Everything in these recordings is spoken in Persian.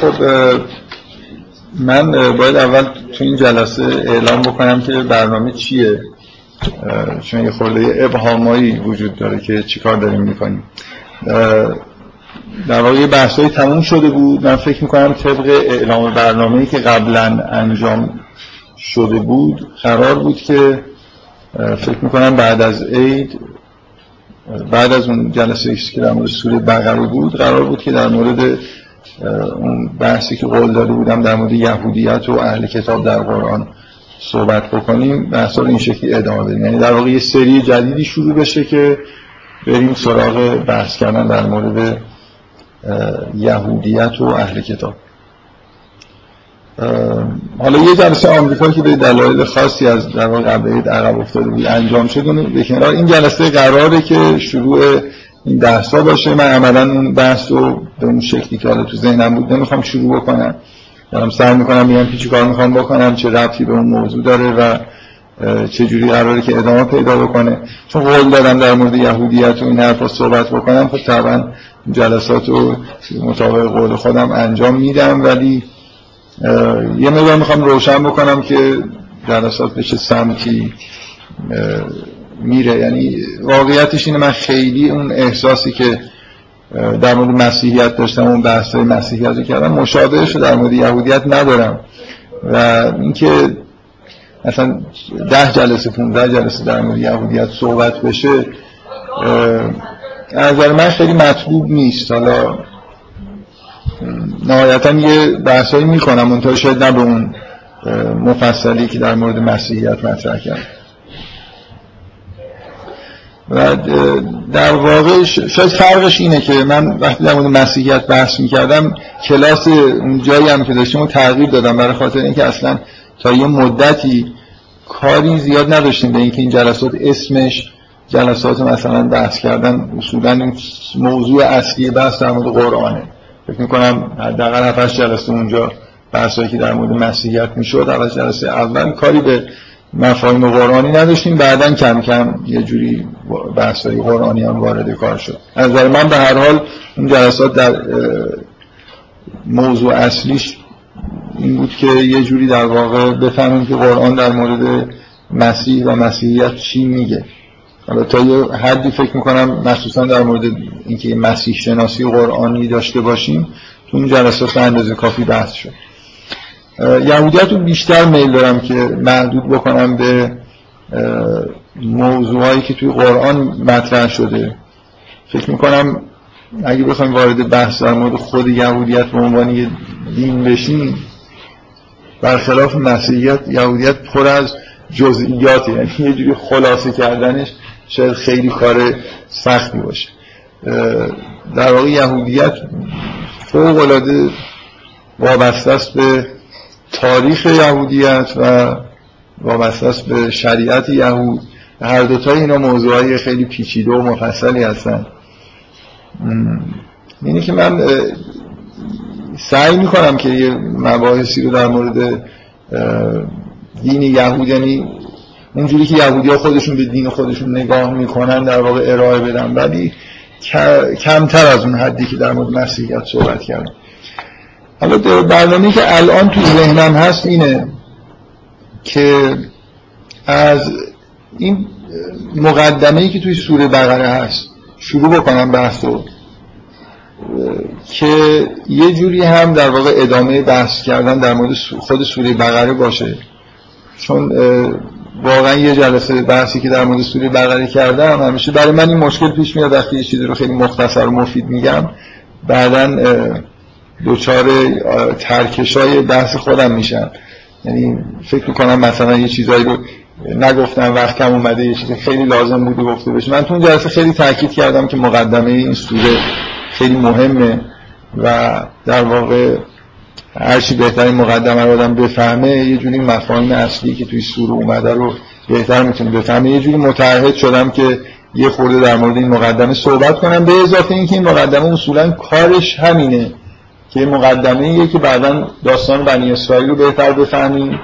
خب من باید اول تو این جلسه اعلام بکنم که برنامه چیه. چون یه خورده ابهامایی وجود داره که چیکار داریم می‌کنیم. در واقع بحث های تموم شده بود. من فکر می‌کنم طبق اعلام برنامه که قبلا انجام شده بود قرار بود که فکر می‌کنم بعد از عید بعد از اون جلسه که در مورد سوره بقره بود قرار بود که در مورد اون بحثی که قول داده بودم در مورد یهودیت و اهل کتاب در قرآن صحبت بکنیم بحثا رو این شکلی ادامه بدیم. یعنی در واقع یه سری جدیدی شروع بشه که بریم سراغ بحث کردن در مورد یهودیت و اهل کتاب. حالا یه جلسه آمریکا که به دلایل خاصی از در واقع قبل عقب افتاده بود انجام شد به کنار این جلسه قراره که شروع این بحثا باشه. من عملا اون بحث رو به اون شکلی که حالا تو ذهنم بود نمی‌خوام شروع بکنم. دارم سعی می‌کنم بگم چی کار می‌خوام بکنم چه ربطی به اون موضوع داره و چه جوری قراره که ادامه پیدا بکنه. چون قول دادم در مورد یهودیت و این حرفا صحبت بکنم خب طبعا جلسات رو مطابق قول خودم انجام میدم ولی یه مقدار می‌خوام روشن بکنم که جلسات بشه سمتی میره. یعنی واقعیتش اینه من خیلی اون احساسی که در مورد مسیحیت داشتم اون بحث مسیحیت رو کردم مشابهش در مورد یهودیت ندارم. و اینکه مثلا ده جلسه 15 جلسه در مورد یهودیت صحبت بشه از نظر من خیلی مطلوب نیست. حالا نهایتا یه بحثایی می‌کنم منتها شاید نه به اون مفصلی که در مورد مسیحیت مطرح کردم. و در واقع شاید فرقش اینه که من وقتی در مورد مسیحیت بحث می‌کردم کلاس اون جایی هم که داشتیم تغییر دادم برای خاطر اینکه اصلا تا یه مدتی کاری زیاد نداشتیم به اینکه این جلسات اسمش جلسات مثلا بحث کردن اصولا موضوع اصلی بحث در مورد قرآنه. فکر می‌کنم حداقل 7 جلسه اونجا بحثایی که در مورد مسیحیت می‌شد اول جلسه اول کاری به مفاهیم قرآنی نداشتیم. بعدا کم کم یه جوری بحثای قرآنی هم وارد کار شد. از نظر من به هر حال اون جلسات در موضوع اصلیش این بود که یه جوری در واقع بفهمیم که قرآن در مورد مسیح و مسیحیت چی میگه. حالا تا یه حدی فکر می‌کنم مخصوصا در مورد اینکه مسیح شناسی قرآنی داشته باشیم تو اون جلسات اندازه کافی بحث شد. یهودیت رو بیشتر میل دارم که محدود بکنم به موضوعایی که توی قرآن مطرح شده. فکر می‌کنم اگه بخوایم وارد بحث در مورد خود یهودیت به عنوان یه دین بشیم برخلاف مسیحیت یهودیت پر از جزئیاته یعنی یه جوری خلاصه کردنش شاید خیلی کار سختی باشه. در واقع یهودیت فوق العاده وابسته است به تاریخ یهودیت و وابسته است به شریعت یهود. هر دوتا اینا موضوعی خیلی پیچیده و مفصلی هستن. اینه که من سعی می‌کنم که یه مباحثی رو در مورد دین یهود یعنی اونجوری که یهودی ها خودشون به دین خودشون نگاه می‌کنن در واقع ارائه بدم ولی کمتر از اون حدی که در مورد مسیحیت صحبت کردم حالا برنامه که الان تو ذهنم هست اینه که از این مقدمه ای که توی سوره بقره هست شروع بکنم بحث رو که یه جوری هم در واقع ادامه بحث کردن در مورد خود سوره بقره باشه. چون واقعا یه جلسه بحثی که در مورد سوره بقره کردم همیشه برای من این مشکل پیش میاد وقتی یه چیزی رو خیلی مختصر و مفید میگم. بعدا دوچار ترکش های بحث خودم میشن یعنی فکر می‌کنم مثلا یه چیزایی رو نگفتم وقت کم اومده یه چیزی خیلی لازم بوده گفته بشه. من تو اون جلسه خیلی تاکید کردم که مقدمه این سوره خیلی مهمه و در واقع هرچی بهتر مقدمه رو آدم بفهمه یه جوری مفاهیم اصلی که توی سوره اومده رو بهتر می‌تونه بفهمه. یه جوری متعهد شدم که یه خورده در مورد این مقدمه صحبت کنم. به اضافه اینکه این مقدمه اصولا کارش همینه که مقدمه ایه که بعدا داستان بنی اسرائیل رو بهتر بفهمیم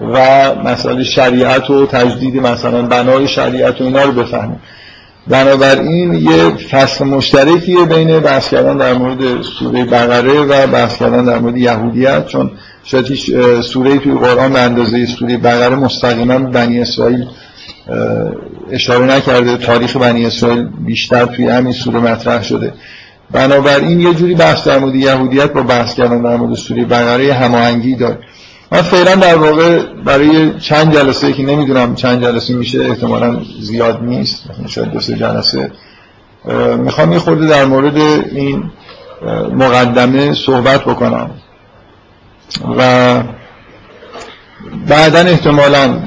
و مسئله شریعت و تجدید مثلا بنای شریعت و اینا رو بفهمیم. بنابراین یه فصل مشترکیه بین بحث کردن در مورد سوره بقره و بحث کردن در مورد یهودیت چون شاید هیچ سوره توی قرآن به اندازه سوره بقره مستقیما بنی اسرائیل اشاره نکرده. تاریخ بنی اسرائیل بیشتر توی همین سوره مطرح شده. بنابراین یه جوری بحث در مورد یهودیت با بحث کردن در مورد سوره بقره هماهنگی داره. من فعلا در واقع برای چند جلسه که نمی‌دونم چند جلسه میشه احتمالا زیاد نیست. شاید دو سه جلسه. می‌خوام یه خورده در مورد این مقدمه صحبت بکنم. و بعدا احتمالا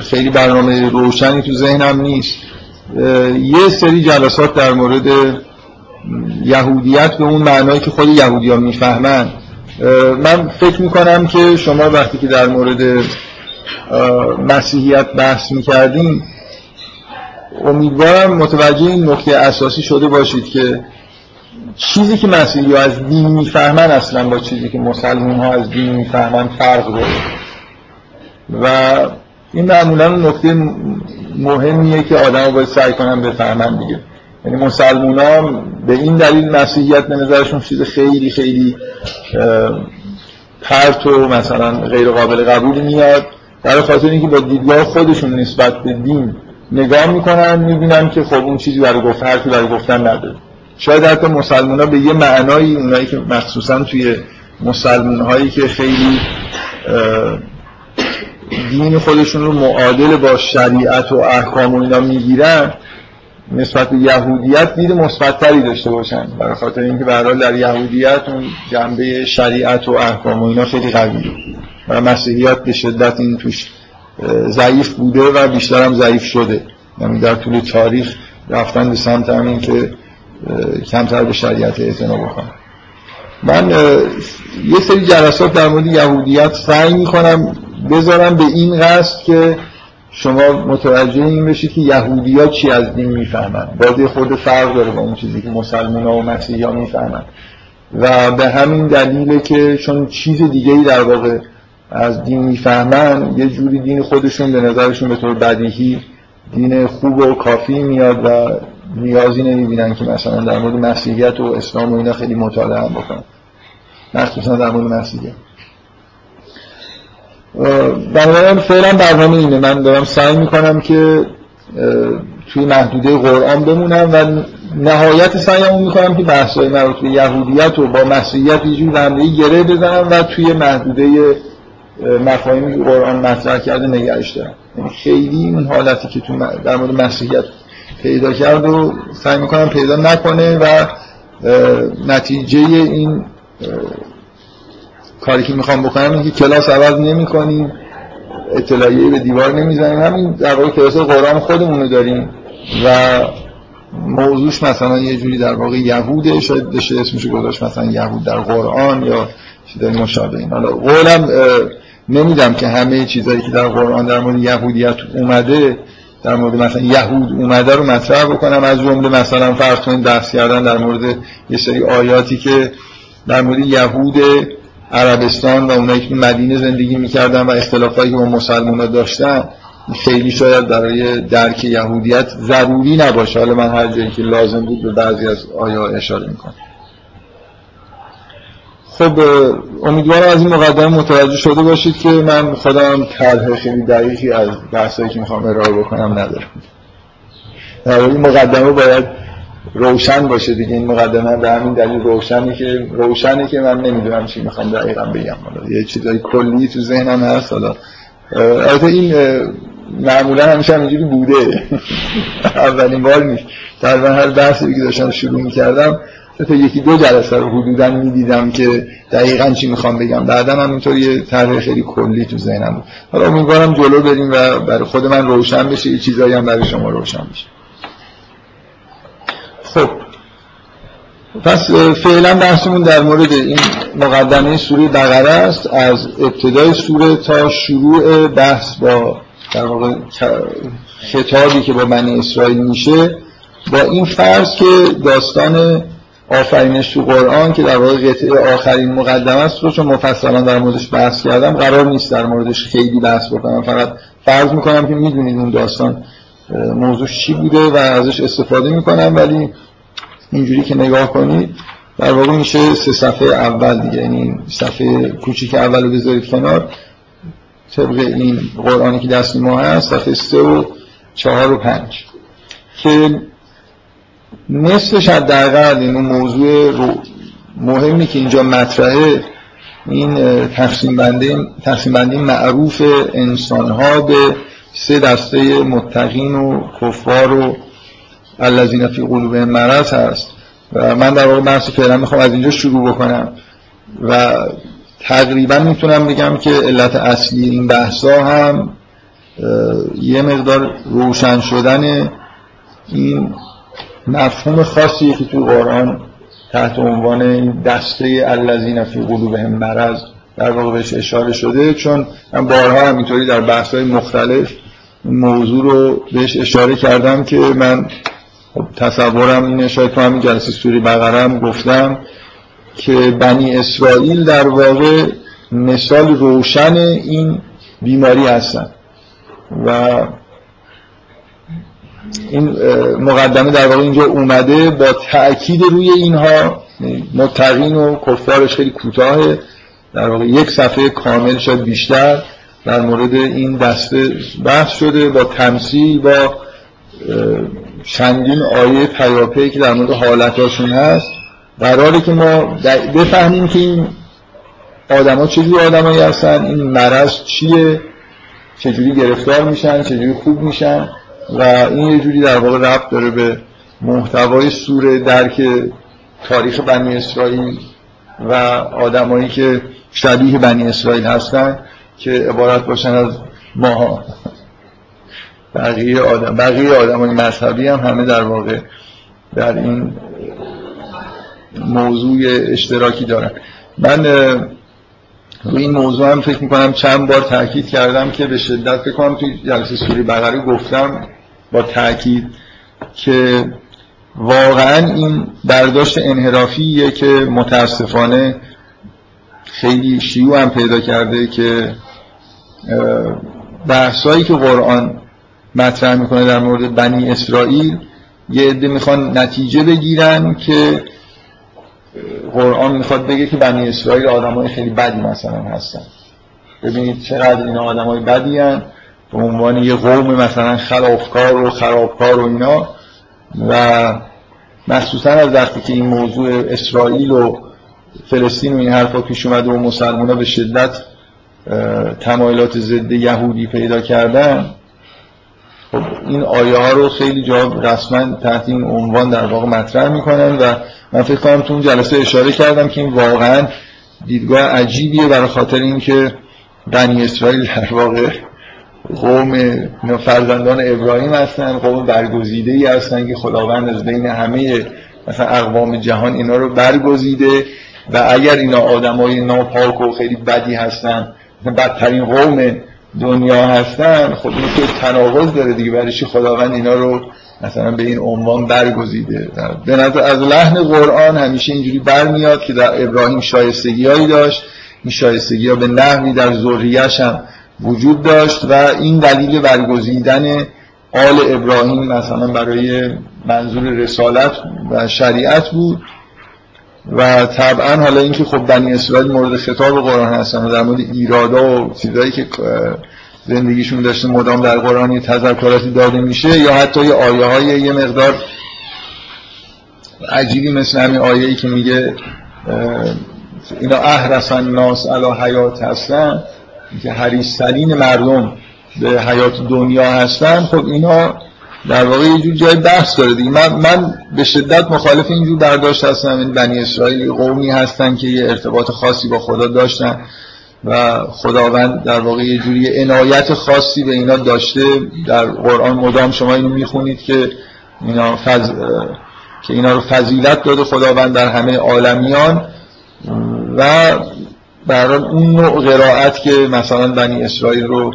خیلی برنامه روشنی تو ذهنم نیست. یه سری جلسات در مورد یهودیت به اون معنایی که خود یهودی ها می‌فهمن. من فکر می‌کنم که شما وقتی که در مورد مسیحیت بحث می‌کردیم امیدوارم متوجه این نکته اساسی شده باشید که چیزی که مسیحی از دین می‌فهمن اصلا با چیزی که مسلمان ها از دین می‌فهمن فرق داره. و این معمولا نکته مهمیه که آدم باید سعی کنن بفهمن دیگه. یعنی مسلمان ها به این دلیل مسیحیت به نظرشون چیز خیلی خیلی پرت و مثلا غیر قابل قبول میاد. برای خاطر اینکه با دیدگاه خودشون نسبت به دین نگاه می‌کنن می‌بینن که خب اون چیزی برای گفت حرفی برای گفتن نداره. شاید حتی مسلمان ها به یه معنایی اونایی که مخصوصا توی مسلمان هایی که خیلی دین خودشون رو معادل با شریعت و احکام و اینا می‌گیرن نسبت به یهودیت دید مثبتتری داشته باشن. برای خاطر اینکه به در یهودیت اون جنبه شریعت و احکام و اینا خیلی قویه و مسیحیت به شدت این توش ضعیف بوده و بیشتر هم ضعیف شده. یعنی در طول تاریخ رفتن به سمت همین که کمتر به شریعت اعتنا بکنن. من یه سری جلسات در مورد یهودیت سعی می‌کنم بذارم به این قصد که شما متوجه این بشید که یهودی چی از دین می‌فهمن؟ باید خود فرق داره با اون چیزی که مسلمان ها و مسیحی ها می‌فهمن. و به همین دلیله که چون چیز دیگه ای در واقع از دین می‌فهمن یه جوری دین خودشون به نظرشون به طور بدیهی دین خوب و کافی میاد و نیازی نمی‌بینن که مثلا در مورد مسیحیت و اسلام و اینا خیلی مطالعه هم بکنن. مخصوصا در مورد مسیحیت. بنابراین فعلا برنامه اینه. من دارم سعی می‌کنم که توی محدوده قرآن بمونم و نهایت سعیمون می‌کنم که بحثای مربوط به یهودیت و با مسیحیت یه جور گره بزنم و توی محدوده مفاهیمی که قرآن مطرح کرده نگهش دارم. یعنی خیلی اون حالتی که تو در مورد مسیحیت پیدا کرد و سعی می‌کنم پیدا نکنه و نتیجه این کاری که می‌خوام بکنم اینکه کلاس عوض نمی کنیم اطلاعیه به دیوار نمی‌زنیم. همین در واقع کلاس قرآن خودمون رو داریم و موضوعش مثلا یه جوری در واقع یهوده شاید بشه اسمشو گذاشت مثلا یهود در قرآن یا چیزای مشابه این حالا قولم نمیدم که همه چیزایی که در قرآن در مورد یهودیت اومده در مورد مثلا یهود اومده رو مطرح بکنم. از جمله مثلا فرض کنید بحث کردن در مورد یه سری آیاتی که در مورد یهود عربستان و اونایی که مدینه زندگی می‌کردن و اختلافایی که با مسلمان داشتن خیلی شاید برای درک یهودیت ضروری نباشه. حالا من هر جایی که لازم بود به بعضی از آیا اشاره می‌کنم. خب امیدوارم از این مقدمه متوجه شده باشید که من خودم طرح خیلی دقیقی از بحثایی که می‌خوام ارائه بکنم ندارم. در مقدمه باید روشن باشه دیگه این مقدمه. به همین دلیل روشنی که روشنی که من نمی‌دونم چی می‌خوام دقیقا بگم. حالا یه چیزای کلی تو ذهنم هست. حالا البته این معمولا همیشه همینجوری بوده. اولین بار نیست. در هر بحثی که داشتم شروع می‌کردم تا یکی دو جلسه رو حدودا می‌دیدم که دقیقا چی می‌خوام بگم. بعدا هم اینطور یه طرح خیلی کلی تو ذهنم بود. حالا امیدوارم جلو بریم و برای خود من روشن بشه. یه چیزایی هم برای شما روشن بشه. خب. پس فعلا بحثمون در مورد این مقدمه سوره بقره است. از ابتدای سوره تا شروع بحث با در واقع خطابی که با بنی اسرائیل میشه با این فرض که داستان آفرینش تو قرآن که در واقع قطعه آخرین مقدمه است رو چون مفصلا در موردش بحث کردم قرار نیست در موردش خیلی بحث بکنم. فقط فرض می‌کنم که می‌دونید اون داستان موضوع چی بوده و ازش استفاده می‌کنم ولی اینجوری که نگاه کنید در واقع میشه سه صفحه اول دیگه یعنی صفحه کوچیک اول رو بذارید کنار طبق این قرآنی که دست ما هست صفحه سه و چهار و پنج. که نصفش حداقل این موضوع مهمی که اینجا مطرحه این تقسیم بندی تقسیم بندی معروف انسان ها به سه دسته متقین و کفار و الذین فی قلوب مرض هست. و من در واقع بحث فعلا می‌خوام از اینجا شروع بکنم. و تقریبا می‌تونم بگم که علت اصلی این بحثا هم یه مقدار روشن شدن این مفهوم خاصی که تو قرآن تحت عنوان دسته الذین فی قلوبهم مرض در واقع بهش اشاره شده چون من بارها همینطوری در بحث های مختلف موضوع رو بهش اشاره کردم که من خب تصورم اینه شاید تو همین جلسه سوری بقرم گفتم که بنی اسرائیل در واقع مثال روشن این بیماری هستن و این مقدمه در واقع اینجا اومده با تأکید روی اینها متقین و کفارش خیلی کوتاه در واقع یک صفحه کامل شد بیشتر در مورد این دسته بحث شده با تمثیل با چندین آیه پیاپی که در مورد حالتاشون هست. قراره که ما بفهمیم که این آدم ها چجور آدمایی هستن این مرض چیه چجوری گرفتار میشن چجوری خوب میشن و این یه جوری در واقع ربط داره به محتوای سوره درک تاریخ بنی اسرائیل. و آدمایی که شبیه بنی اسرائیل هستن که عبارت باشن از ماها. بقیه آدم بقیه آدم مذهبی هم همه در واقع در این موضوع اشتراکی دارن. من روی این موضوع هم فکر می‌کنم چند بار تاکید کردم که به شدت فکر توی جلسه سوری بقری گفتم با تاکید که واقعا این برداشت انحرافیه که متاسفانه خیلی شیوع هم پیدا کرده که بحثایی که قرآن مطرح می‌کنه در مورد بنی اسرائیل یه عده می‌خوان نتیجه بگیرن که قرآن می‌خواد بگه که بنی اسرائیل آدمای خیلی بدی مثلا هستن. ببینید چقدر اینا آدمای بدی هن به عنوان یه قوم مثلا خلافکار و خرابکار و اینا. و مخصوصا از وقتی که این موضوع اسرائیل و فلسطین و این حرفا پیش اومده و مسلمان ها به شدت تمایلات ضد یهودی پیدا کردن خب این آیه ها رو خیلی جا رسما تحت این عنوان در واقع مطرح می‌کنن و من فکر کنم تو اون جلسه اشاره کردم که این واقعا دیدگاه عجیبیه برای خاطر اینکه بنی اسرائیل در واقع قوم فرزندان ابراهیم هستن قوم برگزیده ای هستن که خداوند از بین همه مثلا اقوام جهان اینا رو برگزیده و اگر اینا آدمای ناپاک و خیلی بدی هستن بدترین قوم دنیا هستن خب این که تناقض داره دیگه برای خداوند اینا رو مثلا به این عنوان برگزیده؟ به نظر از لحن قرآن همیشه اینجوری برمیاد که در ابراهیم شایستگیهایی داشت این شایستگی ها به نحوی در ذریه‌اش هم وجود داشت و این دلیل برگزیدن آل ابراهیم مثلا برای منظور رسالت و شریعت بود و طبعا حالا اینکه خب بنی اسرائیل مورد خطاب قرآن هستن و در مورد ایرادا و چیزایی که زندگیشون داشته مدام در قرآن یه تذکراتی داده میشه یا حتی یه آیه های یه مقدار عجیبی مثل همین آیه ای که میگه اینا احرسن ناس علا حیات هستن. که حریصترین مردم به حیات دنیا هستن خب اینا در واقع یه جور جای بحث داره دیگه. من, من به شدت مخالف اینجور برداشت هستم. این بنی اسرائیل قومی هستن که یه ارتباط خاصی با خدا داشتن و خداوند در واقع یه جوری عنایت خاصی به اینا داشته. در قرآن مدام شما اینو می‌خونید که اینا فز... که اینا رو فضیلت داده خداوند در همه عالمیان. و برای اون نوع قرائت که مثلا بنی اسرائیل رو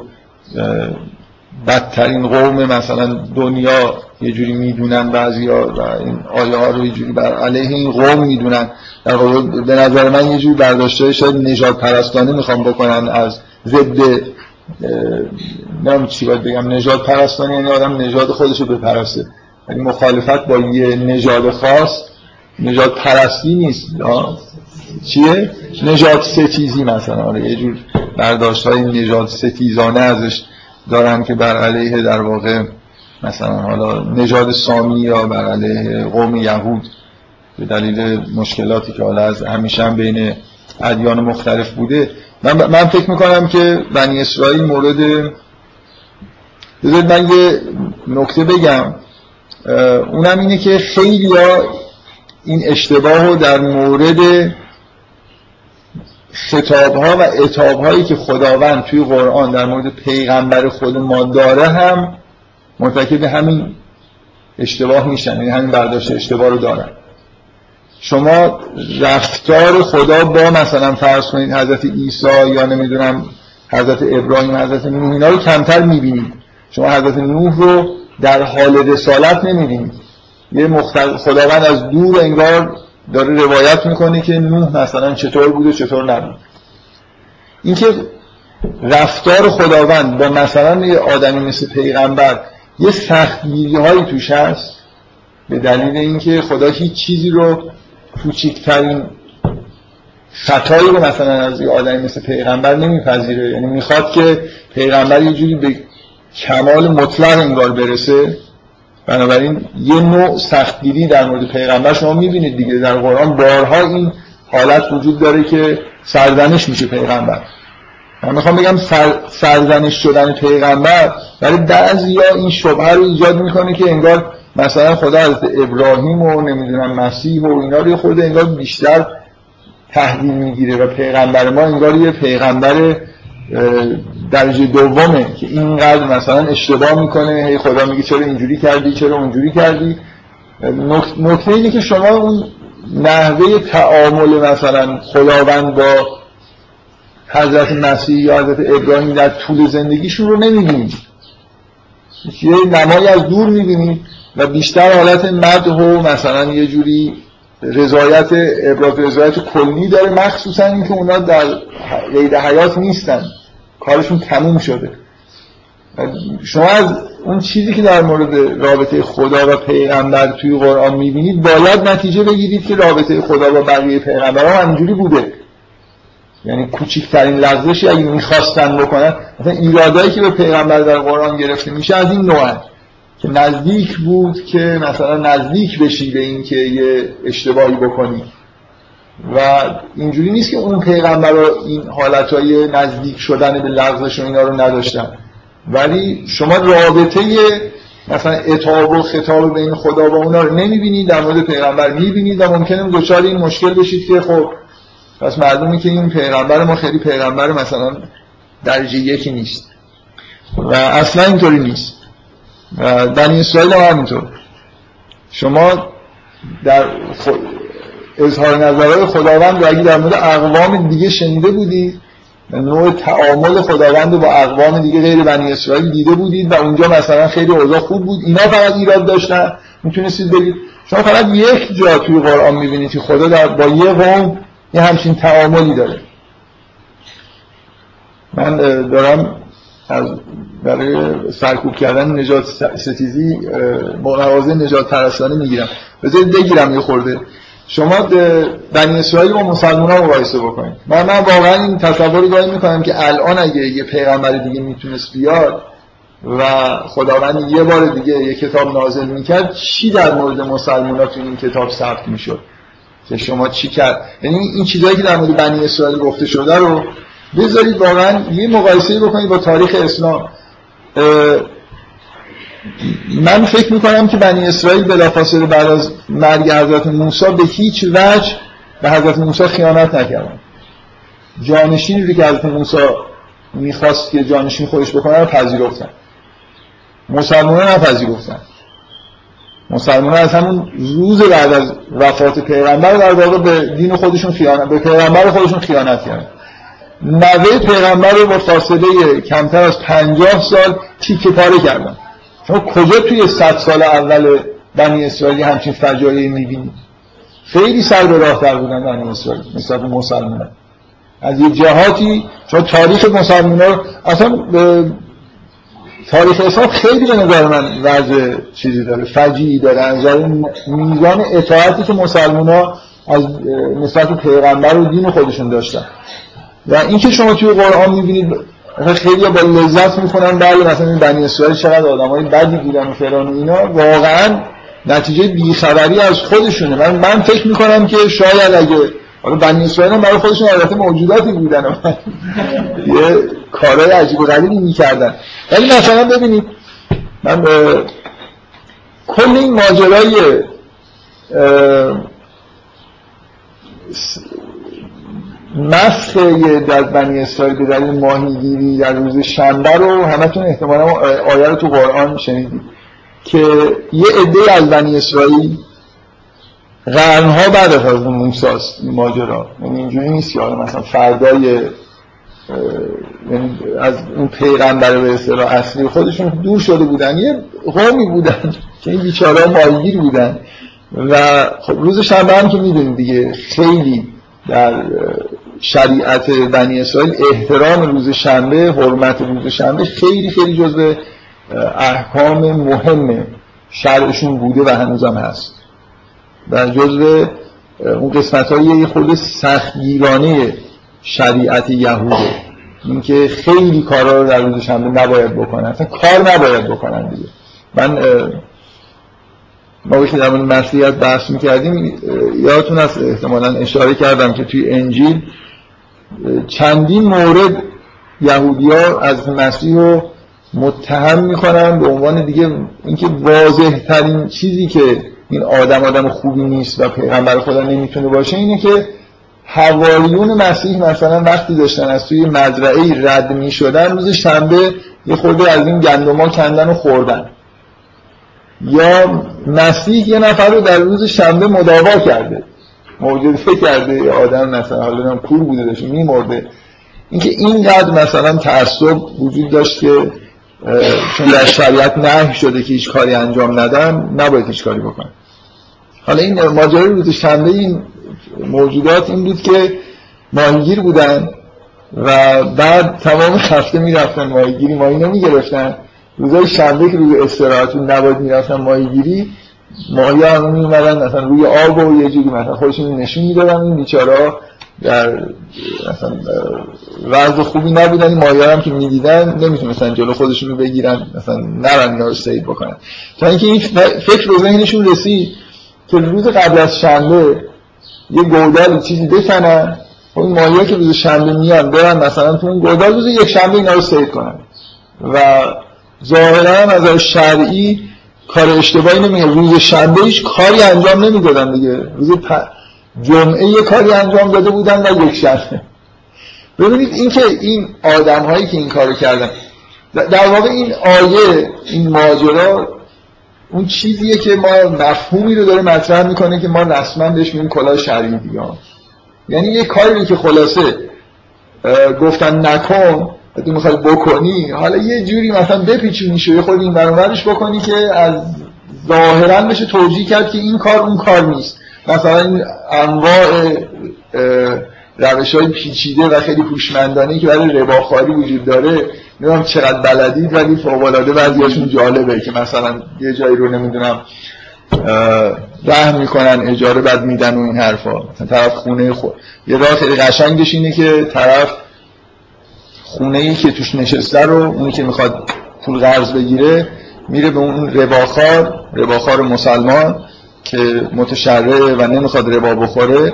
بدترین قوم مثلا دنیا یه جوری می‌دونن بعضی ها و این آیه ها رو یه جوری بر علیه این قوم می‌دونن. در به نظر من یه جوری برداشته شاید نجات پرستانه می‌خوام بکنن از ضد نمی‌دونم چی باید بگم نجات پرستانی یعنی آدم نجات خودش رو بپرسته. یعنی مخالفت با یه نژاد خاص نجات پرستی نیست. چیه؟ نجات ستیزی مثلا. آره یه جور برداشت های نجات ستیزانه ازش دارن که بر علیه در واقع مثلا حالا نژاد سامی یا بر علیه قوم یهود. به دلیل مشکلاتی که حالا از همیشه هم بین ادیان مختلف بوده. من, من فکر می‌کنم که بنی اسرائیل مورد بذارید من یه نکته بگم. اونم اینه که خیلی ها این اشتباه رو در مورد خطاب ها و اتاب هایی که خداوند توی قرآن در مورد پیغمبر خود ما داره هم مرتکب همین اشتباه میشن یعنی همین برداشت اشتباه رو دارن شما رفتار خدا با مثلا فرض کنید حضرت عیسی یا نمی‌دونم حضرت ابراهیم حضرت نوح اینا رو کمتر می‌بینید شما حضرت نوح رو در حال رسالت نمی‌بینید یه. خداوند از دور انگار داره روایت می‌کنه که نوح مثلا چطور بوده چطور نبود. اینکه رفتار خداوند با مثلا یه آدمی مثل پیغمبر یه سختگیری هایی توش هست به دلیل اینکه خدا هیچ چیزی رو کوچکترین خطایی رو مثلا از یه آدمی مثل پیغمبر نمیپذیره. یعنی می‌خواد که پیغمبر یه جوری به کمال مطلق انگار برسه. بنابراین یه نوع سختگیری در مورد پیغمبر شما می‌بینید دیگه. در قرآن بارها این حالت وجود داره که سرزنش میشه پیغمبر. من می‌خوام بگم سر، سرزنش شدن پیغمبر برای بعضی ها این شبه رو ایجاد می‌کنه که انگار مثلا خدا از ابراهیم و نمی‌دونم مسیح و اینا رو خود انگار بیشتر تحلیل می‌گیره و پیغمبر ما انگار یه پیغمبر درجه دومه که اینقدر مثلا اشتباه می‌کنه. هی خدا میگه چرا اینجوری کردی چرا اونجوری کردی. نکته اینه که شما اون نحوه تعامل مثلا خداوند با حضرت مسیح یا حضرت ابراهیم در طول زندگیشون رو نمی‌بینید. یه نمایی از دور می‌بینید و بیشتر حالت مدح و مثلا یه جوری رضایت ابراز رضایت کلی داره. مخصوصا اینکه اونا در قید حیات نیستن. کارشون تموم شده. شما از اون چیزی که در مورد رابطه خدا و پیغمبر توی قرآن می‌بینید باید نتیجه بگیرید که رابطه خدا با بقیه پیغمبر هم همینجوری بوده. یعنی کوچکترین لغزشی اگه می‌خواستن بکنن مثلا ایرادایی که به پیغمبر در قرآن گرفته میشه از این نوع که نزدیک بود که مثلا نزدیک بشی به این که یه اشتباهی بکنی. و اینجوری نیست که اون پیغمبر این حالتهای نزدیک شدن به لغزش و اینا رو نداشتن. ولی شما رابطه مثلا اتاب و خطاب بین خدا و اونا رو نمی‌بینید در مورد پیغمبر می‌بینید و ممکنه دچار این مشکل بشید که خب پس معلومه که این پیغمبر ما خیلی پیغمبر مثلا درجه یکی نیست. و اصلا اینطوری نیست. و بنی اسرائیل هم همینطور. شما در اظهار نظرهای خداوند و اگه در مورد اقوام دیگه شنیده بودید نوع تعامل خداوند با اقوام دیگه غیر بنی اسرائیل دیده بودید و اونجا مثلا خیلی اوضاع خوب بود اینا فقط ایراد داشتن. می‌تونستید بگید. شما فقط یک جا توی قرآن می‌بینید که خدا در با یه قوم یه همچین تعاملی داره. من دارم از برای سرکوب کردن نجات ستیزی مغازه نجات پرستانه می‌گیرم. بذارید بگیرم یه خورده. شما بنی اسرائیل با مسلمان ها مقایسه بکنید. من من واقعا این تصوری گاهی می‌کنم که الان اگه یه پیغمبر دیگه می‌تونست بیاد و خداوند یه بار دیگه یه کتاب نازل می‌کرد چی در مورد مسلمان ها این کتاب ثبت می‌شد؟ که شما چی کرد؟ یعنی این چیزهایی که در مورد بنی اسرائیل گفته شده رو بذارید واقعا یه مقایسه بکنید با تاریخ اسلام. من فکر می‌کنم که بنی اسرائیل بلافاصله بعد از مرگ حضرت موسی به هیچ وجه به حضرت موسی خیانت نکردن. جانشینی که حضرت موسی می‌خواست که جانشین خودش بکنه رو پذیرفتن. مسلمان نپذیرفتن مسلمان از همون روز بعد از وفات پیغمبر در واقع به دین خودشون خیانت به پیغمبر خودشون خیانت کردن. نوه پیغمبر رو با فاصله کمتر از پنجاه سال تیکه پاره کردن. شما کجا توی صد سال اول بنی اسرائیلی همچین فجایعی می‌بینید خیلی سر به راه در بودن بنی اسرائیل مثل مسلمان. از یه جهاتی چون تاریخ مسلمان رو اصلا تاریخ اسلام خیلی به نظر من وضع چیزی داره فجیعی داره. از میزان اطاعتی که مسلمان ها از نسبت پیغمبر و دین خودشون داشتن. و اینکه شما توی قرآن می‌بینید خیلی با لذت می‌کنن بله مثلا این بنی اسرائیل چقدر آدم های بدی بودن و فلان اینا. واقعا نتیجه بیخبری از خودشونه. من من فکر می‌کنم که شاید اگه حالا بنی اسرائیل هم برای خودشون البته موجوداتی بودن. یه کارهای عجیب و غریبی می‌کردن. ولی مثلا ببینید من کل این ماجرای مسخ در بنی اسرائیل به دلیل ماهیگیری در روز شنبه رو همتون احتمالا آیه رو تو قرآن شنیدید که یه عده از بنی اسرائیل قرنها بعد از موساست این ماجرا. یعنی اینجوری نیست که مثلا فردای یعنی از اون پیغمبر به اصطلاح اصلی خودشون دور شده بودن یه قومی بودن که این بیچاره ماهیگیر بودن. و خب روز شنبه هم که می‌دونید دیگه خیلی در شریعت بنی اسرائیل احترام روز شنبه حرمت روز شنبه خیلی خیلی جزء احکام مهم شرعشون بوده و هنوزم هست. و جزء اون قسمت های خود سختگیرانه شریعت یهوده. اینکه خیلی کارا رو در روز شنبه نباید بکنن. اصلا کار نباید بکنن دیگه. من ما که در مورد مسیحیت بحث می‌کردیم. یادتون هست احتمالا اشاره کردم که توی انجیل چندین مورد یهودیا از مسیح رو متهم می‌کنن به عنوان دیگه اینکه واضح ترین چیزی که این آدم آدم خوبی نیست و پیغمبر خدا نمی‌تونه باشه اینه که حواریون مسیح مثلا وقتی داشتن از توی مزرعه رد می‌شدن روز شنبه یه خورده از این گندما کندن و خوردن. یا مسیح یه نفر رو در روز شنبه مداوا کرده. معجزه کرده. یه آدم مثلا حالا کور بوده داشته میمرده. اینکه اینقدر مثلا تعصب وجود داشت که چون در شریعت نه شده که هیچ کاری انجام ندن نباید هیچ کاری بکن حالا این ماجرای روز شنبه این موجودات این بود که ماهیگیر بودن و بعد تمام هفته می‌رفتن ماهیگیری ماهی نمی‌گرفتن. روزای شنبه که روز استراحتون نباید می‌رفتن ماهیگیری ماهی هم میومدن مثلا روی آب و یه جوری مثلا خودشون نشون می‌دادن این بیچارا در مثلا وضع خوبی نبودن این ماهی هم که می‌دیدن نمی‌تونستن جلو خودشون رو بگیرن مثلا نرن اینا رو سید بکنن. تا اینکه این فکر رو ذهنشون رسید که روز قبل از شنبه یه گودال چیزی بکنن و این ماهی که روز شنبه میان برن مثلا تو اون گودال روز یک شنبه اینا رو سید کنن. و ظاهرا از شرعی کار اشتباهی نمیگه روز شنبه هیچ کاری انجام نمی‌دادن دیگه. روز پ... جمعه یه کاری انجام داده بودن و یک شنبه. ببینید اینکه این آدم هایی که این کارو کردن در واقع این آیه این ماجرا اون چیزیه که ما مفهومی رو داره مطرح می‌کنه که ما رسما بهش میگیم کلاه شرعی دیگه. یعنی یه کاری که خلاصه گفتن نکن تو می‌خوای بکنی حالا یه جوری مثلا بپیچونیش یه خود این برانورش بکنی که از ظاهرا بشه توجیه کرد که این کار اون کار نیست. مثلا این انواع روش های پیچیده و خیلی پوشمندانه که برای رباخاری وجود داره نمی‌دونم چقدر بلدید ولی فوقلاده بعضیاشون جالبه که مثلا یه جایی رو نمی‌دونم رحم می‌کنن اجاره بعد میدن و این حرفا. مثلا طرف خونه خود یه راه خیلی قشنگش اینه که طرف خونه ای که توش نشسته رو اونی که می‌خواد پول قرض بگیره میره به اون رباخار رباخار مسلمان که متشرعه و نمی‌خواد ربا بخوره.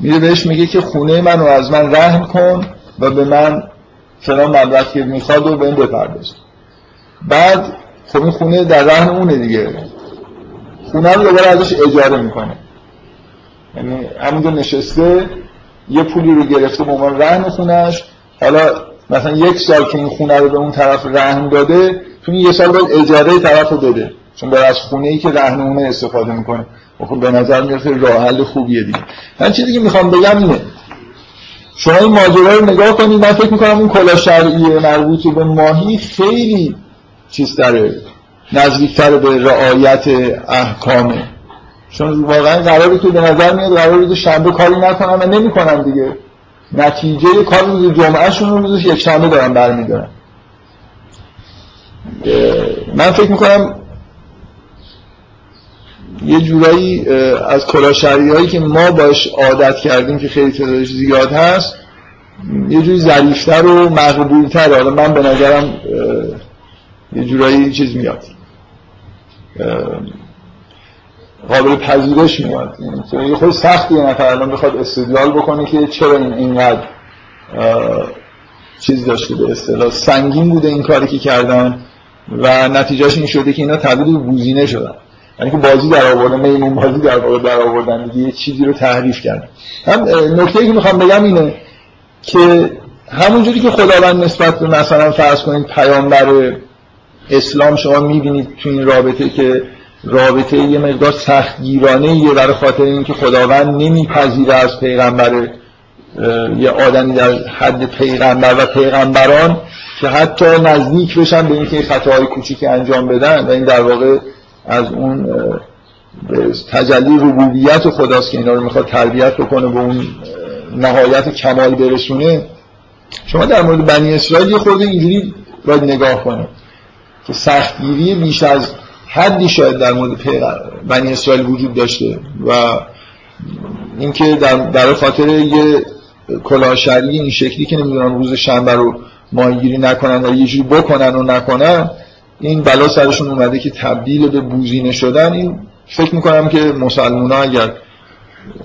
میره بهش میگه که خونه منو از من رحم کن و به من فلان مبلغ که می‌خواد و به این بپرداز. بعد خب این خونه در رهن اونه دیگه. خونه رو دوباره ازش اجاره می‌کنه. یعنی همونجا نشسته یه پولی رو گرفته به عنوان رهن خونش حالا مثلا یک سال که این خونه رو به اون طرف رهن داده تو این یه سال باید اجاره طرف رو بده. چون برای از خونه ای که رهن اونه استفاده می‌کنه. خب به نظر میاد راه حل خوبیه دیگه. من چیزی که می‌خوام بگم اینه. شما این ماجرا رو نگاه کنید. من فکر می‌کنم اون کلا شرعی مربوط به ماهی خیلی چیز داره نزدیکتر به رعایت احکامه. چون واقعا قراری که به نظر میاد قرار روز شنبه کاری نکنم و نمی‌کنم دیگه. نتیجه کار روز جمعه شون رو روز یک شنبه دارن برمیدارن. من فکر می‌کنم یه جورایی از کلاشری هایی که ما باش عادت کردیم که خیلی تعدادش زیاد هست یه جوری ظریفتر و مقبولتر. حالا من به نظرم یه جورایی چیز میاد. قابل پذیرش میاد یه خود سختی یه نفر الان بخواد استدلال بکنه که چرا این اینقدر چیز داشته به اصطلاح. سنگین بوده این کاری که کردن و نتیجهش این شده که اینا تبدیل به گوزینه شدن. یعنی که بازی در آوردن میمون بازی در واقع در آوردن دیگه یه چیزی رو تحریف کردن. هم نکته که می‌خوام بگم اینه که همونجوری که خداوند نسبت به مثلا فرض کنید پیامبر اسلام شما می‌بینید تو این رابطه که رابطه یه مقدار سختگیرانه یه برای خاطر اینکه خداوند نمیپذیره از پیغمبر یه آدمی در حد پیغمبر و پیغمبران که حتی نزدیک بشن به اینکه خطاهای کوچیکی انجام بدن و این در واقع از اون تجلی ربوبیت خداست که اینا رو می‌خواد تربیت بکنه به اون نهایت کمال برسونه. شما در مورد بنی اسرائیل یه خورده اینجوری باید نگاه کنه که سختگیری بیش از حدی شاید در مورد بنی اسرائیل وجود داشته و اینکه در, در خاطر یه کلاهشری این شکلی که نمی‌دونم روز شنبه رو ماهیگیری نکنن و یه جوری بکنن و نکنن این بلا سرشون اومده که تبدیل به بوزینه شدن. این فکر می‌کنم که مسلمان ها اگر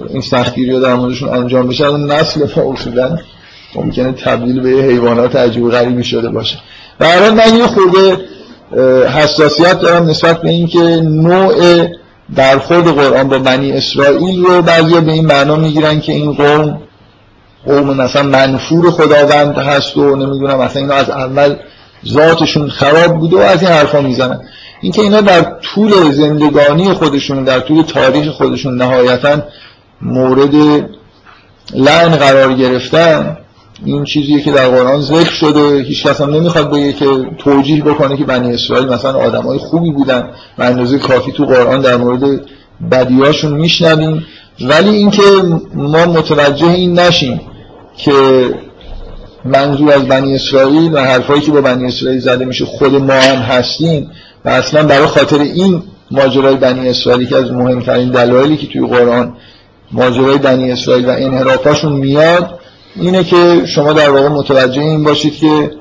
این سختگیری رو در موردشون انجام بشه اون نسل ما اصولا ممکنه تبدیل به حیوانات عجیب غریبی شده باشه. در من یه خورده حساسیت دارم نسبت به اینکه نوع برخورد قرآن با بنی اسرائیل رو بعضی به این معنا می‌گیرن که این قوم قوم مثلا منفور خداوند هست و نمی‌دونم مثلا اینا از اول ذاتشون خراب بوده و از این حرفا می‌زنن. اینکه اینا در طول زندگانی خودشون در طول تاریخ خودشون نهایتا مورد لعن قرار گرفتن این چیزیه که در قرآن ذکر شده. هیچ کس هم نمی‌خواد بگه که توجیه بکنه که بنی اسرائیل مثلا آدمای خوبی بودن و اندازه کافی تو قرآن در مورد بدیاشون میشنویم. ولی اینکه ما متوجه این نشیم که منظور از بنی اسرائیل و حرفایی که با بنی اسرائیل زده میشه خود ما هم هستیم و اصلا برای خاطر این ماجرای بنی اسرائیل که از مهمترین دلایلی که توی قرآن ماجرای بنی اسرائیل و انحرافاشون میاد اینه که شما در واقع متوجه این باشید که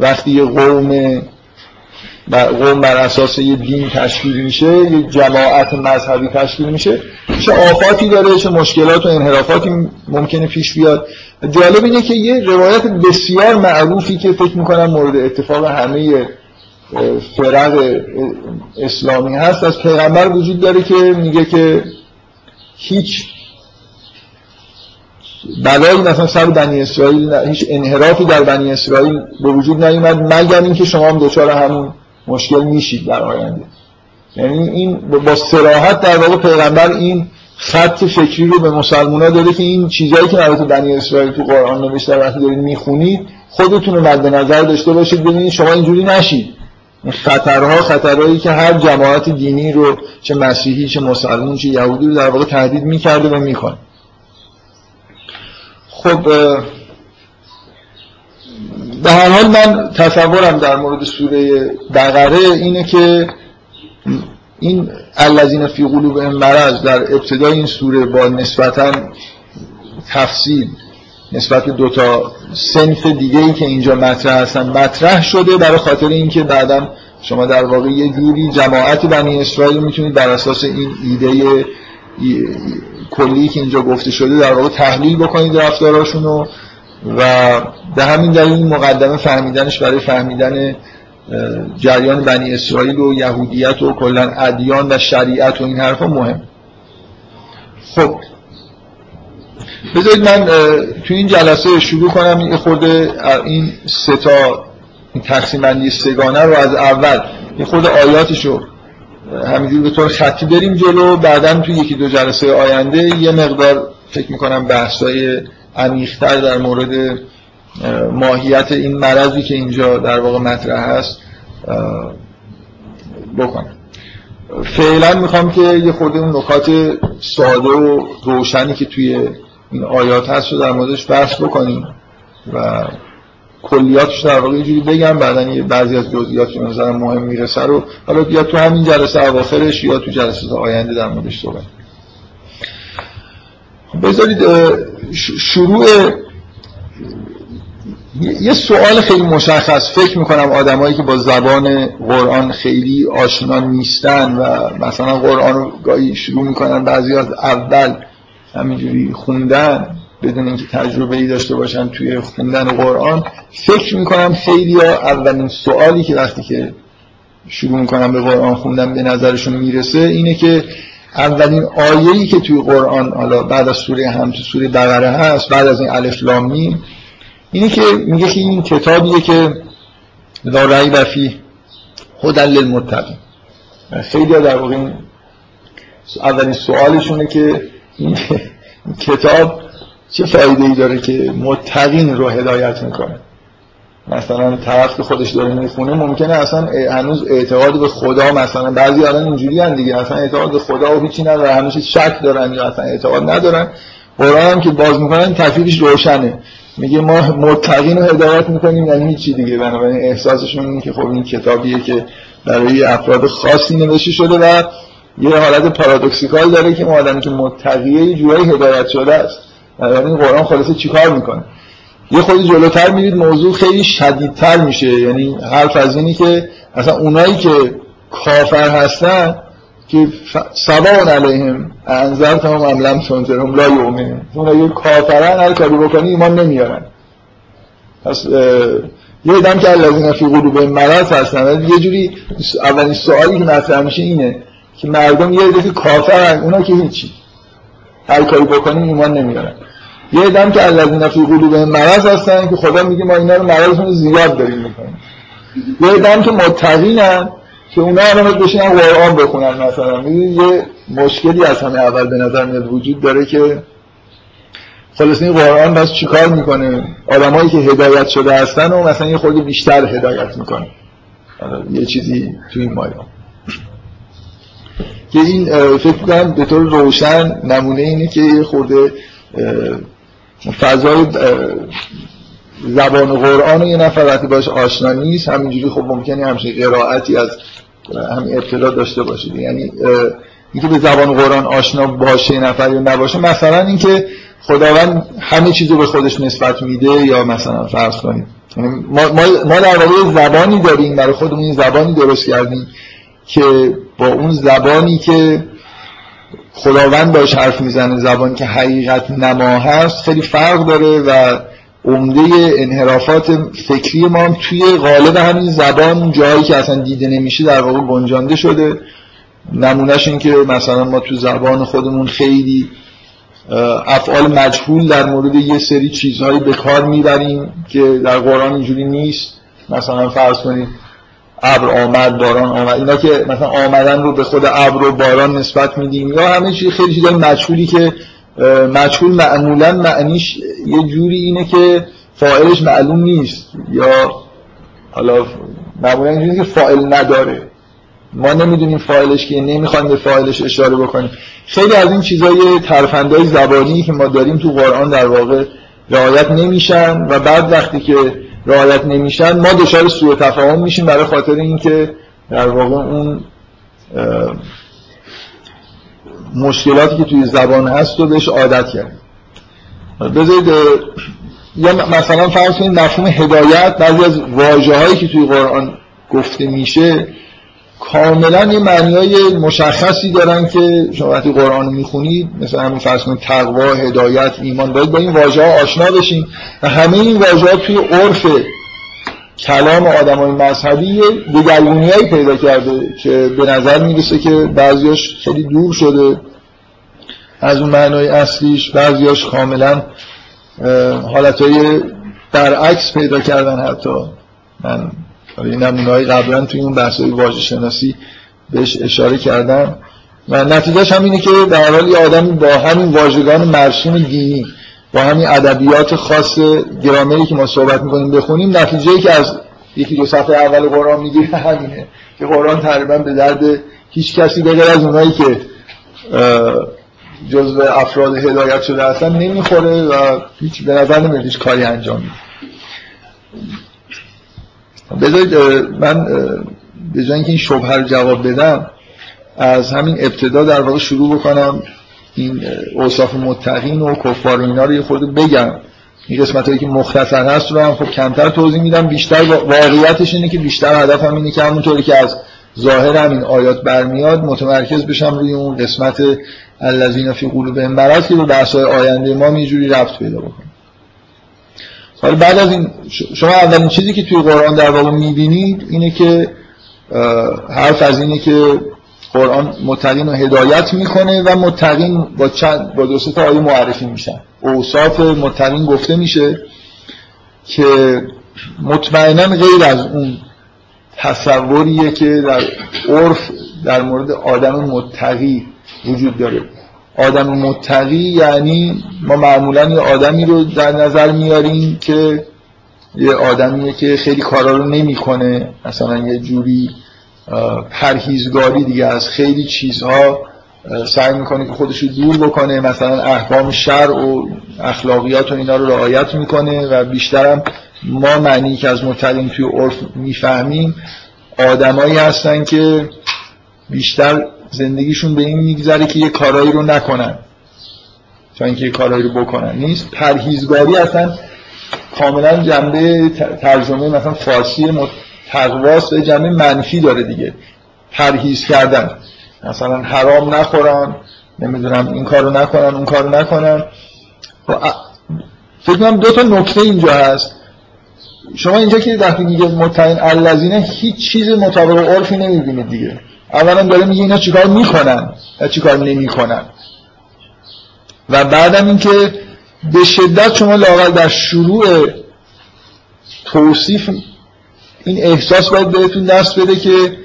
وقتی یه قوم قوم بر اساس یه دین تشکیل میشه یه جماعت مذهبی تشکیل میشه چه آفاتی داره چه مشکلات و انحرافاتی ممکنه پیش بیاد. جالب اینه که یه روایت بسیار معروفی که فکر می‌کنم مورد اتفاق همه فرق اسلامی هست از پیغمبر وجود داره که میگه که هیچ بلایی مثلا سر بنی اسرائیل هیچ انحرافی در بنی اسرائیل به وجود نیومد مگر اینکه شما هم دچار همون مشکل میشید در آینده. یعنی این با سراحت در واقع پیغمبر این خط فکری رو به مسلمان داده که این چیزهایی که البته بنی اسرائیل تو قرآن نوشته وقتی دارید می‌خونید خودتون رو مد نظر داشته باشید ببینید شما اینجوری نشید. خطرها خطرهایی که هر جماعت دینی رو چه مسیحی چه مسلمان چه یهودی رو در واقع تهدید می‌کرده و می‌کنه خب به هر حال من تصورم در مورد سوره بقره اینه که این الذین فی قلوب مرض در ابتدای این سوره با نسبتا تفصیل نسبت دو تا سنف دیگه ای که اینجا مطرح هستن مطرح شده برای خاطر اینکه بعدم شما در واقع یه جوری جماعت بنی اسرائیل می‌تونید بر اساس این ایده کلی که اینجا گفته شده در واقع تحلیل بکنید رفتاراشون و به همین دلیل مقدمه فهمیدنش برای فهمیدن جریان بنی اسرائیل و یهودیت و کلا ادیان و شریعت و این حرفا مهم. خب. بذارید من تو این جلسه شروع کنم. یه خورده این سه تا تقسیم بندی سگانه رو از اول یه خورده آیاتشو همینجور به طور خطی بریم جلو. بعدا تو یکی دو جلسه آینده یه مقدار فکر می‌کنم بحثای عمیق‌تر در مورد ماهیت این مرضی که اینجا در واقع مطرح هست بکنم. فعلا می‌خوام که یه خورده اون نکات ساده و روشنی که توی این آیات هست رو در موردش بحث بکنیم و کلیاتش در واقع جوری بگم بعدا بعضی از جزئیات که نظر مهم می‌رسه رو حالا یا تو همین جلسه اواخرش یا تو جلسه آینده در موردش صحبت بذارید شروع یه سوال خیلی مشخص. فکر می‌کنم آدمایی که با زبان قرآن خیلی آشنا نیستن و مثلا قرآن رو گاهی شروع می‌کنن بعضی از اول همینجوری خوندن بدون اینکه تجربه ای داشته باشن توی خوندن قرآن فکر می‌کنم خیلی ها اولین سوالی که وقتی که شروع می‌کنم به قرآن خوندن به نظرشون می‌رسه اینه که اولین آیه‌ای که توی قرآن حالا بعد از سوره هم تو سوره بقره هست بعد از این الف لام میم اینه که میگه که این کتابیه که لا ریب فی هدى للمتقین. خیلی در واقع اولین سوالشونه که این کتاب چه فایده ای داره که متقین رو هدایت می‌کنه؟ مثلا طرف که خودش داره می‌خونه ممکنه اصلا هنوز اعتقاد به خدا مثلا بعضی الان اینجوری هم دیگه اصلا اعتقاد به خدا و هیچی نداره همیشه شک دارن یا اصلا اعتقاد ندارن. قرآن هم که باز می‌کنن تفیدش روشنه. میگه ما متقین رو هدایت می‌کنیم یعنی هیچی دیگه. بنابراین احساسشون اینه که خب این کتابیه که برای افراد خاصی نوشته شده و یه حالت پارادوکسیکال داره که ما آدمی که متقیه یه جورایی هدایت شده است. بنابراین قرآن خلاصه چیکار می‌کنه؟ یه خودی جلوتر میرید موضوع خیلی شدیدتر میشه. یعنی حرف از اینی که اصلا اونایی که کافر هستن که سواء علیهم انظر تمام عملم سنترهم لا یؤمنون. اون اگه کافرن هر کاری بکنی ایمان نمیارن. پس یه دم که الذین فی قلوب مرض هستن. یه جوری اولین سوالی که مطرح میشه اینه که مردم یه دفعه کافرن اونا که هیچی. هر کاری بکنی ایمان نمیارن. یه دم که الذین فی قلوب مرض هستن که خدا میگه ما اینا رو مرضشون زیاد داریم می‌کنیم. یه دم که متقینن که اونا هم بشینن قرآن بخونن مثلا. یه مشکلی از همه اول به نظر میاد وجود داره که خلاص این قرآن بس چیکار می‌کنه؟ آدمایی که هدایت شده هستن و مثلا یه خورده بیشتر هدایت می‌کنه. یه چیزی تو این مایه. که این فکر کنم به طور روشن نمونه اینه که خورده فضای زبان قرآن یه نفر وقتی باش آشنا نیست همینجوری خب ممکنه همشه قرائتی از همین ابتلا داشته باشید یعنی اینکه به زبان قرآن آشنا باشه نفر یا نباشه مثلا اینکه خداوند همه چیز رو به خودش نسبت میده یا مثلا فرض کنید. یعنی ما, ما در واقع زبانی داریم برای خودمون زبانی درست کردیم که با اون زبانی که خداوند باش حرف می‌زنه زبانی که حقیقت نما هست خیلی فرق داره و عمده انحرافات فکری ما هم توی غالب همین زبان جایی که اصلا دیده نمیشه در واقع گنجانده شده. نمونهش این که مثلا ما تو زبان خودمون خیلی افعال مجهول در مورد یه سری چیزهایی به کار می‌بریم که در قرآن اینجوری نیست. مثلا فرض کنید ابر آمد باران آمد. اینا که مثلا آمدن رو به خود ابر و باران نسبت میدیم. یا همه چیز خیلی چیزای مجهولی که مجهول معمولا معنیش یه جوری اینه که فاعلش معلوم نیست. یا حالا معمولا اینجوری که فاعل نداره. ما نمی‌دونیم فاعلش که نمی‌خوایم به فاعلش اشاره بکنیم. خیلی از این چیزای ترفندهای زبانی که ما داریم تو قرآن در واقع رعایت نمیشن. و بعد وقتی که رعایت نمیشن ما دچار سوء تفاهم میشیم برای خاطر اینکه در واقع اون مشکلاتی که توی زبان هست رو بهش عادت کردیم. بذارید یا مثلا فرض کنید مفهوم هدایت بعضی از واجه هایی که توی قرآن گفته میشه کاملا یه معنی مشخصی دارن که شما وقتی قرآن می‌خونید همین فرض کنید تقوا هدایت ایمان باید با این واژه ها آشنا بشین. و همه این واژه ها توی عرف کلام آدم های مذهبی دگرگونی پیدا کرده که به نظر می‌رسه که بعضیاش خیلی دور شده. از اون معنای اصلیش بعضیاش کاملا حالتهای برعکس پیدا کردن حتی. من این نمونه های قبلا توی اون بحث های واژه شناسی بهش اشاره کردم. و نتیجهش هم اینه که در حال یه آدمی با همین واژگان مرشین دینی با همین ادبیات خاص گرامری که ما صحبت می‌کنیم بخونیم نتیجه ای که از یکی دو صفحه اول قرآن می‌گیره همینه که قرآن تقریبا به درد هیچ کسی بغیر از اونایی که جزو افراد هدایت شده اصلا نمی‌خوره و هیچ به نظر نمیاد هیچ کاری انجام میده بذارید من به جای اینکه این شبه رو جواب بدم از همین ابتدا در واقع شروع بکنم. این اوصاف متقین و کفار و اینا رو یه خورده بگم. این قسمت هایی که مختصر هست رو هم خب کمتر توضیح میدم. بیشتر واقعیتش اینه که بیشتر هدفم اینه که همونطوری که از ظاهر همین آیات برمیاد متمرکز بشم روی اون قسمت الذین فی قلوب مرض که به بحث آینده ما یه جوری رفت پیدا بکنه. حالا بعد از این شما اولین چیزی که توی قرآن در واقع می‌بینید اینه که حرف از اینه که قرآن متقین رو هدایت می‌کنه و متقین با چند با دو تا آیه معرفی میشن. اوصاف متقین گفته میشه که مطمئنا غیر از اون تصوریه که در عرف در مورد آدم متقی وجود داره. آدم متقی یعنی ما معمولا یه آدمی رو در نظر میاریم که یه آدمیه که خیلی کارا رو نمی‌کنه. مثلا یه جوری پرهیزگاری دیگه از خیلی چیزها سعی می‌کنه که خودش رو دور بکنه. مثلا احکام شر و اخلاقیات و اینا رو رعایت می‌کنه و بیشترم ما معنی که از متقین توی عرف می‌فهمیم آدمایی هستن که بیشتر زندگیشون به این میگذره که یه کارایی رو نکنن. تا اینکه یه کارایی رو بکنن. نیست. پرهیزگاری اصلا کاملا جنبه ترجمه مثلا فارسی تقواست به جنبه منفی داره دیگه. پرهیز کردن. مثلا حرام نخورن. نمی‌دونم این کارو نکنن اون کارو نکنن. فکر کنم دو تا نکته اینجا هست. شما اینجا که وقتی میگه متعین الذینه هیچ چیز مطابق عرفی نمی‌بینید دیگه. اولا داره میگه اینا چیکار می‌کنن و چیکار نمی‌کنن. و بعدم اینکه به شدت شما لاقل در شروع توصیف این احساس باید بهتون دست بده که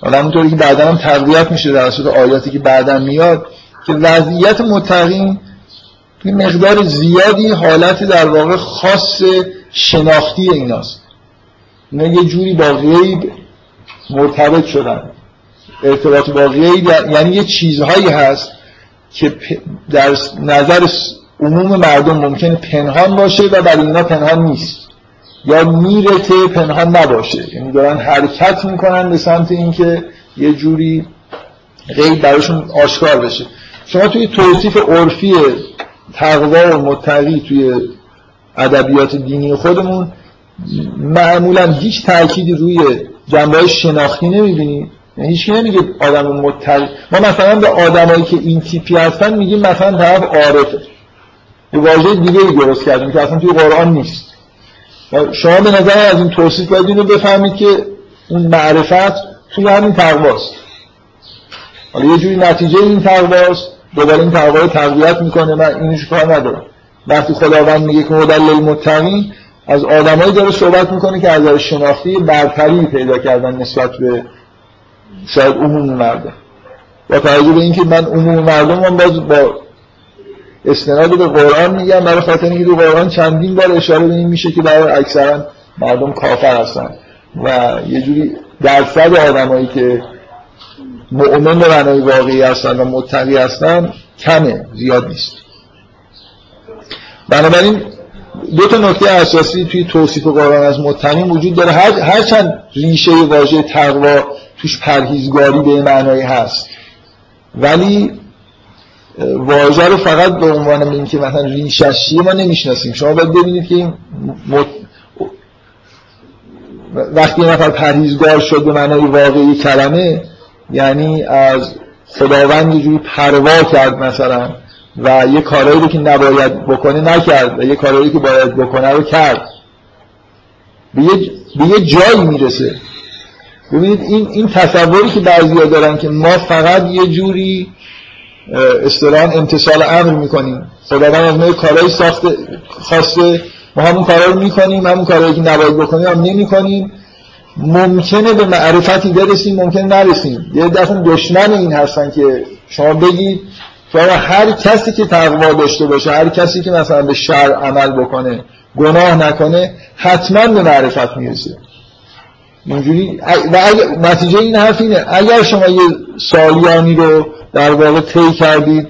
حالا همونطوری که بعدا هم تقویت میشه در اصل آیاتی که بعدا میاد که وضعیت متقین این مقدار زیادی حالت در واقع خاص شناختی ایناست. اینا یه جوری با غیب مرتبط شدن. ارتباط با غیب یعنی یه چیزهایی هست که در نظر عموم مردم ممکنه پنهان باشه و برای اینا پنهان نیست. یا میرته پنهان نباشه. یعنی دارن حرکت می‌کنن به سمت اینکه یه جوری غیب براشون آشکار بشه. شما توی توصیف عرفی تقوا و متقی توی ادبیات دینی خودمون معمولا هیچ تأکیدی روی جنبه شناختی نمی‌بینید هیچ نمیگه آدم متقی ما مثلا به آدمایی که این تیپی هستن میگیم مثلا طرف عارفه یه واژه دیگه ای درست کردیم که اصلا توی قرآن نیست. شما به نظر از این توصیف باید اینو بفهمید که اون معرفت توی همین تقواست. حالا یه جوری نتیجه این تقواست دوباره این تقوا رو تقویت می‌کنه. من اینش کار ندارم. وقتی خداوند میگه که هدل للمتقین از آدمایی داره صحبت می‌کنه که از شناختی برتری پیدا کردن نسبت به شاید عموم مردم. با توجه به اینکه من عموم مردم هم باز با استناد به قرآن میگم برای خاطر اینکه تو قرآن چندین بار اشاره به این میشه که برای اکثرا مردم کافر هستن. و یه جوری درصد آدمایی که مؤمن به معنای واقعی هستن و متقی هستن کمه زیاد نیست. بنابراین دو تا نکته اساسی توی توصیف قرآن از متقین وجود داره. هر هرچند ریشه واژه تقوا توش پرهیزگاری به معنای هست. ولی واژه رو فقط به عنوان این که مثلا ریشش ما نمی‌شناسیم. شما باید ببینید که مت... وقتی یه نفر پرهیزگار شد به معنای واقعی کلمه یعنی از خداوند یه جوری پروا کرد مثلا و یه کارهایی رو که نباید بکنه نکرد و یه کارهایی که باید بکنه رو کرد. به یه, به یه جایی می‌رسه. ببینید این, این تصوری که بعضی دارن که ما فقط یه جوری اصطلاحا امتصال امر می‌کنیم. خداوند از ما کارهای ساخته خواسته. ما همون کارا رو می‌کنیم همون کارهایی که نباید بکنیم هم نمی‌کنیم. ممکنه به معرفتی برسیم ممکن نرسیم. یه دفعه دشمن این هستن که شما بگید شما هر کسی که تقوا داشته باشه هر کسی که مثلا به شر عمل بکنه گناه نکنه حتما به معرفت می‌رسه. اینجوری و نتیجه این حرف اینه اگر شما یه سالیانی رو در واقع طی کردید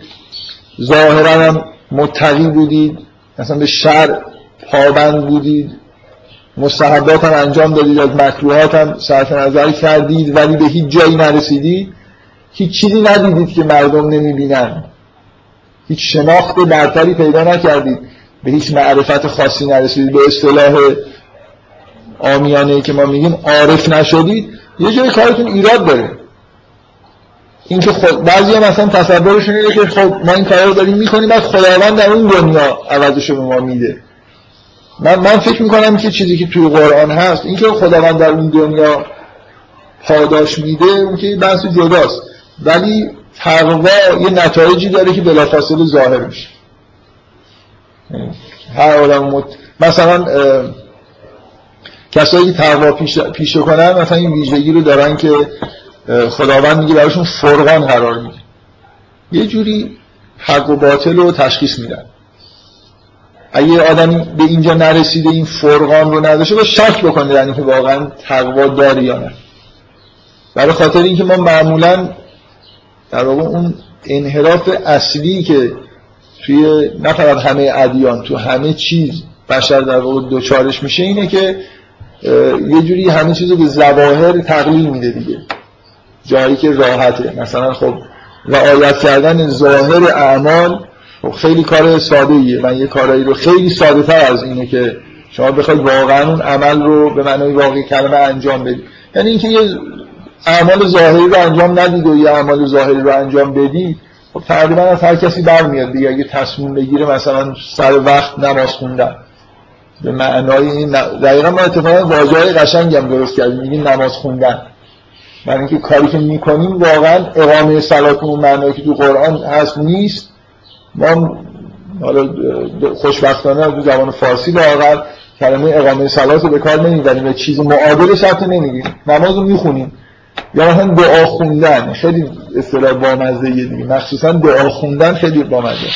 ظاهرا هم متقی بودید مثلا به شر پابند بودید مستحبات هم انجام دادید از مکروهات هم صرف نظر کردید ولی به هیچ جایی نرسیدید هیچ چیزی ندیدید که مردم نمی‌بینن. هیچ شناخت برتری پیدا نکردید. به هیچ معرفت خاصی نرسیدید. به اصطلاح آمیانه که ما میگیم عارف نشدید یه جای کارتون ایراد داره. اینکه خود بعضی هم مثلا تصورشون اینه که خب ما این کار رو داریم می‌کنیم بعد خداوند در اون دنیا عوضش به ما میده. من من فکر می‌کنم که چیزی که توی قرآن هست اینکه خداوند در اون دنیا پاداش میده اون که بحث جداست. ولی تقوا یه نتایجی داره که بلافاصله ظاهر میشه. هر آدم مت... مثلا کسایی که تقوا پیش... پیشه کنن مثلا این ویژگی رو دارن که خداوند میگه براشون فرقان قرار میده. یه جوری حق و باطل رو تشخیص میدن. اگه آدمی به اینجا نرسیده این فرقان رو نداشته با شک بکنه یعنی که واقعا تقوا داری یا نه. برای خاطر اینکه ما معمولا در واقع اون انحراف اصلی که توی نه فقط همه ادیان تو همه چیز بشر در واقع دوچارش میشه اینه که یه جوری همه چیز رو به زواهر تقلیل میده دیگه. جایی که راحته. مثلا خب رعایت کردن ظاهر اعمال خب خیلی کار ساده ایه من یه کارایی رو خیلی ساده تر از اینه که شما بخواید واقعا اون عمل رو به معنای واقعی کلمه انجام بدید یعنی اینکه یه اعمال ظاهری رو انجام ندید و یه اعمال ظاهری رو انجام بدید خب تقریبا از هر کسی برمیاد دیگه. اگه تصمیم بگیره مثلا سر وقت نماز خوندن. به معنای این دقیقا ما اتفاقا واژه های قشنگ هم درست کردیم. میگیم نماز خوندن. برای اینکه کاری که می‌کنیم واقعا اقامه صلات اون معنایی که تو قرآن هست نیست. ما حالا خوشبختانه تو زبان فارسی لاقل کلمه اقامه صلات رو به کار نمی‌بریم چیز معادلش حتی نمیگیم نماز رو می‌خونیم. یا مثلا دعا خوندن. خیلی اصطلاح بامزه دیگه. مخصوصا دعا خوندن خیلی بامزه.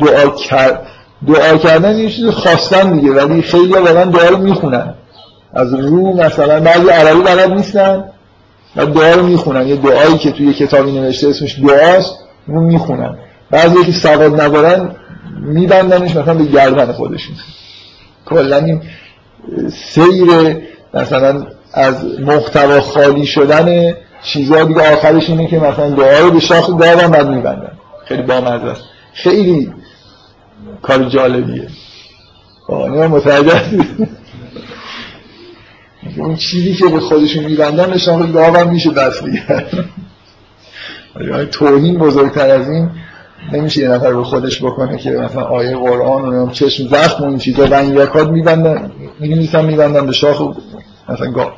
دعا کرد دعا کردن یه چیز خواستن دیگه ولی خیلی واقعا دعا رو می‌خونن. از رو مثلا بعضی عربی بلد نیستن و دعا رو می‌خونن. یه دعایی که توی کتابی نوشته اسمش دعاست رو می‌خونن. بعضی که سواد ندارن میبندنش مثلا به گردن خودشون کلا این سیر مثلا از محتوا خالی شدن چیزا دیگه آخرش اینه که مثلا دعا رو به شاخ گاو بعد میبندن خیلی بامزه است. خیلی کار جالبیه. آنه متوجه اون چیزی که به خودشون میبندن گاو هم میشه دست دیگر توهین بزرگتر از این نمیشه یه نفر به خودش بکنه که مثلا آیه قرآن و چشم زخم و این چیزا و این یکات میبندن میبندن میبندن به شاخ مثلا گاو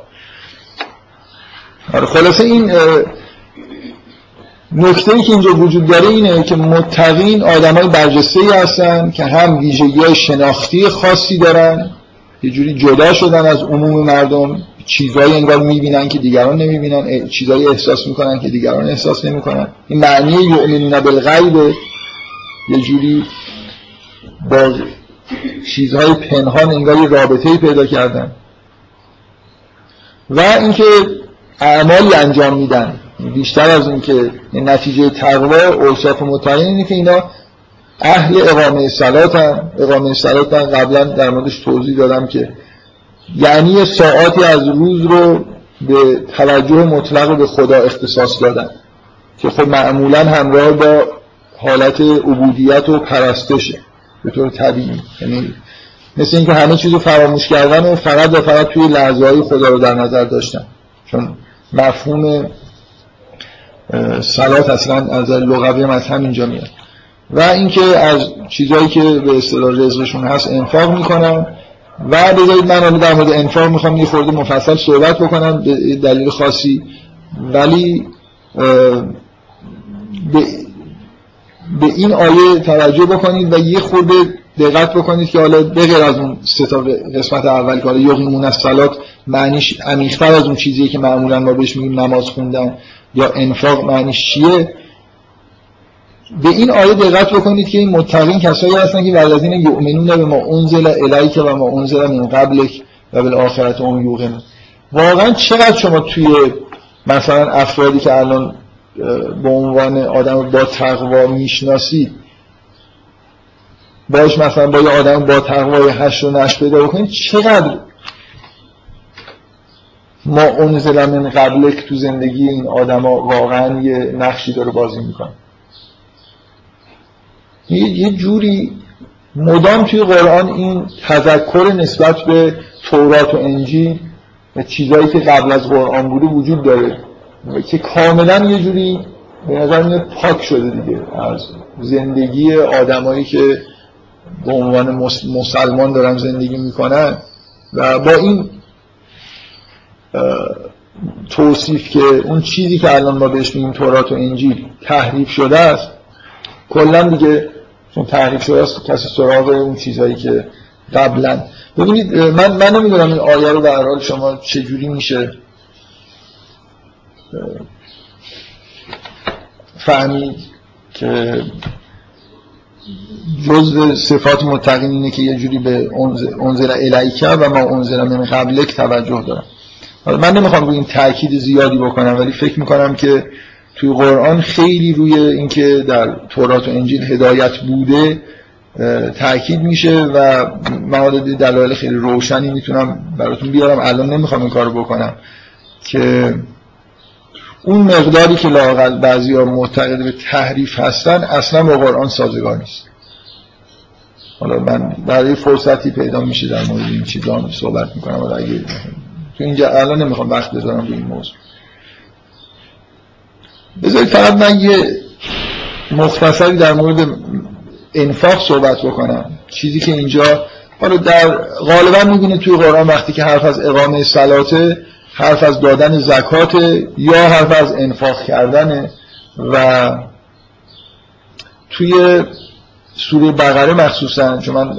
آره خلاصه این نکته ای که اینجا وجود داره اینه که متقین آدمای برجسته ای هستن که هم ویژگی های شناختی خاصی دارن یه جوری جدا شدن از عموم مردم چیزایی انگار می‌بینن که دیگران نمی‌بینن چیزایی احساس می‌کنن که دیگران احساس نمی‌کنن. این معنی یؤمنون بالغیب یه جوری با چیزهای پنهان انگار یه رابطه پیدا کردن. و اینکه اعمالی انجام میدن. بیشتر از اون که نتیجه تقوا اوصاف متعین اینه که اینا اهل اقامه صلات هم اقامه صلات هم قبلا در موردش توضیح دادم که یعنی ساعاتی از روز رو به توجه مطلق به خدا اختصاص دادن که خب معمولا همراه با حالت عبودیت و پرستشه به طور طبیعی. یعنی مثل اینکه همه چیز رو فراموش کردن و فقط و فقط توی لحظه های خدا رو در نظر داشتن. چون مفهوم سلات اصلا از لغوی هم از همینجا میاد. و اینکه از چیزهایی که به اصطلاح رزقشون هست انفاق می‌کنن. و بذارید من در مورد انفاق می‌خوام یه خورده مفصل صحبت بکنم به دلیل خاصی. ولی به, به این آیه توجه بکنید و یه خورده دقت بکنید که حالا بغیر از اون سه تا قسمت اول که حالا یقیمون از صلات معنیش عمیق‌تر از اون چیزیه که معمولا ما بهش میگیم نماز خوندن. یا انفاق معنیش چیه؟ به این آیه دقت بکنید که این متقین کسایی هستن که بعد از این یؤمنون به ما انزل الیک و ما انزل من قبلک و بالآخرت اون یوقنون. واقعا چقدر شما توی مثلا افرادی که الان به عنوان آدم با تقوا می‌شناسید باش مثلا با یه آدم با تقوای هشت و نش پیدا بکنید چقدر ما انزل من قبلک تو زندگی این آدما واقعا یه نقشی داره بازی می‌کنه. یه جوری مدام توی قرآن این تذکر نسبت به تورات و انجیل و چیزایی که قبل از قرآن بوده وجود داره که کاملا یه جوری به نظر میاد پاک شده دیگه. از زندگی آدمایی که به عنوان مسلمان دارن زندگی می‌کنن و با این توصیف که اون چیزی که الان ما بهش میگیم تورات و انجیل تحریف شده است کلا دیگه چون تحریف شده است کسی سراغ اون چیزهایی که قبلا. ببینید من من نمی‌دونم این آیه رو به حال شما چجوری میشه فهمید که جزء صفات متقین اینه که یه جوری به انزل الیکه و ما انزل من قبلک توجه دارم. من نمی‌خوام روی این تاکید زیادی بکنم ولی فکر می‌کنم که توی قرآن خیلی روی اینکه در تورات و انجیل هدایت بوده تاکید میشه و موارد دلایل خیلی روشنی می‌تونم براتون بیارم. الان نمی‌خوام این کارو بکنم که اون مقداری که لاقل بعضی ها معتقد به تحریف هستن اصلا با قرآن سازگار نیست. حالا من برای فرصتی پیدا میشه در مورد این چیزا صحبت می‌کنم ولی اگه تو اینجا الان نمی‌خوام وقت بذارم به این موضوع. بذارید فقط من یه مختصری در مورد انفاق صحبت بکنم. چیزی که اینجا حالا در غالبا می‌بینید توی قرآن وقتی که حرف از اقامه صلاته حرف از دادن زکات یا حرف از انفاق کردن و توی سوره بقره مخصوصا چون من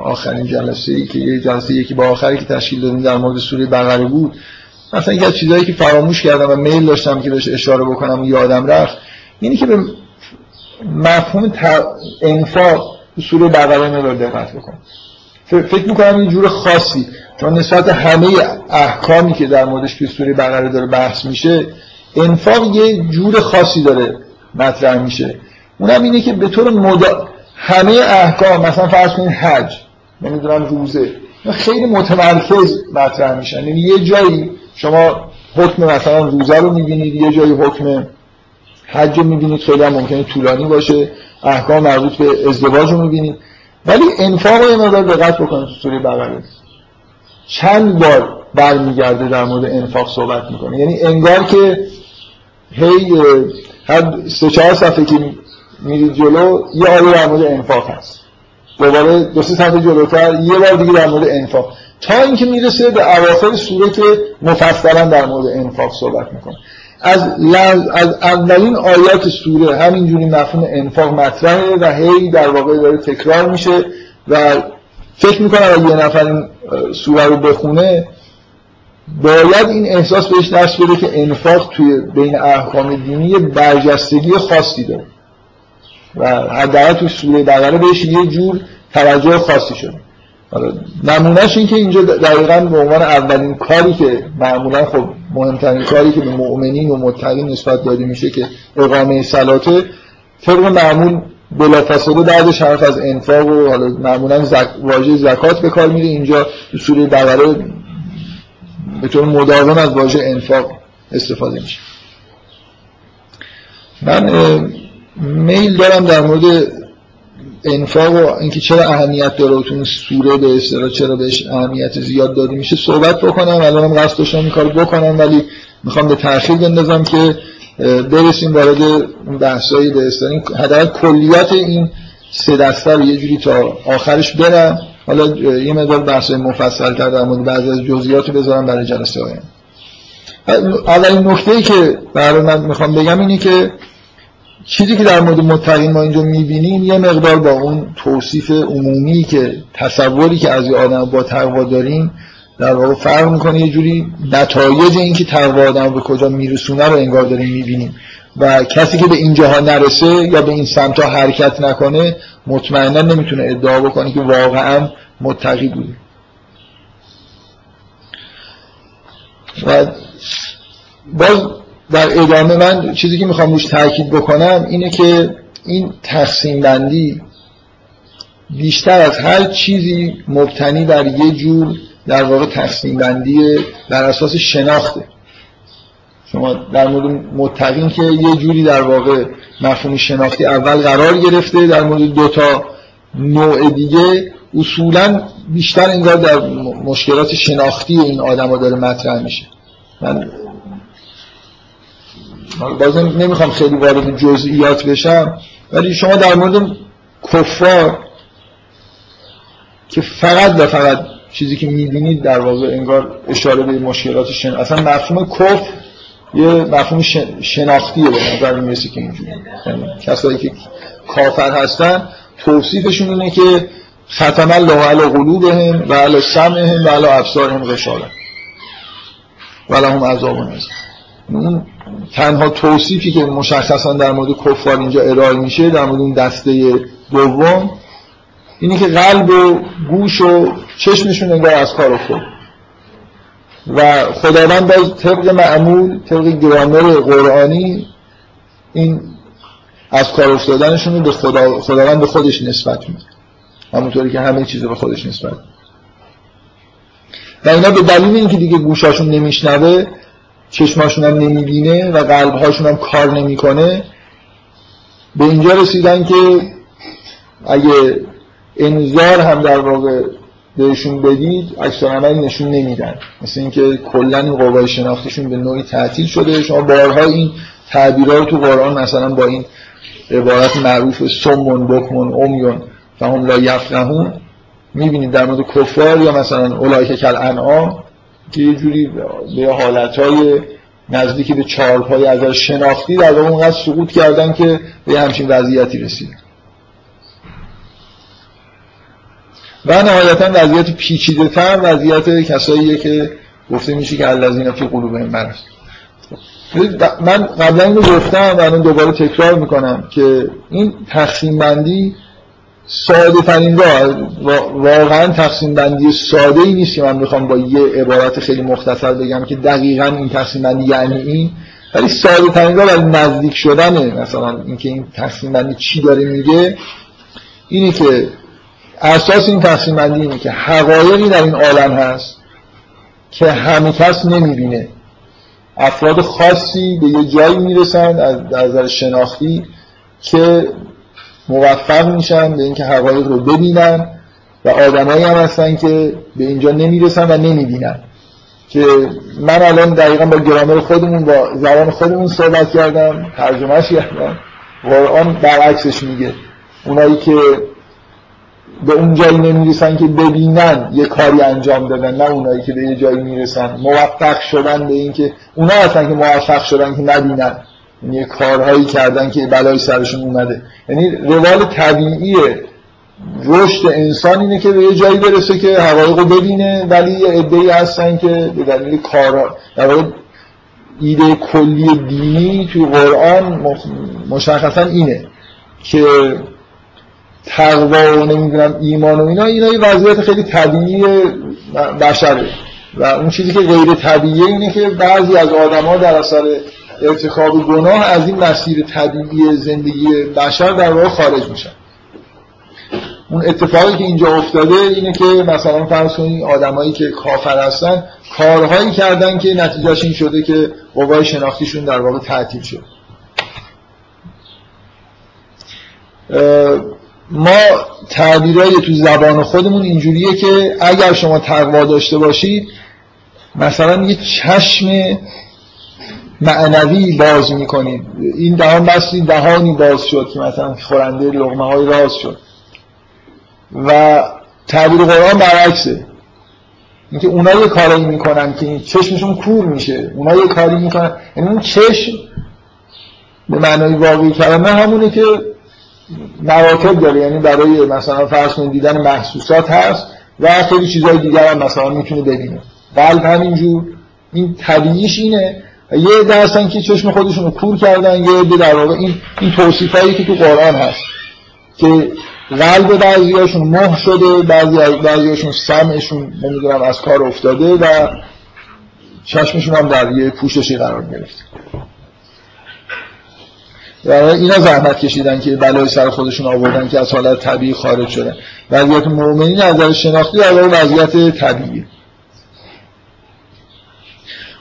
آخرین جلسه ای که یه جلسه یکی با آخری که تشکیل دادیم در مورد سوره بقره بود. مثلا یکی از که فراموش کردم و میل داشتم که بهش اشاره بکنم و یادم رفت اینی که به مفهوم انفاق سوره بقره رو دقت بکنم فکر می‌کنم یه جور خاصی. چون نسبت همه احکامی که در موردش توی سوره بقره داره بحث میشه انفاق یه جور خاصی داره مطرح میشه. اونم اینه که به طور مدا... همه احکام مثلا فرض کنید حج. نمی‌دونم روزه. خیلی متمرکز مطرح میشن. یعنی یه جایی شما حکم مثلا روزه رو می‌بینید یه جایی حکم حج رو می‌بینید خیلی هم ممکنه طولانی باشه احکام مربوط به ازدواج رو می‌بینید. ولی انفاق رو یه مقدار دقت بکنید تو سوره بقره. چند بار برمیگرده در مورد انفاق صحبت می‌کنه. یعنی انگار که هی هر سه چهار صفحه که میرید جلو یه آیه در مورد انفاق هست. دوباره دو سه صفحه جلوتر یه بار دیگه در مورد انفاق. تا اینکه می‌رسه به اواخر سوره که مفصلا در مورد انفاق صحبت می‌کنه. از, از اولین آیات سوره همینجوری مفهوم انفاق مطرحه و هی در واقع داره تکرار میشه و فکر می‌کنم اگه یه نفر این سوره رو بخونه باید این احساس بهش دست بده که انفاق توی بین احکام دینی برجستگی خاصی داره. و حداقل توی سوره بقره بهش یه جور توجه خاصی شده نمونهش این که اینجا دقیقا به عنوان اولین کاری که معمولا خب مهمترین کاری که به مؤمنین و متقین نسبت داده میشه که اقامه صلاته طبق معمول بلافاصله بعدش حرف از انفاق و حالا معمولا زک... واژه زکات به کار میره. اینجا تو سوره بقره به طور مداوم از واژه انفاق استفاده میشه. من میل دارم در مورد انفاق و اینکه چرا اهمیت داره و تو سوره به اصطلاح چرا بهش اهمیت زیاد داده میشه صحبت بکنم. الانم قصد داشتم این کارو بکنم ولی می‌خوام به تأخیر بندازم که برسیم وارد اون بحثایی به اصطلاح حداقل کلیات این سه دسته رو یه جوری تا آخرش برم. حالا یه مقدار بحث مفصل تر در مورد بعضی از جزئیات بذارم برای جلسه آینده. اولین نکته که برای من می‌خوام بگم اینه که چیزی که در مورد متقین ما اینجا می‌بینیم یه مقدار با اون توصیف عمومی که تصوری که از یه آدم با تقوا داریم در واقع فرق می‌کنه. یه جوری نتایج این که تقوا آدم به کجا میرسونه رو انگار داریم می‌بینیم. و کسی که به اینجاها نرسه یا به این سمت حرکت نکنه مطمئنا نمی‌تونه ادعا بکنه که واقعا متقی بوده. و باز در ادامه من چیزی که می‌خوام روش تاکید بکنم اینه که این تقسیم بندی بیشتر از هر چیزی مبتنی بر یه جور در واقع تقسیم بندی بر اساس شناخته. شما در مورد متقین که یه جوری در واقع مفهوم شناختی اول قرار گرفته در مورد دوتا نوع دیگه اصولا بیشتر انگار در مشکلات شناختی این آدم داره مطرح میشه. من بازم نمی‌خوام خیلی وارد جزئیات بشم ولی شما در مورد کفار که فقط و فقط چیزی که می‌بینید در واقع انگار اشاره به مشکلات شن اصلا مفهوم کف یه مفهوم شناختیه به نظر می‌رسه که اینجوری یعنی کسایی که کافر هستن توصیفشون اینه که ختم الله علی قلوبهم و علی سمعهم و علی ابصارهم غشاوه و لهم عذاب اون تنها توصیفی که مشخصا در مورد کفار اینجا ارائه میشه در مورد اون دسته دوم اینه که قلب و گوش و چشمشون انگار از کار افتاد. و خداوند باز طبق معمول طبق گرامر قرآنی این از کار افتادنشون به خدا خداوند به خودش نسبت میده. همونطوری که همه چیز به خودش نسبت و اینا به دلیل اینکه دیگه گوشاشون نمیشنوه چشماشون هم نمی‌بینه و قلبهاشون هم کار نمی‌کنه. به اینجا رسیدن که اگه انذار هم در واقع بهشون بدید اکثر عملی نشون نمیدن. مثل اینکه کلا این قوای شناختیشون به نوعی تعطیل شده. شما بارها این تعبیرها رو تو قرآن مثلا با این عبارت معروف سمون بکمون و هم لا یفقهون می‌بینید در مورد کفار یا مثلا اولای کل انعام که یه جوری به حالتهای نزدیکی به چارپای از شناختی در واقع اونقدر سقوط کردن که به همچین وضعیتی رسیدن. و نهایتا وضعیت پیچیده تر وضعیت کساییه که گفته میشه که الذین فی قلوبهم مرض من قبلا اینو گفتم و الان دوباره تکرار می‌کنم که این تقسیم بندی ساده ترین واقعا تقسیم بندی ساده ای نیست که من می‌خوام با یه عبارت خیلی مختصر بگم که دقیقا این تقسیم بندی یعنی این ولی ساده ترین برای نزدیک شدنه مثلا اینکه این تقسیم بندی چی داره میگه اینه که اساس این تقسیم بندی اینه که حقایقی در این عالم هست که همه کس نمی‌بینه. افراد خاصی به یه جایی می‌رسن از نظر شناختی که موفق میشن به اینکه حقایق رو ببینن و آدمایی هم هستن که به اینجا نمی‌رسن و نمی‌بینن. که من الان دقیقا با گرامر خودمون با زبان خودمون صحبت کردم ترجمهش کردم. قرآن برعکسش میگه. اونایی که به اون جایی نمی‌رسن که ببینن یه کاری انجام دادن نه اونایی که به یه جایی می‌رسن. موفق شدن به اینکه اونا هستن که موفق شدن که نبینن. یعنی کارهایی کردن که بلای سرشون اومده. یعنی روال طبیعی رشد انسان اینه که به یه جایی برسه که حقایق رو ببینه ولی یه عده‌ای هستن که به دلیل کار در ایده کلی دینی توی قرآن مشخصا اینه که تقوا و نمی‌دونم ایمان و اینا اینا یه وضعیت خیلی طبیعی بشره. و اون چیزی که غیر طبیعیه اینه که بعضی از آدما در اثر ارتکاب گناه از این مسیر طبیعی زندگی بشر در واقع خارج میشن اون اتفاقی که اینجا افتاده اینه که مثلا فرض کنید آدمایی که کافر هستن کارهایی کردن که نتیجهش این شده که قوای شناختیشون در واقع تعطیل شد. ما تعبیرهای تو زبان خودمون اینجوریه که اگر شما تقوا داشته باشید مثلا یه چشم معنوی باز می‌کنید. این دهان بستی دهانی باز شد که مثلا خورنده لغمه های راز شد. و تعبیر قرآن برعکسه. اینکه اونا یه کاری می‌کنن که چشمشون کور میشه. اونا یه کاری می‌کنن. یعنی اون چشم به معنای واقعی کلمه همونه که مراتب داره. یعنی برای مثلا فرض کنید دیدن محسوسات هست و خیلی چیزهای دیگر هم مثلا می‌تونه ببینه. قلب همینجور. این طبیعیش اینه یه هستن که چشم خودشون رو کور کردن یه عده در واقع این این توصیف هایی که تو قرآن هست که قلب بعضیاشون مه شده بعضی بعضیاشون سمعشون نمی‌دونم از کار افتاده و چشمشون هم در یه پوششی قرار گرفته. اینا زحمت کشیدن که بلای سر خودشون آوردن که از حالت طبیعی خارج شدن. وضعیت مؤمنین از نظر شناختی در وضعیت طبیعی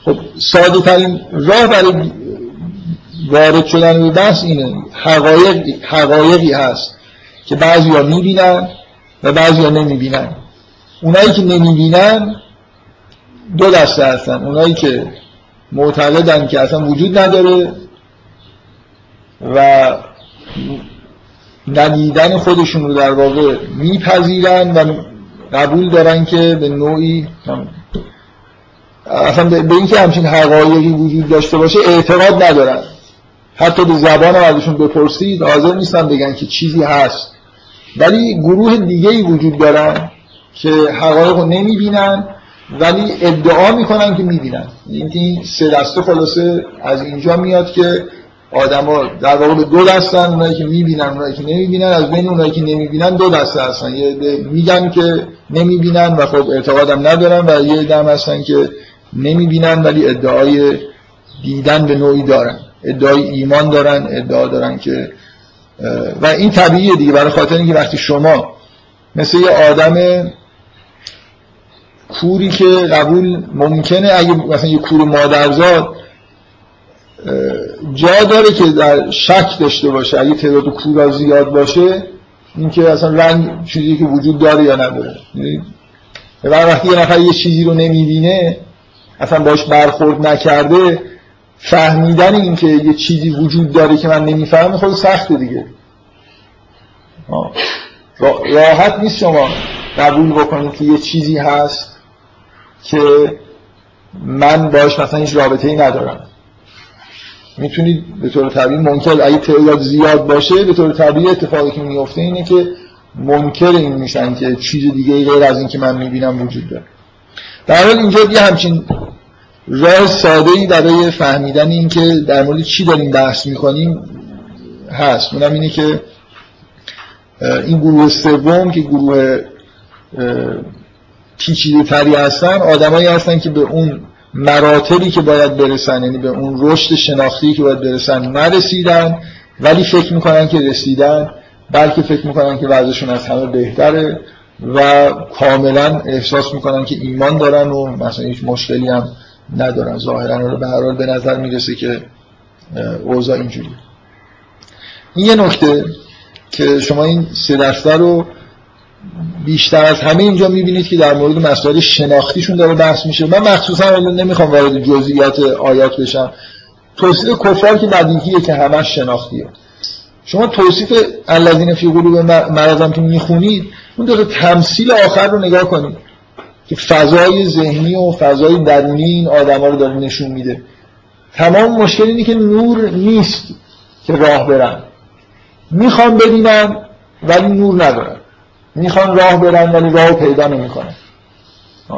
خب ساده ترین راه برای وارد شدن به بحث اینه. حقایق حقایقی هست که بعضی ها می‌بینن و بعضی ها نمی‌بینن. اونایی که نمی‌بینن دو دسته هستن. اونایی که معتقدن که اصلا وجود نداره و ندیدن خودشون رو در واقع میپذیرن و قبول دارن که به نوعی اصلا به اینکه همچین حقایقی وجود داشته باشه اعتقاد ندارن. حتی به زبان ازشون بپرسید حاضر نیستن بگن که چیزی هست. ولی گروه دیگه ای وجود دارن که حقایق رو نمی‌بینن ولی ادعا می‌کنن که می‌بینن. اینکه این سه دسته خلاصه از اینجا میاد که آدما در واقع دو دستن اونایی که می‌بینن اونایی که نمی‌بینن. از بین اونایی که نمی‌بینن دو دسته هستن. یه میگن که نمی‌بینن و خب اعتقادم ندارن و یه دم هستن که نمی‌بینن ولی ادعای دیدن به نوعی دارن. ادعای ایمان دارن ادعا دارن که و این طبیعیه دیگه. برای خاطر اینکه وقتی شما مثل یه آدم کوری که قبول ممکنه اگه مثلا یه کور مادرزاد جا داره که در شک داشته باشه اگه تعداد کورا زیاد باشه اینکه اصلا رنگ چیزی که وجود داره یا نداره. و وقتی یه نفر یه چیزی رو نمی‌بینه اصلا باش برخورد نکرده فهمیدن اینکه یه چیزی وجود داره که من نمی‌فهمم خود سخته دیگه. راحت نیست شما قبول بکنید که یه چیزی هست که من باش مثلا هیچ رابطه ای ندارم. می‌تونید به طور طبیعی منکر اگه تعداد زیاد باشه به طور طبیعی اتفاقی که میفته اینه که منکر این میشن که چیز دیگه غیر از این که من می‌بینم وجود داره. در حال اینجا یه همچین راه ساده ای برای فهمیدن این که در مورد چی داریم بحث می‌کنیم هست. اونم اینه که این گروه سوم که گروه پیچیده تری هستن آدمایی هستن که به اون مراتبی که باید برسن یعنی به اون رشد شناختی که باید برسن نرسیدن ولی فکر می‌کنن که رسیدن بلکه فکر می‌کنن که وضعشون از همه بهتره. و کاملا احساس می‌کنن که ایمان دارن و مثلا هیچ مشکلی هم ندارن. ظاهرا رو به هر حال به نظر می‌رسه که اوضاع اینجوری این یه نکته که شما این سه دسته رو بیشتر از همه اینجا می‌بینید که در مورد مسائل شناختیشون داره بحث میشه. من مخصوصا نمی‌خوام وارد جزئیات آیات بشم. توصیف کفار که بدیهیه که همش شناختیه. شما توصیف الذین فی قلوب مرضم که می‌خونید اون دو تمثیل آخر رو نگاه کنید که فضای ذهنی و فضای درونی این رو داره نشون میده. تمام مشکل اینه که نور نیست که راه برن. می‌خوام ببینم ولی نور ندارن. می‌خوان راه برن ولی راه پیدا نمی‌کنن.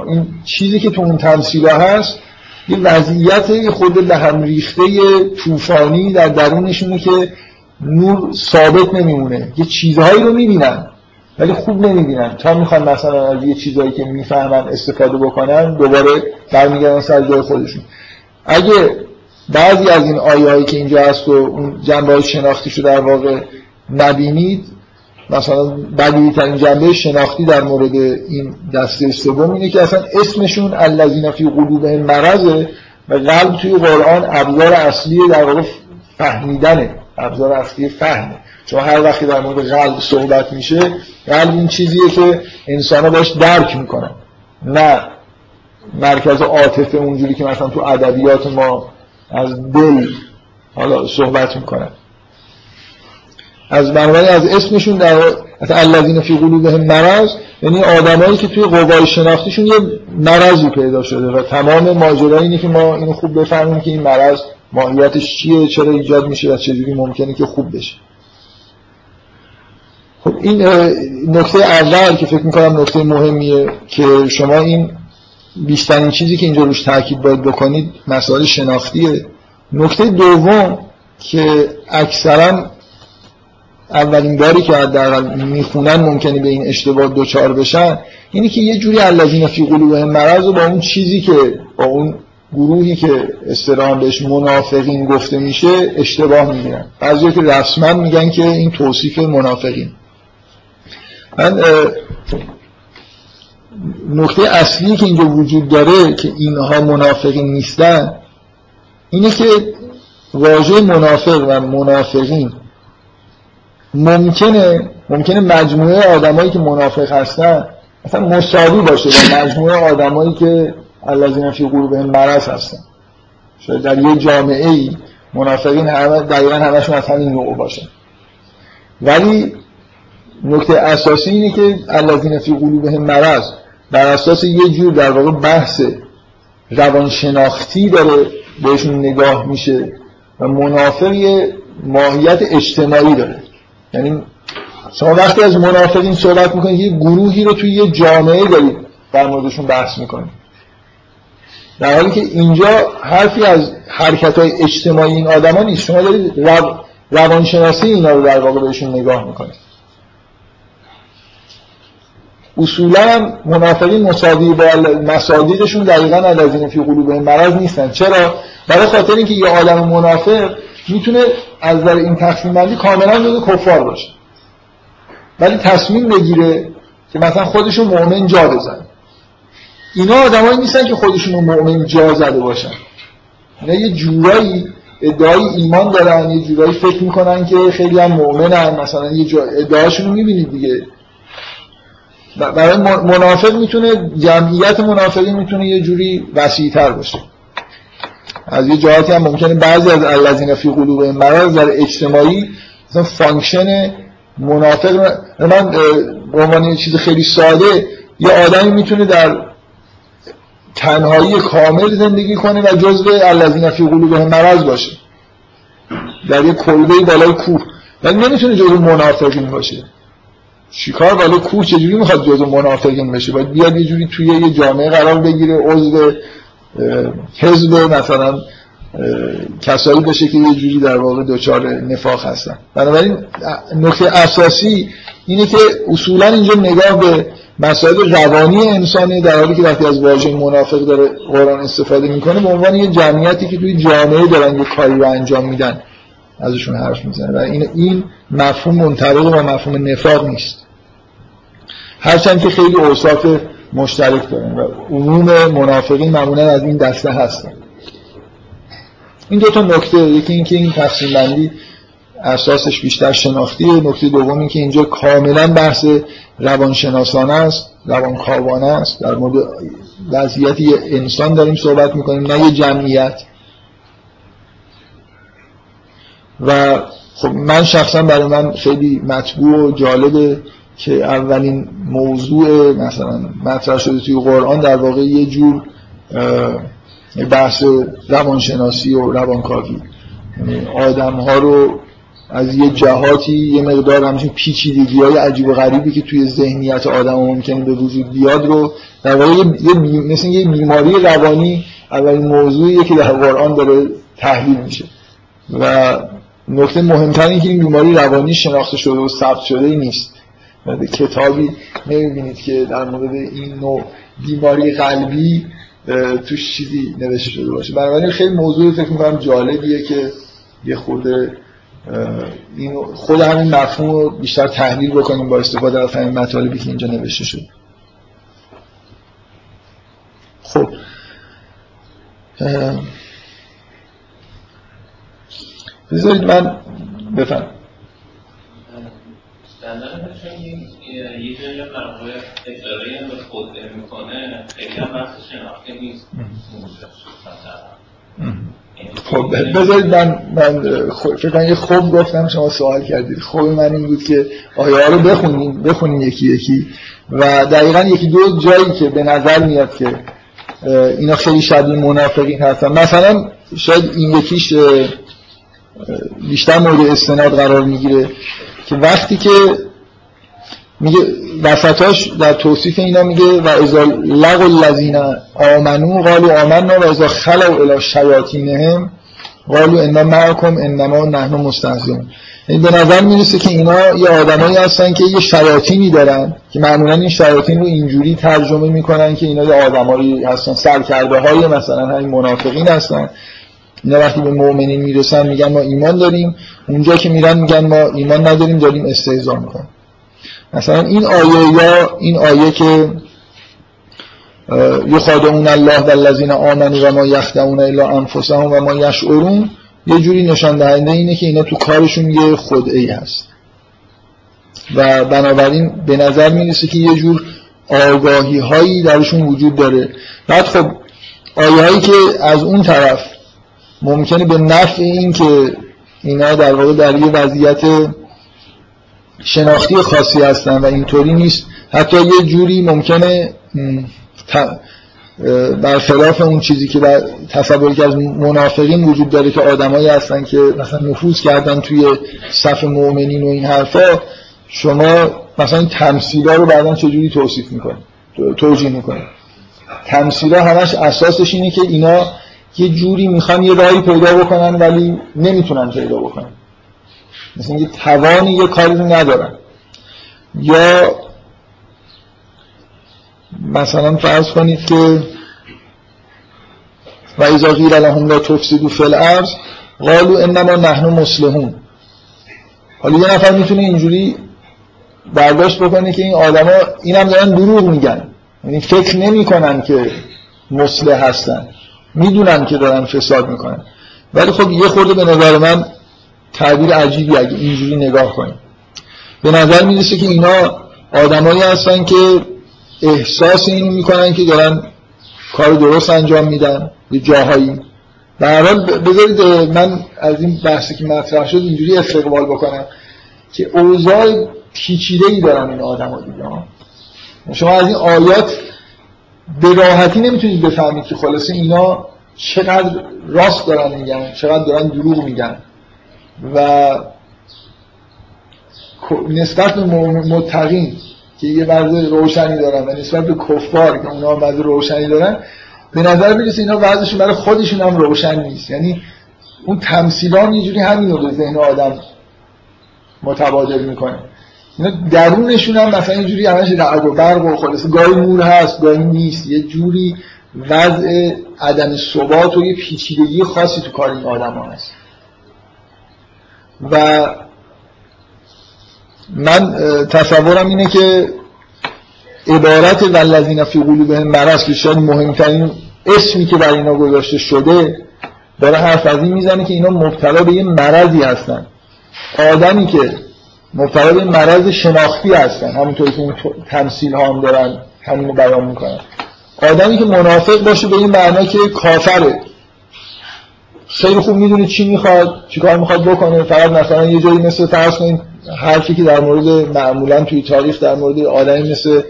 این چیزی که تو اون تمثیل هست یه وضعیت خود به هم ریخته طوفانی در درونشونه که نور ثابت نمیمونه. یه چیزهایی رو می‌بینن ولی خوب نمی‌بینن. تا می‌خوان مثلا از یه چیزهایی که می‌فهمن استفاده بکنن دوباره برمیگردن سر جای خودشون. اگه بعضی از این آیه هایی که اینجا هست و اون جنبه های شناختی شو در واقع نبینید مثلا بدیهی ترین جنبه شناختی در مورد این دسته سوم اینه که اصلا اسمشون الذین فی قلوبهم مرضه و قلب توی قرآن ابزار اصلی در واقع فهمیدنه. ابزار اصلی فهمه چون هر وقتی در مورد قلب صحبت میشه قلب این چیزیه که انسان ها باش درک می‌کنن. نه مرکز عاطفه اونجوری که مثلا تو ادبیات ما از دل حالا صحبت می‌کنن. از بنابراین از اسمشون در الذین فی قلوبهم مرض یعنی آدمایی که توی قوای شناختیشون یه مرضی پیدا شده و تمام ماجرا اینه که ما اینو خوب بفهمیم که این مرض ماهیتش چیه چرا ایجاد میشه و چجوری ممکنه که خوب بشه. خب این نکته اول که فکر می‌کنم نکته مهمیه که شما این بیشترین چیزی که اینجا روش تاکید باید بکنید مسائل شناختیه. نکته دوم که اکثرا اولین باری که حداقل می‌خونن ممکنه به این اشتباه دوچار بشن اینی که یه جوری الذین فی قلوبهم مرض و با اون چیزی که با اون گروهی که استرام بهش منافقین گفته میشه اشتباه می‌گیرن. بعضی که رسما میگن که این توصیف منافقین. من نقطه اصلی که اینجا وجود داره که اینها منافقین نیستن اینه که واژه منافق و منافقین ممکنه ممکنه مجموعه آدمایی که منافق هستن مثلا مساوی باشه با مجموعه آدمایی که الذین فی قلوبهم مرض هستن. شاید در یه جامعه ای منافقین همه دقیقا همشون از همین نوع باشن. ولی نکته اساسی اینه که الذین فی قلوبهم مرض بر اساس یه جور در واقع بحث روانشناختی داره بهشون نگاه میشه و منافق یه ماهیت اجتماعی داره. یعنی شما وقتی از منافقین صحبت می‌کنید یه گروهی رو توی یه جامعه دارید در موردشون بحث می‌کنید. در حالی که اینجا حرفی از حرکت های اجتماعی این آدما نیست. شما دارید روانشناسی اینا رو در واقع بهشون نگاه می‌کنید. اصولا هم منافقین مساوی با مسادیدشون دقیقا الذین فی قلوبهم مرض نیستن. چرا؟ برای خاطر اینکه یه آدم منافق می‌تونه از نظر این تقسیم بندی کاملا جز کفار باشه. ولی تصمیم بگیره که مثلا خودشون مؤمن جا بزن اینا آدمایی نیستن که خودشون مؤمن جا زده باشن. اینا یه جورایی ادعای ایمان دارن یه جورایی فکر می‌کنن که خیلی هم مؤمنن. مثلا یه جا ادعاشون رو می‌بینید دیگه. برای منافق می‌تونه جمعیت منافقی می‌تونه یه جوری وسیعتر باشه. از یه جهاتی هم ممکنه بعضی از الذین فی قلوبهم مرض در اجتماعی مثلا function منافق من به عنوان یه چیز خیلی ساده یه آدمی می‌تونه در تنهایی کامل زندگی کنه و جزء الذین فی قلوب مرض باشه در یه کلبه بالای کوه. ولی نمی‌تونه جزء منافقین باشه شکار بالا کوه چجوری می‌خواد جزء منافقین بشه باید بیاد یه جوری توی یه جامعه قرار بگیره عضو حزب مثلا کسایی باشه که یه جوری در واقع دوچار نفاق هستن. بنابراین نکته اساسی اینه که اصولا اینجا نگاه به مسائل روانی انسانی در حالی که وقتی از واژه منافق داره قرآن استفاده می‌کنه به عنوان یه جمعیتی که توی جامعه دارن یه کاری رو انجام میدن ازشون حرف می‌زنه و این این مفهوم منطبق با مفهوم نفاق نیست. هرچند که خیلی اوصاف مشترک دارن و عموم منافقین معمولا از این دسته هستن. این دو تا نکته یکی اینکه این تقسیم بندی اساسش بیشتر شناختیه. نکته دوم که اینجا کاملا بحث روانشناسانه است روانکاوانه است. در مورد وضعیت انسان داریم صحبت می‌کنیم نه یه جمعیت. و خب من شخصا برای من خیلی مطبوع و جالبه که اولین موضوع مثلا مطرح شده توی قرآن در واقع یه جور بحث روانشناسی و روانکاوی. یعنی آدم ها رو از یه جهاتی یه مقدار همچین پیچیدگی های عجیب و غریبی که توی ذهنیت آدم ممکنه به وجود بیاد رو در واقع یه مثل یه بیماری روانی اولین موضوعیه که در قرآن داره تحلیل میشه. و نکته مهمتر این که این بیماری روانی شناخته شده و ثبت شده نیست. کتابی نمی‌بینید که در مورد این نوع بیماری قلبی توش چیزی نوشته شده باشه. بنابراین خیلی موضوع فکر می‌کنم جالبیه که یه خورده این خود همین مفهوم رو بیشتر تحلیل بکنیم با استفاده از همین مطالبی که اینجا نوشته شده خب. بذارید من بفهم. یه جایی مرحوم اشاره به خود می‌کنه خیلی هم بحث شناخته نیست. خب بذارید من من فکر کنم یه خوب گفتم شما سوال کردید. خوب من این بود که آیه رو بخونیم بخونیم یکی یکی. و دقیقا یکی دو جایی که به نظر میاد که اینا خیلی شبیه منافقین هستن. مثلا شاید این یکیش بیشتر مورد استناد قرار می‌گیره که وقتی که میگه وسطاش در توصیف اینا میگه و ازا لغو الذین آمنو قالوا آمنا و ازا خلو الى شیاطینهم قالوا انا معکم انما نحن مستهزئون. یعنی به نظر می‌رسه که اینا یه آدمایی هستن که یه شیاطینی دارن که معمولا این شیاطین رو اینجوری ترجمه می‌کنن که اینا یه آدمایی هستن سرکرده های مثلا همین منافقین هستن. اینا وقتی به مؤمنین می‌رسن میگن ما ایمان داریم اونجا که میرن میگن ما ایمان نداریم داریم استهزا می‌کنیم. مثلا این آیه یا این آیه که یخادعون الله والذین آمنوا و ما یخدعون الا انفسهم و ما یشعرون یه جوری نشان دهنده اینه که اینا تو کارشون یه خدعی هست. و بنابراین به نظر می‌رسه که یه جور آگاهی هایی درشون وجود داره. بعد خب آیه هایی که از اون طرف ممکنه به نفع این که اینا در واقع در یه وضعیت شناختی خاصی هستن و اینطوری نیست. حتی یه جوری ممکنه برخلاف اون چیزی که در تصوری که از منافقین وجود داره که آدمایی هستن که مثلا نفوذ کردن توی صف مؤمنین و این حرفا شما مثلا تمثیلا رو بعدا چجوری توصیف می‌کنید توجیه می‌کنید تمثیلا همش اساسش اینه که اینا یه جوری می‌خوان یه راهی پیدا بکنن ولی نمی‌تونن پیدا بکنن. مثلا یه توانی یه کاری رو ندارن یا مثلا فرض کنید که و ایزا غیر لهم لا تفسدو فی الارض قالوا انما نحن مسلمون حالا یه نفر می‌تونه اینجوری برداشت بکنه که این آدما اینم دارن دروغ میگن. یعنی فکر نمی‌کنن که مسلح هستن. می‌دونن که دارن فساد می‌کنن. ولی خب یه خورده به نظر من تعبیر عجیبی اگه اینجوری نگاه کنیم. به نظر می‌رسه که اینا آدمایی هستن که احساس اینو می‌کنن که دارن کار درست انجام میدن یه جاهایی. در حال بذارید من از این بحثی که مطرح شد اینجوری استقبال بکنم که اوضاع پیچیده ای دارن این آدم ها دیگه. شما از این آیات به راحتی نمی‌تونید بفهمید که خلاصه اینا چقدر راست دارن میگن چقدر دارن دروغ میگن. و نسبت به متقین که یه وضع روشنی دارن و نسبت به کفار که اونا وضع روشنی دارن به نظر می‌رسه اینا وضعشون برای خودشون هم روشن نیست. یعنی اون تمثیلان یه جوری همین رو ذهن آدم متبادل می‌کنه. اینا درونشون هم مثلا یه جوری همش رعد و برق و خلاصه گاهی نور هست گاهی نیست. یه جوری وضع عدم ثبات و یه پیچیدگی خاصی تو کار این آدم ها هست. و من تصورم اینه که عبارت والذین فی قلوبهم مرض که شاید مهمترین اسمی که برای اینا گذاشته شده داره حرف از این می‌زنه که اینا مبتلا به یه مرضی هستن. آدمی که مبتلا به مرض شناختی هستن همونطور که این تمثیل ها هم دارن همینو بیان می‌کنن. آدمی که منافق باشه به این معنا که کافره. خیلی خوب می‌دونه چی می‌خواد چی کار می‌خواد بکنه. فقط مثلا یه جایی مثل فرض کنید حرفی که در مورد معمولا توی تاریخ در مورد آدمی مثل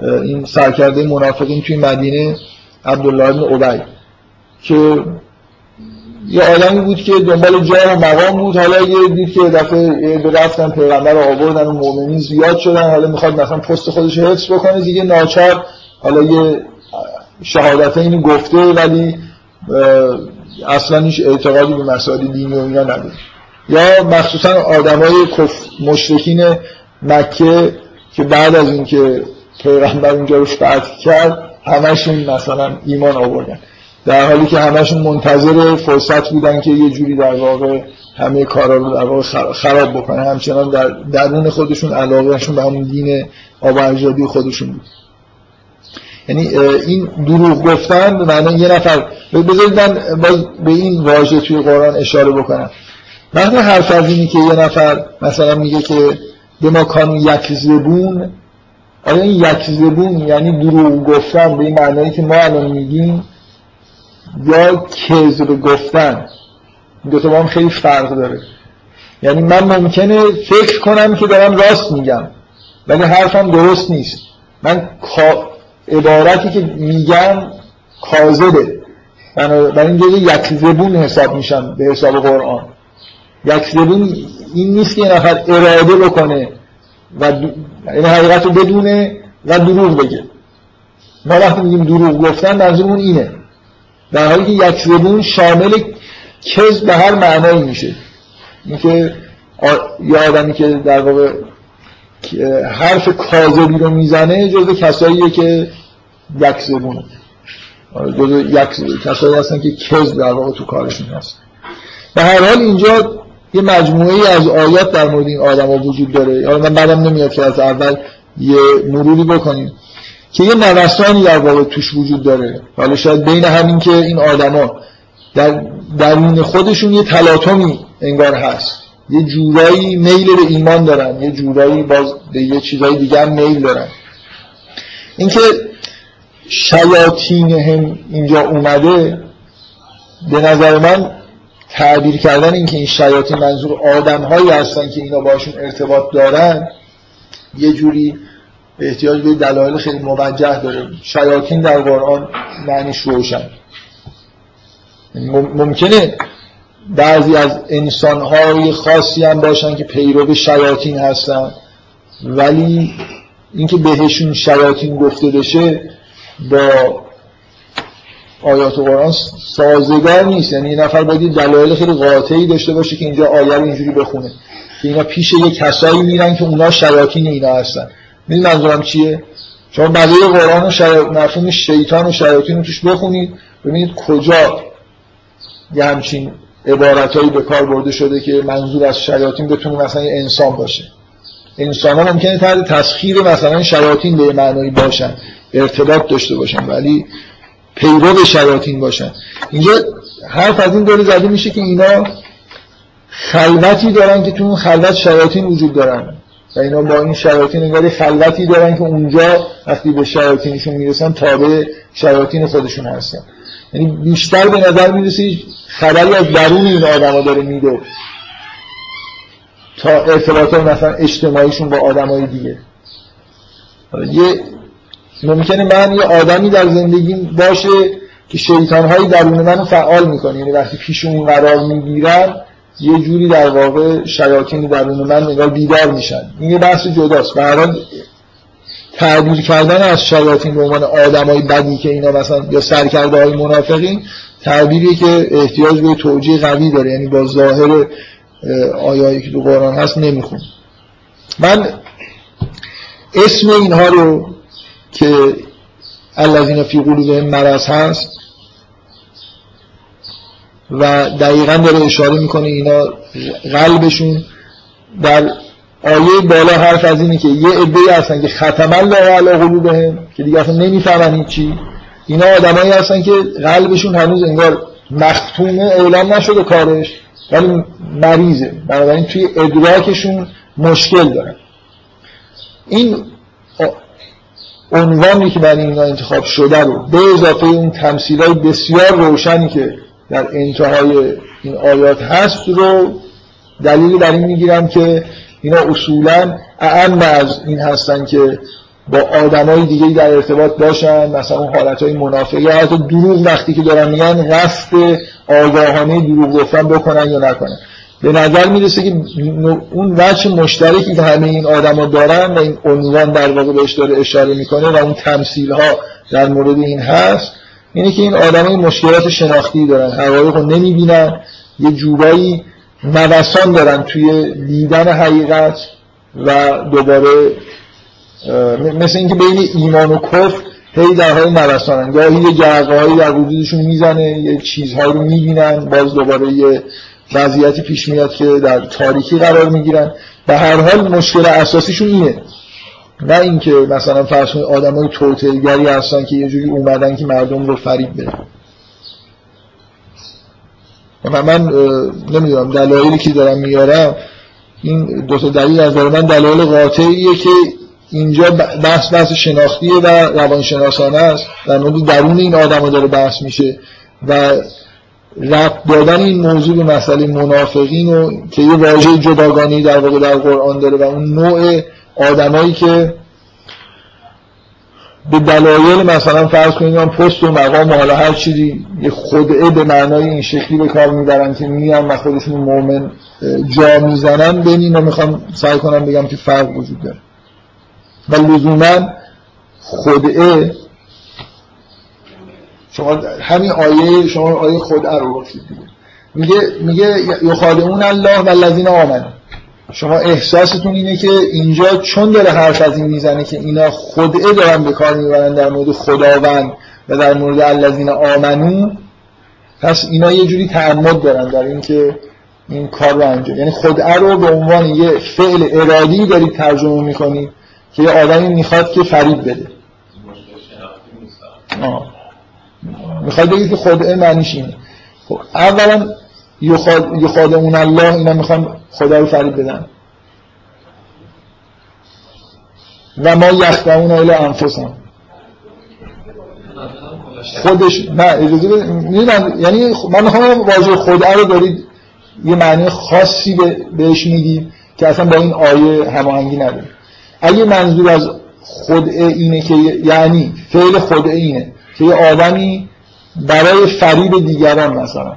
این سرکرده منافقین توی مدینه عبدالله بن عبی که یه آدمی بود که دنبال جای و مقام بود. حالا یه دید که دفعه رفتن پیغمبر رو آوردن و مؤمنین زیاد شدن. حالا می‌خواد مثلا پست خودش حفظ بکنه دیگه ناچار. حالا یه شهادت اینو گفته ولی اصلا هیچ اعتقادی به مسائل دینی و اینا نداره. یا مخصوصا آدمای مشرکین مکه که بعد از اینکه پیغمبر اونجا رو فتح کرد همشون مثلا ایمان آوردن. در حالی که همشون منتظر فرصت بودن که یه جوری در واقع همه کارا رو در واقع خراب بکنن. همچنان در درون خودشون علاقهشون به همون دین آب خودشون بود. یعنی این دروغ گفتن به معنی یه نفر بذارید من باز به این واژه توی قرآن اشاره بکنم. وقتی حرف از اینی که یه نفر مثلا میگه که به ما کانون یک زبون آیا این یک زبون یعنی دروغ گفتن به این معنی که ما الان میگیم؟ یا کذب گفتن؟ دو تا با هم خیلی فرق داره. یعنی من ممکنه فکر کنم که دارم راست میگم ولی حرفم درست نیست. من عبارتی که میگم کاذبه برای اینجا یک زبون حساب میشم به حساب قرآن. یک زبون این نیست که نفر اراده بکنه و این حقیقت رو بدونه و دروغ بگه. ما وقتی میگیم دروغ گفتن منظورمون اینه. در حالی که یک زبون شامل کذب به هر معنایی میشه. اینکه یه آدمی که در واقع حرف کاذبی رو می‌زنه جز کساییه که یکذبونه. آره، جز یک کسایی هستن که کذب در واقع تو کارشون هست. به هر حال اینجا یه مجموعه از آیات در مورد این آدم ها وجود داره. حالا من بعدم نمیاد که از اول یه مروری بکنیم. که یه نوسانی در واقع توش وجود داره. حالا شاید بین همین که این آدما در درون خودشون یه تلاطمی انگار هست. یه جورایی میل به ایمان دارن یه جورایی باز به یه چیزای دیگه هم میل دارن. اینکه شیاطین هم اینجا اومده به نظر من تعبیر کردن اینکه این شیاطین منظور آدم هایی هستن که اینا باشون ارتباط دارن یه جوری احتیاج به دلایل خیلی موجه داره. شیاطین در قرآن معنیش روشن. ممکنه بعضی از انسانهای خاصی هم باشن که پیرو شیاطین هستن. ولی اینکه بهشون شیاطین گفته بشه با آیات قرآن سازگار نیست. یعنی یه نفر باید دلایل خیلی قاطعی داشته باشه که اینجا آیه رو اینجوری بخونه. که اینا پیش یه کسایی میرن که اونا شیاطین اینا هستن. می‌دونی منظورم چیه؟ شما بقیه قرآن و مفهوم شیطان و شیاطین رو توش بخونید ببینید کجا یه همچین عبارتهایی به کار برده شده که منظور از شیاطین بتونه مثلا یه انسان باشه. انسان ها ممکنه تحت تسخیر مثلا شیاطین به معنایی باشن ارتباط داشته باشن ولی پیرو شیاطین باشن. اینجا حرف از این داره زده میشه که اینا خلوتی دارن که تو اون خلوت شیاطین وجود دارن. و اینا با این شیاطین انگار خلوتی دارن که اونجا وقتی به شیاطینشون می‌رسن تابع شیاطین خودشون هستن. یعنی بیشتر به نظر می‌رسه خبری از درون این آدما داره میده. تا ارتباط مثلا اجتماعیشون با آدمای دیگه. یه ممکنه من یه آدمی در زندگی باشه که شیطان هایی درون منو فعال می‌کنه. یعنی وقتی پیش اون قرار می‌گیرن یه جوری در واقع شیاطین درون من نگاه بیدار میشن. این یه بحث جداست. و تعبیر کردن از شیاطین به عنوان آدمای بدی که اینا مثلا یا سرکرده های منافقین تعبیری که احتیاج به توجیه قوی داره یعنی با ظاهر آیایی که تو قرآن هست نمیخون من اسم اینها رو که الذین فی قلوبهم مرض هست و دقیقا داره اشاره می‌کنه اینا قلبشون در آیه بالا حرف از اینه که یه عده هستن که ختم الله علی قلوبهم که دیگه اصلا نمی‌فهمن چی. اینا آدمایی هستن که قلبشون هنوز انگار مختومه اعلام نشده کارش ولی مریضه. بنابراین توی ادراکشون مشکل دارن. این عنوانی که برای اینا انتخاب شده رو به اضافه اون تمثیل های بسیار روشنی که در انتهای این آیات هست رو دلیلی در این می‌گیرم که اینا اصولا اعم از این هستن که با آدمای دیگه در ارتباط باشن مثلا حالت های منافقی یا حتی دروغ وقتی که دارن میگن قصد آگاهانه دروغ گفتن بکنن یا نکنن. به نظر می‌رسه که اون وجه مشترکی که همه این آدما دارن و این عنوان در واقع بهش داره اشاره می‌کنه و اون تمثیل ها در مورد این هست اینه که این آدمای مشکلات شناختی دارن. حقایق رو نمی‌بینن. یه جورایی نوسان دارن توی دیدن حقیقت و دوباره مثل اینکه بین ایمان و کفر هی در حال نوسانن. گاهی یه جرقه در وجودشون می‌زنه یه چیزهایی رو می‌بینن باز دوباره یه وضعیتی پیش میاد که در تاریکی قرار می‌گیرن. به هر حال مشکل اساسیشون اینه. نه اینکه مثلا فرض کنید آدمای توتلگری هستن که یه جوری اومدن که مردم رو فریب بدن. من, من نمی‌دونم دلایلی که دارم میارم این دو تا دلیل از من دلایل قاطعیه که اینجا بحث بحث شناختیه و روانشناسانه است. در مورد درون این آدم داره بحث میشه و رفت دادن این موضوع به مسئله منافقین و که یه واژه جداگانی در واقع در قرآن داره و اون نوع آدمایی که به دلایل مثلا فرض کنید پست و مقام و حالا هر چیزی یه خدعه به معنای این شکلی به کار می‌برن که میان و خودشون مؤمن جا می‌زنن بین اینا می‌خوام سعی کنم بگم که فرق وجود داره. و لزوما خدعه شما همین آیه شما آیه خدعه رو میگه میگه یخادعون الله و الذین آمنوا. شما احساستون اینه که اینجا چون داره حرف از این می‌زنه که اینا خدعه دارن به کار می‌برن در مورد خداوند و در مورد الذین آمنو پس اینا یه جوری تعمد دارن در اینکه این کار رو انجام. یعنی خدعه رو به عنوان یه فعل ارادی دارید ترجمه می‌کنید که یه آدمی می‌خواد که فریب بده. می‌خواد بگید که خدعه معنیش اینه. خب اولا یخادمون الله اینا می‌خوان خدا رو فریب بدن. و ما یخدمون اله انفسم خودش نه اجازه یعنی من می‌خوام واژه خدعه رو دارید یه معنی خاصی بهش می‌دید که اصلا با این آیه هماهنگی نداره اگه منظور از خدعه اینه که یعنی فعل خدعه اینه که یه آدمی برای فریب دیگران مثلا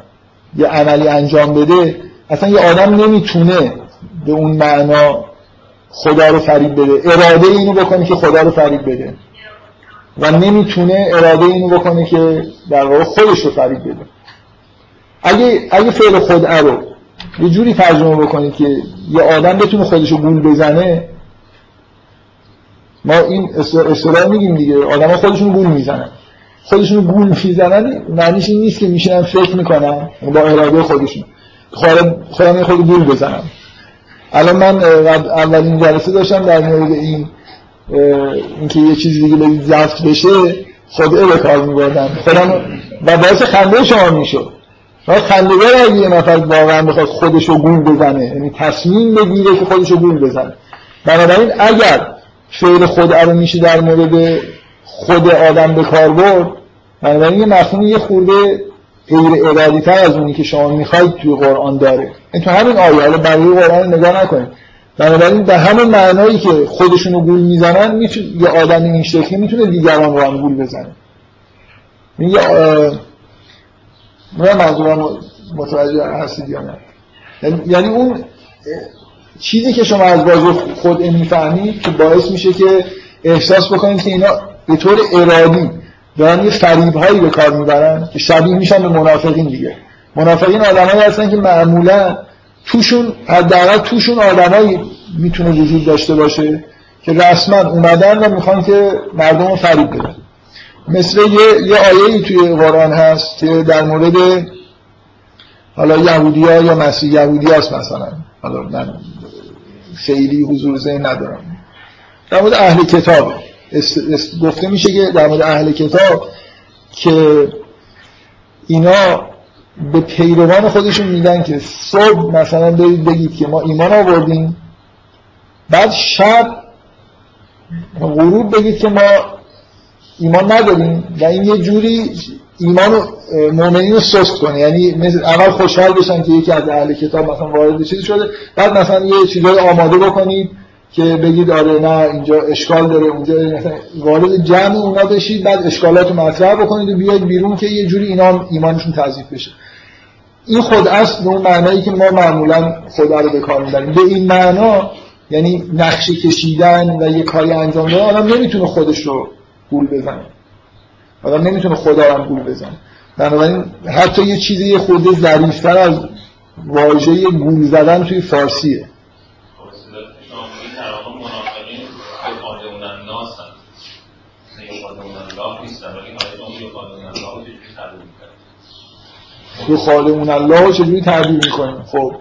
یه عملی انجام بده اصلا یه آدم نمی‌تونه به اون معنا خدا رو فریب بده. اراده اینو بکنه که خدا رو فریب بده. و نمی‌تونه اراده اینو بکنه که در واقع خودش رو فریب بده. اگه اگه فعل خدعه رو یه جوری ترجمه بکنید که یه آدم بتونه خودش رو گول بزنه ما این اصطلاح میگیم دیگه. آدم ها خودشون گول می‌زنن. خودشون گول می‌زنن معنیش این نیست که میشنن فکر می‌کنن با اراده خودشون. خودم یه خود گول بزنم الان من اولین جلسه داشتم در مورد این اینکه یه چیزی دیگه بدید زفت بشه خدعه به کار میبردم. خودم و باعث خنده شما می‌شد. و خندگار اگه یه نفر واقعا بخواد خودشو گول بزنه یعنی تصمیم بگیره که خودشو گول بزنه. بنابراین اگر فعل خود رو میشه در مورد خود آدم به کار برد بنابراین یه مفهوم یه خورده غیر ارادی تر از اونی که شما می‌خواید توی قرآن داره. این تو همین آیه حالا برای قرآن نگاه نکنید. بنابراین به همون معنایی که خودشونو گول می‌زنن یه آدمی این شکلی می‌تونه دیگران رو هم گول بزنه. میگه من منظورم متوجه هستید یا نه؟ یعنی-, یعنی اون چیزی که شما از بازی خود می‌فهمید که باعث میشه که احساس بکنید که اینا به طور ارادی دارن یه فریب هایی به کار می‌برن که شبیه میشن به منافقین دیگه. منافقین آدمایی هستن که معمولا توشون حداقل توشون آدمایی می‌تونه وجود داشته باشه که رسما اومدن و می‌خوان که مردم رو فریب بدن. مثل یه, یه آیه توی قرآن هست که در مورد حالا یهودی ها یا مسیح یهودی هست مثلا. حالا من خیلی حضور ذهن ندارم. در مورد اهل کتاب گفته میشه که در مورد اهل کتاب که اینا به پیروان خودشون میدن که صبح مثلا برید بگید که ما ایمان آوردیم. بعد شب غروب بگید که ما ایمان نداریم و این یه جوری ایمان مؤمنین رو سست کنه. یعنی مثل اول خوشحال بشن که یکی از اهل کتاب مثلا وارد چیزی شده بعد مثلا یه چیزای آماده بکنید. که بگید آره نه اینجا اشکال داره اونجا وارد جمع اونا بشید بعد اشکالات رو مطرح بکنید و بیاید بیرون که یه جوری اینا ایمانشون تضعیف بشه. این خود اصل اون معنایی که ما معمولا خدا رو به کار می‌بریم. به این معنا یعنی نقشه کشیدن و یه کاری انجام دادن آدم نمی‌تونه خودش رو گول بزنه. آدم نمی‌تونه خدا رو گول بزنه. بنابراین حتی یه چیزی خورده ظریفتر از واژه گول زدن توی فارسیه. خالمون الله چجوری تعبیر می‌کنیم؟ خب.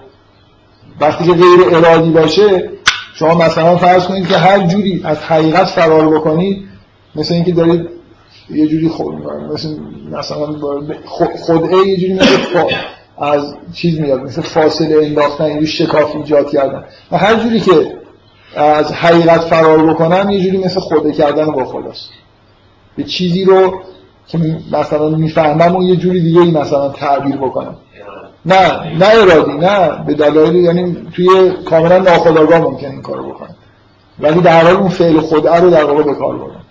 وقتی که غیر ارادی باشه شما مثلا فرض کنید که هر جوری از حقیقت فرار بکنید مثل اینکه دارید یه جوری خود مثل مثلا خودعه یه جوری مثل از چیز میاد مثل فاصله انداختن یه شکاف ایجاد کردن. و هر جوری که از حقیقت فرار بکنم یه جوری مثل خوده کردن با خداست. به چیزی رو که مثلا می‌فهمم و یه جوری دیگه ای مثلا تعبیر بکنم. نه نه ارادی نه. به دلایل یعنی توی کاملا ناخودآگاه ممکن این کارو بکنم. ولی در حال اون فعل خودعه رو در واقع به کار بردم.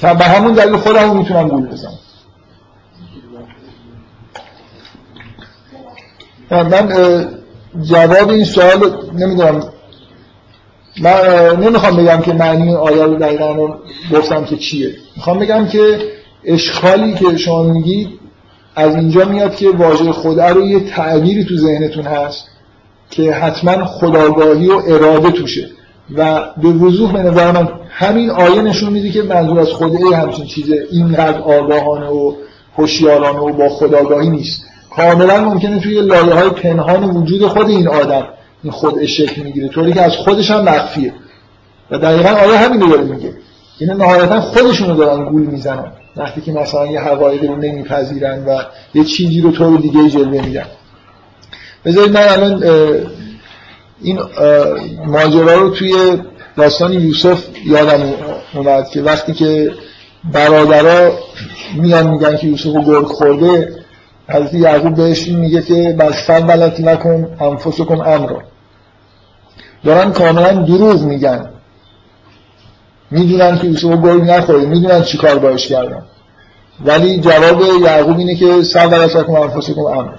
تا به همون دلیل خودم می‌تونم گول بزنم. من جواب این سوال نمی‌دونم. من نمی‌خوام بگم که معنی آیه رو دقیقا رو گفتم که چیه. می‌خوام بگم که اشکالی که شما میگید از اینجا میاد که واژه خدا رو یه تعبیری تو ذهنتون هست که حتما خداگاهی و اراده توشه. و به وضوح به نظر من همین آیه نشون میده که منظور از خدای همچین چیزه. اینقدر آگاهانه و هوشیارانه و با خداگاهی نیست. کاملا ممکنه توی لایه های پنهان وجود خود این آدم این خود شکل می‌گیره. طوری که از خودش هم مخفیه. و دقیقا آیه همین رو داره میگه. اینا نهایتا خودشون رو دارن گول می‌زنن. وقتی که مثلا یه حقایقی رو نمیپذیرن و یه چیزی رو طور دیگه جلوه میدن بذارید من الان این ماجرا رو توی داستان یوسف یادم اومد که وقتی که برادرها میان میگن که یوسف گرگ خورده حضرت یعقوب بهش میگه که بس فولت لکن انفسکم امرا. دارن کاملا دروغ میگن. می‌دونن که یوسف گرگ نخورده می‌دونن چی کار باش کردن. ولی جواب یعقوب اینه که فولت لکن انفسکم امرا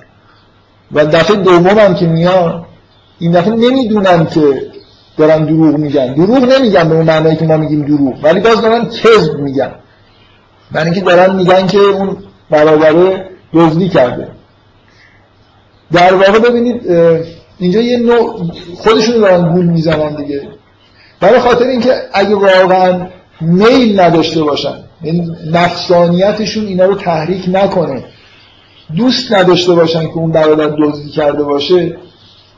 و دفعه دوم که میان این دفعه نمی‌دونن که دارن دروغ میگن. دروغ نمیگن به اون معنی که ما میگیم دروغ ولی باز دارن کذب میگن. یعنی که دارن میگن که اون برادره دزدی کرده. در واقع ببینید اینجا یه نوع خودشون دارن گول می‌زنن دیگه. برای خاطر اینکه اگه واقعا میل نداشته باشن یعنی نفسانیتشون اینا رو تحریک نکنه دوست نداشته باشن که اون برادر دزدی کرده باشه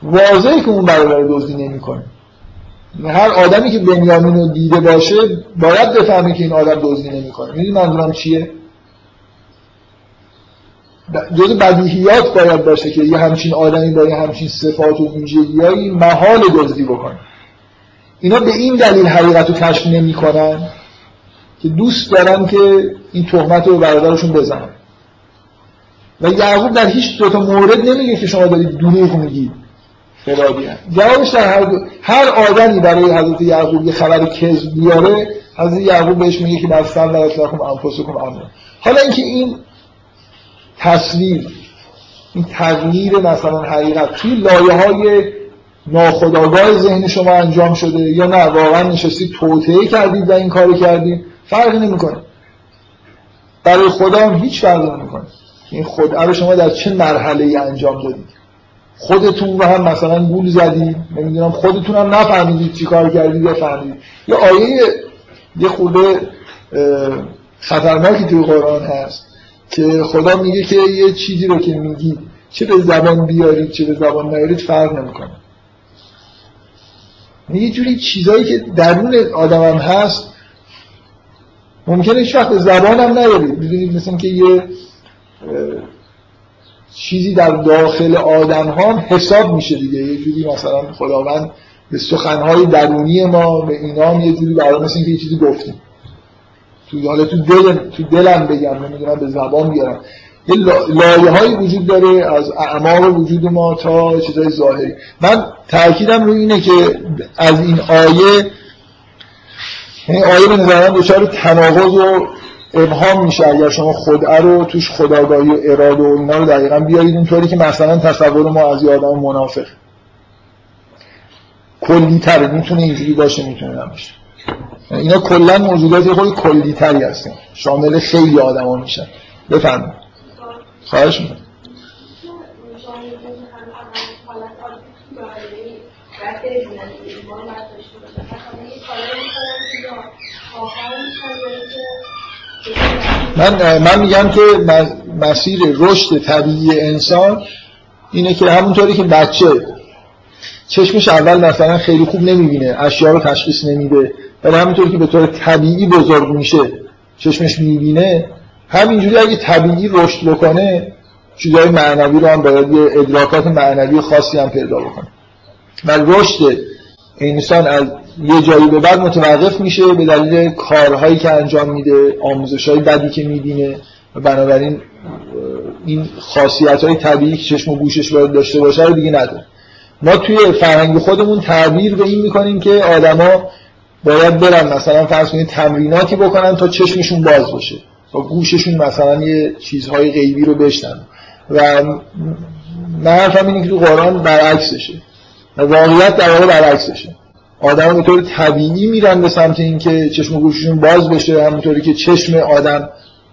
واضحه که اون برادر دزدی نمی‌کنه. هر آدمی که بنیامین رو دیده باشه باید بفهمه که این آدم دزدی نمی‌کنه. می‌دونی منظورم چیه؟ جز بدیهیات باید باشه که یه همچین آدمی با یه همچین صفات و ویژگیهایی محال دزدی بکنه. اینا به این دلیل حقیقت رو کشف نمی‌کنن که دوست دارن که این تهمت رو برادرشون بزنن. و یعقوب در هیچ دو تا مورد نمیگه که شما دارید دروغ میگید. فرادی جوابش در هر, هر آدمی برای حضرت یعقوب یه خبر کذب بیاره حضرت یعقوب بهش میگه که بر سر در اطلاقم انفسکم امر حالا اینکه این تصویر این تغییر مثلا حقیقت توی لایه های ناخداگاه ذهن شما انجام شده یا نه؟ واقعا نشستید توطعه کردید و این کار کردید فرقی نمی‌کنه. برای خدا هم هیچ فرقی نمی‌کنه. این خدا رو شما در چه مرحله ای انجام دادید خودتون رو هم مثلا گول زدید نمی‌دونم خودتون هم نفهمیدید چی کار کردید یا فهمیدید. یه آیه یه خورده خطرناکی توی قرآن هست که خدا میگه که یه چیزی رو که میگید چه به زبان بیارید چه به زبان نیارید فرق نمی‌کنه. یه جوری چیزایی که درون آدم هم هست ممکنه هیچ وقت زبان هم نیارید می‌دونید مثل که یه چیزی در داخل آدم ها حساب میشه دیگه. یه جوری مثلا خداوند به سخنهای درونی ما به اینا هم یه جوری برای مثل که یه چیزی گفتیم. تو حالا تو دل تو دلم بگم نمی‌دونم به زبان بیارم. یه لایه هایی وجود داره از اعماق وجود ما تا چیزای ظاهری. من تاکیدم رو اینه که از این آیه این آیه به نظرم دچار تناقض و ابهام میشه. اگر شما خدعه رو توش خداگاهی و اراده و اینا رو دقیقا بیارید اینطوری که مثلا تصور ما از یه آدم منافق. کلی تره می‌تونه اینجوری باشه می‌تونه نباشه. اینا کلا موجودات خود کلی تری هستن. شامل خیلی آدم میشن. بفرمایید. خواهش می‌کنم. من من میگم که مسیر رشد طبیعی انسان اینه که همونطوری که بچه چشمش اول مثلا خیلی خوب نمی‌بینه اشیا رو تشخیص نمیده ولی همونطوری که به طور طبیعی بزرگ میشه چشمش می‌بینه همینجوری اگه طبیعی رشد بکنه چیزهای معنوی رو هم باید یه ادراکات معنوی خاصی هم پیدا بکنه. و رشد انسان از یه جایی به بعد متوقف میشه به دلیل کارهایی که انجام میده آموزش های بدی که می‌بینه و بنابراین این خاصیت های طبیعی که چشم و گوشش باید داشته باشه رو دیگه نداره. ما توی فرهنگ خودمون تعبیر به این می‌کنیم که آدما باید برن مثلا فرض کنید تمریناتی بکنن تا چشمشون باز باشه تا گوششون مثلا یه چیزهای غیبی رو بشنن. و من حرفم اینه که تو قرآن برعکسشه. و واقعیت در واقع برعکسشه. آدم به طور طبیعی میرن به سمت اینکه چشم و گوششون باز بشه همونطوری که چشم آدم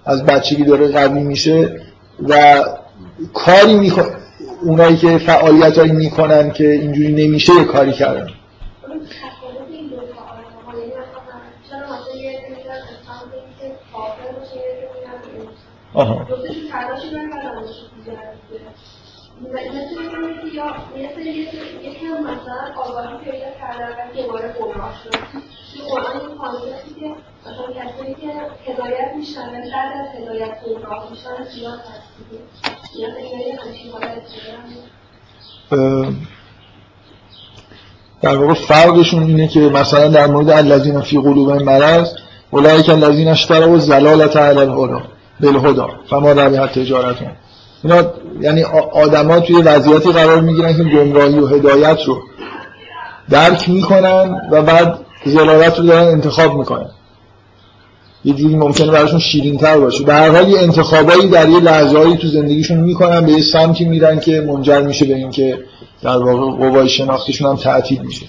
از بچگی داره قوی میشه و کاری می‌کنن اونایی که فعالیت هایی می‌کنن که اینجوری نمیشه یه کاری کردن آها مثل یکی مثلا آگاهی پیدا کردن و دوباره گمراه شد قرآن این کانسپتی که مثلا کسایی که هدایت میشن بعد از هدایت گمراه میشن زیاد هست زیاد این همچین حالت در واقع فرقشون اینه که مثلا در مورد الذین فی قلوب مرض اولئک الذین اشتروا الضلالة علی بالهدى. فما ربحت تجارتهم اینا یعنی آدما توی وضعیتی قرار می‌گیرن که گمراهی و هدایت رو درک می‌کنن و بعد زلالت رو دارن انتخاب می‌کنن. یه جوری ممکنه براشون شیرین تر باشه. به هر حال یه انتخابایی در یه لحظه‌ای تو زندگیشون می‌کنن به یه سمتی میرن که منجر میشه به اینکه در واقع قوای شناختیشون هم تعطیل میشه.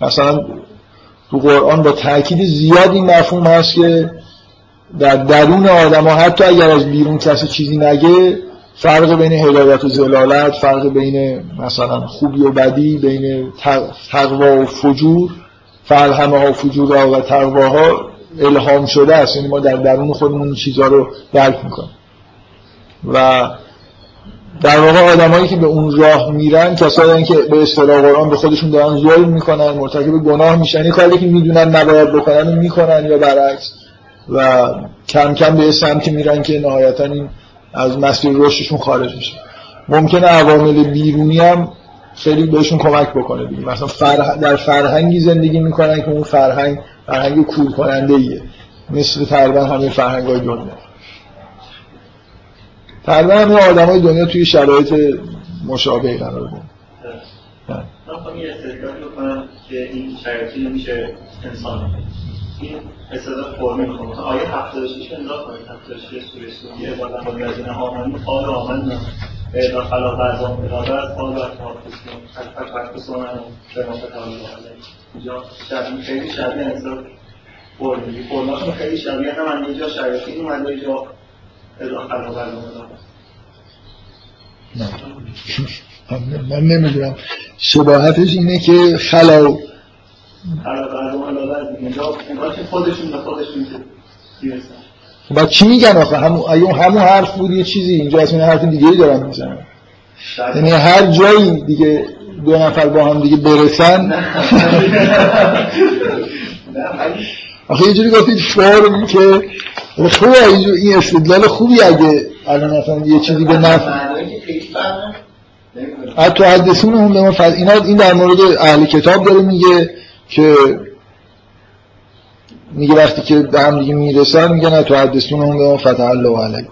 مثلا تو قرآن با تاکید زیاد این مفهوم هست که در درون آدم ها حتی اگر از بیرون کسی چیزی نگه فرق بین هدایت و زلالت فرق بین مثلا خوبی و بدی بین تقوا و فجور. فلهمه ها و فجور ها و تقوا ها الهام شده است. یعنی ما در درون خودمون این چیزها رو درک می‌کنیم. و در واقع آدمایی که به اون راه میرن کسایی که به اصطلاح قرآن به خودشون دارن ظلم می‌کنن مرتکب گناه میشن. کاری که می‌دونن نباید بکنن می‌کنن یا برعکس. و کم کم به سمتی میرن که نهایتا این از مسیر رشدشون خارج میشه. ممکنه عوامل بیرونی هم خیلی بهشون کمک بکنه دیگه. مثلا فرح... در فرهنگی زندگی می‌کنن که اون فرهنگ فرهنگ کول کننده ایه مثل تقریبا همه فرهنگ های دنیا. تقریبا همه آدم های دنیا توی شرایط مشابهی قرار دارن. من خواهم یه بکنم که این شرایطی نمیشه انسان استعداد فرمی می‌خوام. آیه 76 نگاه کنید. 76 سوره سوریه با الذین آمنو قال آمنا اذا خلا بعضهم الى قال اتمام تسلیم الفت وقتسون به ما فتحال اینجا شبیه خیلی شبیه انسان فرمی فرماشون خیلی شبیه هم. من اینجا شریفین اومده اینجا اذا خلا بعضهم من نمی‌دونم. شباهتش اینه که خلا بعد چی میگن آخه؟ همون همون حرف بود یه چیزی اینجا اصلا حرف دیگه ای دارن می‌زنن. یعنی هر جایی دیگه دو نفر با هم دیگه برسن. آخه یه جوری گفتید فرم که خوبه این استدلال خوبی اگه الان مثلا یه چیزی به نفع حتی حدثون هم به ما فضل اینا این در مورد اهل کتاب داره میگه که میگه وقتی که به هم دیگه می‌رسن میگن تو حدثون هم به ما فتح الله علیه.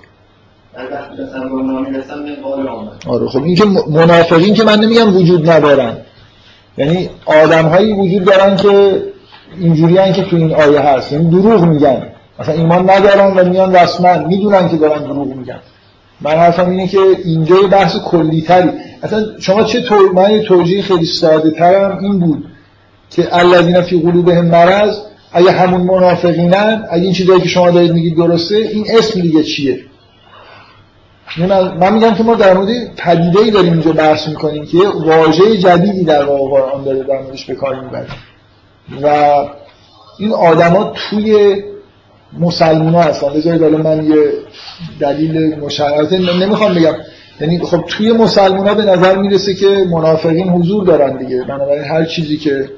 آره خب این که منافقین که من نمیگم وجود ندارن. یعنی آدم هایی وجود دارن که اینجوری که تو این آیه هست. یعنی دروغ میگن. مثلا ایمان ندارن و میان رسما می‌دونن که دارن دروغ میگن. من حرفم اینه که اینجا یه بحث کلی تری اصلا شما چه تو... من یه توجیه خیلی ساده ترم این بود که الذین فی قلوبهم مرض اگه همون منافقینن اگه این چیزایی که شما دارید میگید درسته این اسم دیگه چیه؟ یعنی من میگم که ما در مورد پدیده ای داریم اینجا بحث می‌کنیم که واژه جدیدی در واقع قرآن داره در موردش به کار می‌بره. و این آدما توی مسلمان ها هستن بذارید الان من یه دلیل مشخص نمی‌خوام بگم. یعنی خب توی مسلمان به نظر می‌رسه که منافقین حضور دارن دیگه. بنابراین هر چیزی که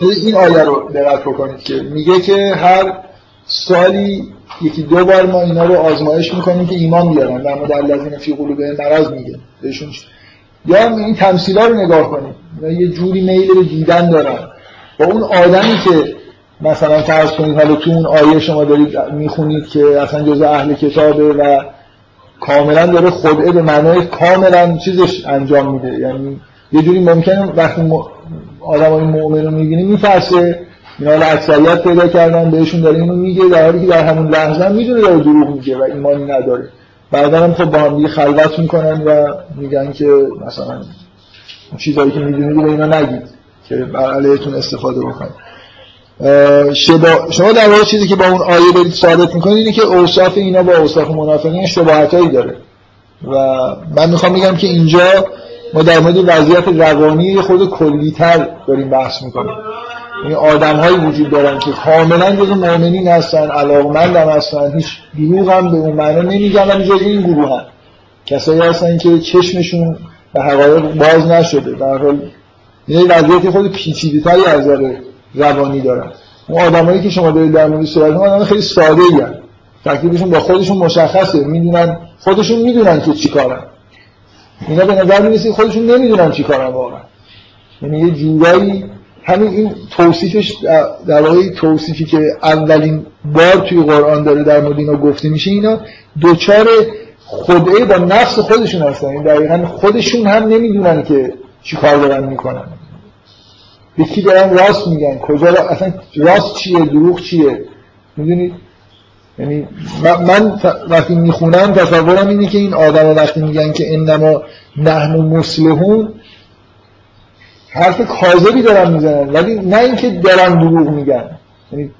این آیه رو دقت بکنید که میگه که هر سالی یکی دو بار ما اینا رو آزمایش می‌کنیم که ایمان بیارن. در مورد الذین فی قلوبهم مرض میگه. بهشون یا این تمثیلا رو نگاه کنید. یه جوری میل به دیدن دارن. با اون آدمی که مثلا فرض کنید حالا تو اون آیه شما دارید می‌خونید که اصلا جز اهل کتابه و کاملا داره خدعه به معنای کاملا چیزش انجام میده. یعنی یه جوری ممکنه وقتی آدم های مؤمن رو می‌بینی میفرسه اینا رو اکثریت پیدا کردن بهشون داره اینو میگه در حالی که در همون لحظه می‌دونه داره دروغ میگه و ایمانی نداره. بعدا هم خب با هم دیگه خلوت می‌کنن و میگن که مثلا چیزایی که می‌دونید به اینا نگید که بر علیهتون استفاده بکنید. شبا... شما در واقع چیزی که با اون آیه دارید ثابت می‌کنید اینه که اوصاف اینا با اوصاف منافقین شباهتایی داره. و من می‌خوام بگم که اینجا ما در مورد وضعیت روانی خود کلیتر داریم بحث می‌کنیم. این آدم هایی وجود دارن که کاملا جز مؤمنین هستن علاقمند هم هستن هیچ دروغ هم به اون معنا نمیگن ولی جز این گروه هم کسایی هستن که چشمشون به حقایق باز نشده. در حال یه وضعیت خود پیچیده تری از روانی دارن. اون آدمایی که شما دارید در مورد صحبت آدم خیلی ساده ای تکلیفشون با خودشون مشخصه. می‌دونن خودشون می‌دونن که چیکارن اینا به نظر می‌رسه خودشون نمی‌دونن چیکارن واقعا. یعنی یه جورایی همین این توصیفش در واقع توصیفی که اولین بار توی قرآن داره در مورد اینا گفته میشه اینا دوچار خدعه با نفس خودشون هستن. این یعنی دقیقا خودشون هم نمی‌دونن که چی کار دارن می‌کنن. به کی دارن راست میگن کجا را... اصلا راست چیه دروغ چیه؟ می‌دونید یعنی من وقتی می‌خونم تصورم اینه که این آدم وقتی میگن که انما نحن مسلحون حرف کاذبی دارن می‌زنن. ولی نه اینکه دارن دروغ میگن. یعنی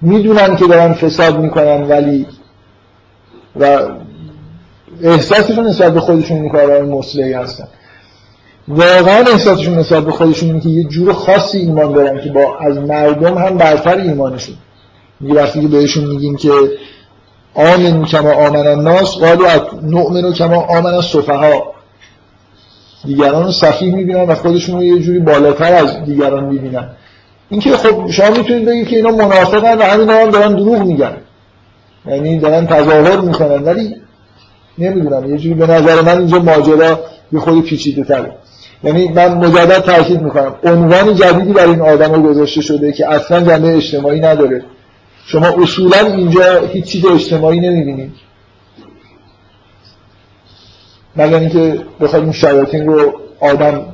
می‌دونن که دارن فساد می‌کنن ولی و احساسشون نسبت به خودشون این کارهای مصلحی هستن. واقعا احساسشون نسبت به خودشون اینه که یه جور خاصی ایمان دارن که با از مردم هم برتر ایمانشون. میگه وقتی که بهشون میگیم که آمن کما آمن الناس قالو نؤمن کما آمن السفها دیگران رو صفیح می‌بینن و خودشون رو یه جوری بالاتر از دیگران می‌بینن. اینکه خب شما می‌تونید بگید که اینا منافقن و همین هم دارن دروغ میگن. یعنی دارن تظاهر می‌کنن ولی نمی‌دونم یه جوری به نظر من اینجا ماجرا یه خود پیچیده تره. یعنی من مجدد تاکید می‌کنم. عنوان جدیدی برای این آدم گذاشته شده که اصلا جنبه اجتماعی نداره. شما اصولا اینجا هیچ چیز اجتماعی نمی‌بینید. مگر اینکه بخواید اون شیاطین رو آدم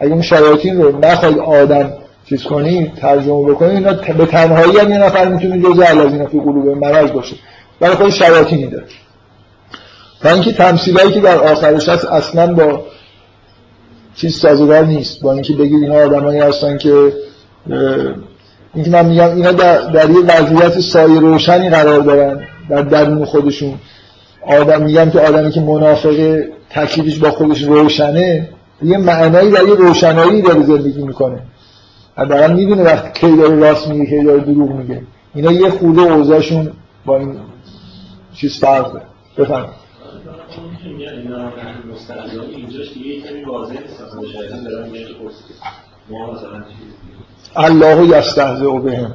اگه اون شیاطین رو نخواید آدم چیز کنید ترجمه بکنید اینا به تنهایی هم یه نفر می‌تونه جزء الذین فی قلوب مرض باشه. ولی خود شیاطینی داره. و اینکه تمثیلایی که در آخرش هست اصلا با چیز سازگار نیست. با اینکه بگید اینا آدمایی هستن که اینکه من میگم اینا در, در یه وضعیت سایه روشنی قرار دارن در درون خودشون. آدم میگم که آدمی که منافق تکلیفش با خودش روشنه یه معنایی در یه روشنایی داره زندگی می‌کنه. حداقل می‌دونه وقتی کی داره راست میگه کی داره دروغ میگه. اینا یه خورده اوضاعشون با این چیز فرق داره بفهم الله یستهزئ بهم.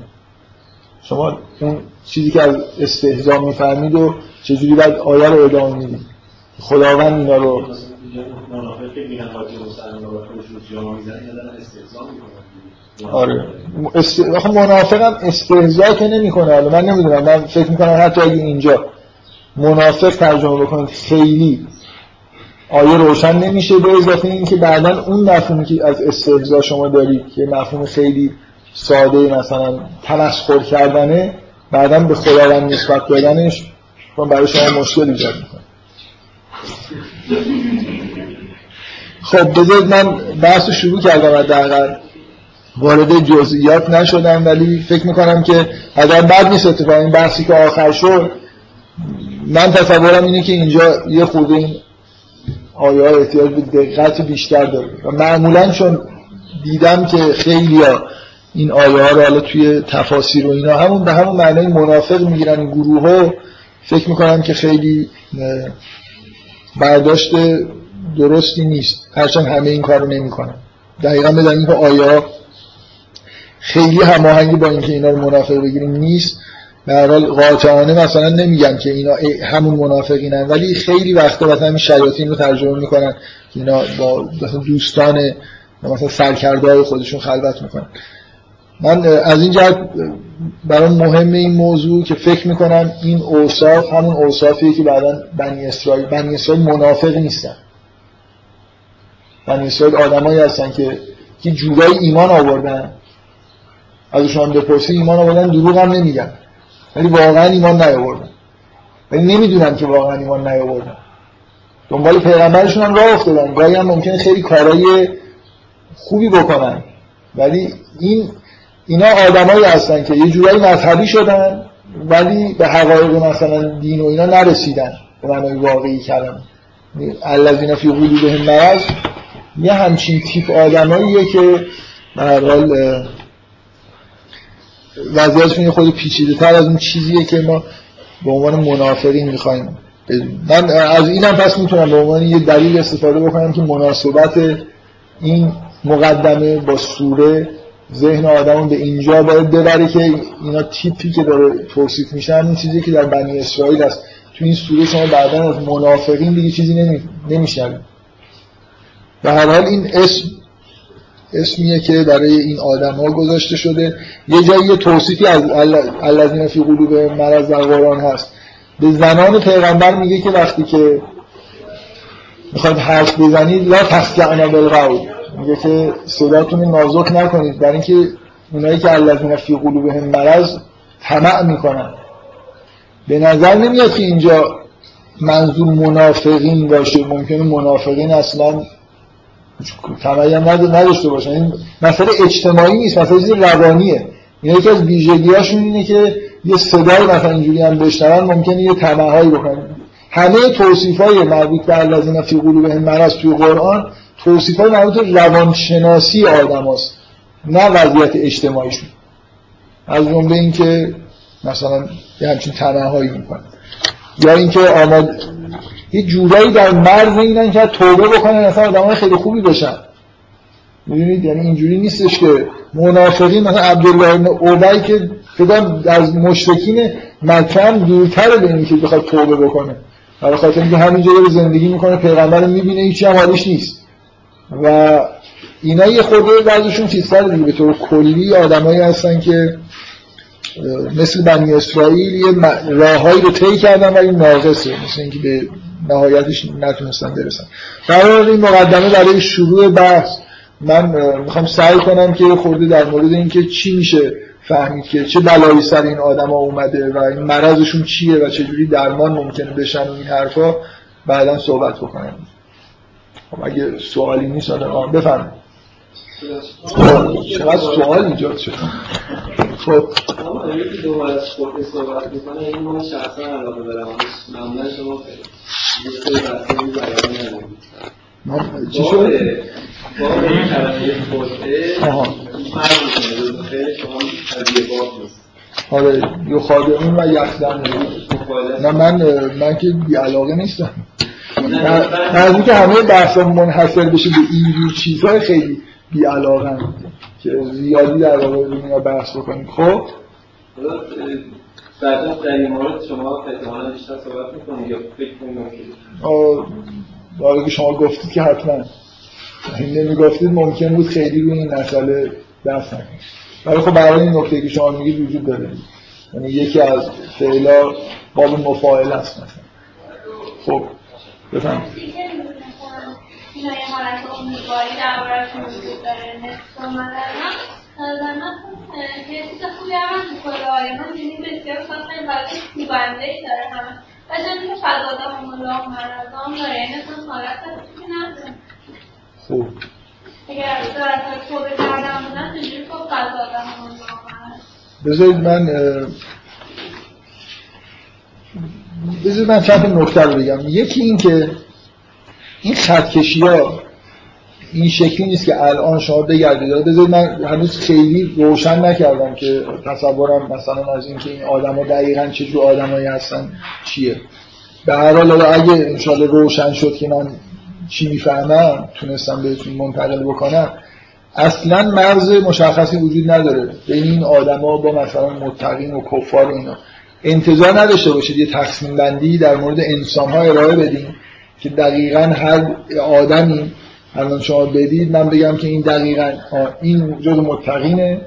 شما اون چیزی که از استهزا می‌فهمید و چجوری باید آیه رو ادامه می‌دید. خداوند اینا رو آره. است... منافق هم استهزا که نمی‌کنه من نمی‌دونم. من فکر می‌کنم حتی اگه اینجا منافق ترجمه بکنید خیلی آیه روشن نمیشه به اضافه این که بعدا اون مفهومی که از استهزا شما دارید که مفهوم خیلی ساده مثلا تمسخر کردنه بعدا به خداوند نسبت دادنش برای شما مشکل ایجاد می‌کنه. خب بذارید من بحث شروع کردم حداقل وارد جزئیات نشدم ولی فکر می‌کنم که اگر بعد نیست اتفاقا این بحثی که آخر شد من تصورم اینه که اینجا یه خورده این آیه ها احتیاج به دقت بیشتر داره و معمولا چون دیدم که خیلی ها این آیه ها رو حالا توی تفاسیر و اینا همون به همون معنای منافق می‌گیرن این گروه ها فکر می‌کنم که خیلی برداشت درستی نیست. هرچند همه این کار رو نمی‌کنن. دقیقا بدن این که آیا خیلی هماهنگی با اینکه اینا رو منافق بگیریم نیست. در حال قاطعانه مثلا نمیگن که اینا همون منافقینن ولی خیلی وقتا مثلا این شیاطین رو ترجمه می‌کنن که اینا با دوستان مثلا سرکرده خودشون خلوت می‌کنن. من از این جهت برای مهم این موضوع که فکر می‌کنم این اوصاف همون اوصافیه که بعدا بنی اسرائیل بنی اسرائیل منافق نیستن. بنی اسرائیل آدمایی هستن که که جورایی ایمان آوردن ازشون بپرسی ایمان آوردن دروغ هم نمیگن. ولی واقعا ایمان نیاوردن. ولی نمی‌دونن که واقعا ایمان نیاوردن. دنبال پیغمبرشون هم راه افتادن. گاهی هم ممکنه خیلی کارهای خوبی بکنن. ولی این اینا آدمایی هستن که یه جورایی مذهبی شدن ولی به حقایق مثلا دین و اینا نرسیدن. به معنای واقعی کلمه الذین فی قلوبهم مرض. یه همچین تیپ آدماییه که به وضعیتشون یه خود پیچیده تر از اون چیزیه که ما به عنوان منافقین می‌خوایم من از اینم پس می‌تونم به عنوان یه دلیل استفاده بکنم که مناسبت این مقدمه با سوره ذهن آدم به اینجا باید ببره که اینا تیپی که داره توصیف میشن این چیزی که در بنی اسرائیل هست. تو این سوره شما بعدا از منافقین دیگه چیزی نمی... نمیشن به هر حال این اسم اسمیه که برای این آدم ها گذاشته شده. یه جایی توصیفی از الذین فی قلوب مرض در قرآن هست. به زنان پیغمبر میگه که وقتی که می‌خواید حرف بزنید لا تخضعن بالقول میگه که صداتون نازک نکنید. برای اینکه اونایی که الذین فی قلوبهم مرض طمع می‌کنن. به نظر نمیاد که اینجا منظور منافقین باشه. ممکنه منافقین اصلا طمعی هم نداشته باشن این مسئله اجتماعی نیست مسئله چیز روانیه. این یکی از ویژگیاشون اینه که یه صدای مثلا اینجوری هم بشنون ممکنه یه طمعهایی بکنن. همه توصیف های مربوط به الذین فی قلوبهم مرض توی قرآن توصیف های مربوط روانشناسی آدم هست. نه وضعیت اجتماعیشون. از جمله اینکه مثلا یه همچین تنهایی می‌کنن. یا اینکه آماد یه جورایی در مرز اینن که توبه بکنن اصلا آدم خیلی خوبی بشن. می‌دونید؟ یعنی اینجوری نیستش که منافقین مثلا عبدالله بن اوبی که فکر از مشرکین مکه دورتره به اینکه بخواد توبه بکنه. برای خاطر اینکه همینجا داره زندگی می‌کنه پیغمبر می‌بینه هیچی هم حالش نیست. و اینا یه خورده بعضشون چیزتر دیگه به طور کلی آدمایی هستن که مثل بنی اسرائیل یه راههایی رو طی کردن ولی ناقصه. مثل اینکه به نهایتش نتونستن برسن در این مقدمه برای شروع بحث من می‌خوام سعی کنم که خورده در مورد اینکه چی میشه فهمید که چه بلایی سر این آدما اومده و این مرضشون چیه و چجوری درمان ممکنه بشن و این حرفا بعدا صحبت بکنم. خب اگه سوالی نیست آدم بفرمایید. چقدر سوال ایجاد شد؟ خب یکی دو بار از خود صحبت می‌کنه این من شخصا علاقه دارم. معمولا شما دوسته بحثی بیان ندارید چی شد؟ باب طرفی خودعه فرق می‌کنه. خیلی شما یه باب نیست. آره و یخدم نه من من که بی علاقه نیستم. از اینکه همه بحثا منحصر بشه به این چیزهای خیلی بی علاقه که زیادی در واقع بحث بکنیم. خب؟ بعدا در این مورد شما احتمالا بیشتر صحبت می‌کنید یا فکر کنید آره که شما گفتید که حتما این نمی‌گفتید ممکن بود خیلی روی این مسئله بحث نکنید ولی خب برای این نکته که شما میگید وجود داره یعنی یکی از فعلا باب مفاعل است مثلا خب بفهم اینا یه حالت امیدواری دربارهشون وجود داره نصف اومدن چیز خوبی هم تو کل آیمان دیدیم بسیار خاصه ولی کوبنده ای داره همه و جایی که فضاده هم الله مرزان داره این اصلا حالت خوبی نداره خوب اگر در توبه کردن بودن چجوری خب فضاده هم الله بذارید من بذارید من چند نکته رو بگم. یکی این که این خطکشی ها این شکلی نیست که الان شما بگردید. بذارید من هنوز خیلی روشن نکردم که تصورم مثلا از اینکه این آدما دقیقا چه جور آدمایی هستن چیه. به هر حال اگه انشالله روشن شد که من چی می‌فهمم تونستم بهتون منتقل بکنم اصلا مرز مشخصی وجود نداره بین این آدما با مثلا متقین و کفار اینا. انتظار نداشته باشید یه تقسیم بندی در مورد انسان ها ارائه بدیم که دقیقا هر آدمی الان شما بدید من بگم که این دقیقا این جز متقینه.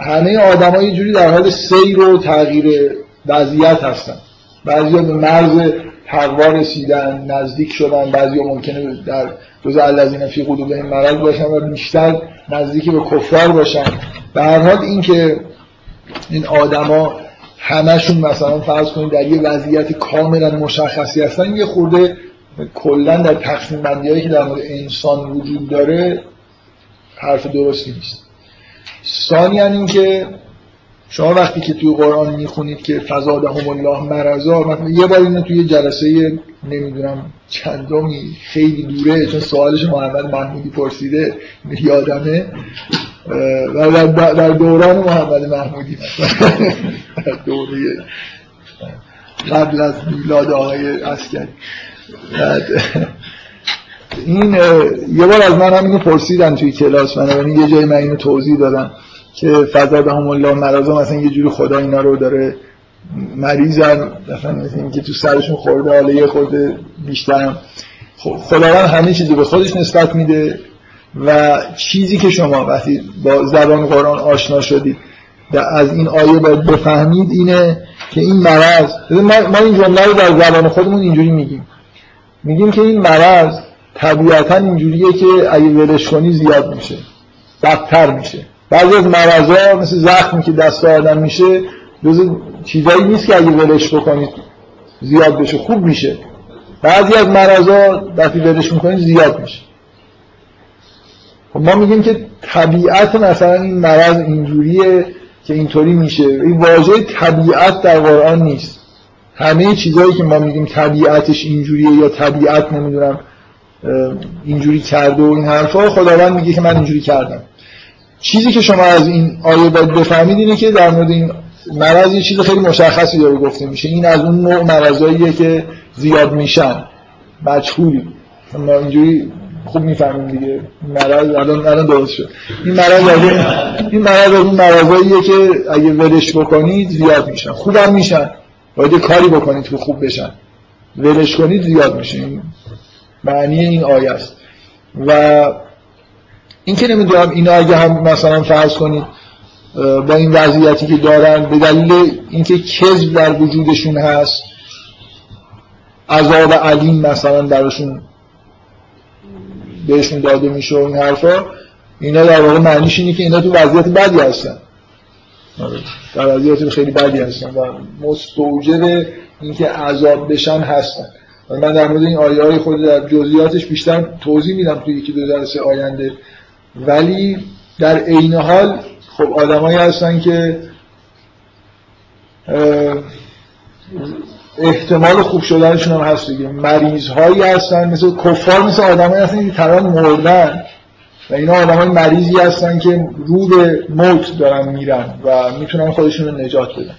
همه آدم یه جوری در حال سیر و تغییر وضعیت هستن. بعضی به مرز تقوا رسیدن نزدیک شدن بعضی ممکنه در جز الذین فی این مرض باشن و بیشتر نزدیکی به کفار باشن. به هر حال این که این آدما همشون مثلا فرض کنید در یه وضعیت کاملا مشخصی هستن یه خورده کلا در تقسیم بندی هایی که در مورد انسان وجود داره حرف درستی نیست. ثانیا این که شما وقتی که توی قرآن می‌خونید که فزادهم الله مثلا یه بار اینو توی جلسه نمی‌دونم چندمی خیلی دوره چون سوالش محمد محمودی پرسیده یادمه. و در دوران محمد محمودی دوره قبل از میلاد آقای اسکری این یه بار از من هم اینو پرسیدن توی کلاس من یه جای من اینو توضیح دادم که فضا الله مرضا مثلا یه جوری خدا اینا رو داره مریضن مثلا مثل اینکه تو سرشون خورده حالا یه خورده بیشترم. خب خداوند همه چیزی به خودش نسبت میده و چیزی که شما وقتی با زبان قرآن آشنا شدید از این آیه باید بفهمید اینه که این مرض ما این جمله رو در زبان خودمون اینجوری میگیم. میگیم که این مرض طبیعتا اینجوریه که اگه ولش کنی زیاد میشه بدتر میشه. بعضی از مرضا مثل زخمی که دست آدم میشه جز چیزایی نیست که اگه ولش بکنید زیاد بشه خوب میشه. بعضی از مرضا وقتی ولش می‌کنید زیاد میشه. خب ما میگیم که طبیعت مثلا این مرض اینجوریه که اینطوری میشه. این واژه طبیعت در قرآن نیست. همه چیزهایی که ما میگیم طبیعتش اینجوریه یا طبیعت نمی‌دونم اینجوری کرده و این حرفا خداوند میگه که من اینجوری کردم. چیزی که شما از این آیه باید بفهمید اینه که در مورد این مرض یه چیز خیلی مشخصی داره گفته میشه. این از اون نوع مرضاییه که زیاد میشن. مجهولی ما اینجوری خوب می‌فهمیم دیگه. مرض الان الان درست شد. این مرض از این مرض از اون مرضاییه که اگه ولش بکنید زیاد میشن. خوبم میشن. باید کاری بکنید که خوب بشن. ولش کنید زیاد میشه. معنی این آیه است. و این که نمی‌دونم اینا اگه هم مثلا فرض کنید با این وضعیتی که دارن به دلیل اینکه کذب در وجودشون هست عذاب علیم مثلا براشون بهشون داده میشه و این حرفا اینا در واقع معنیش اینه که اینا تو وضعیت بدی هستن. در وضعیت خیلی بدی هستن و مستوجب اینکه عذاب بشن هستن من در مورد این آیه های خود در جزئیاتش بیشتر توضیح میدم توی یکی دو جلسه آینده. ولی در عین حال خب آدمایی هستن که احتمال خوب شدنشون هم هست دیگه. مریض هایی هستن مثل کفار مثل آدمایی هستن که طرف مردن. و اینا آدم های مریضی هستن که رو به موت دارن میرن و می‌تونن خودشون رو نجات بدن.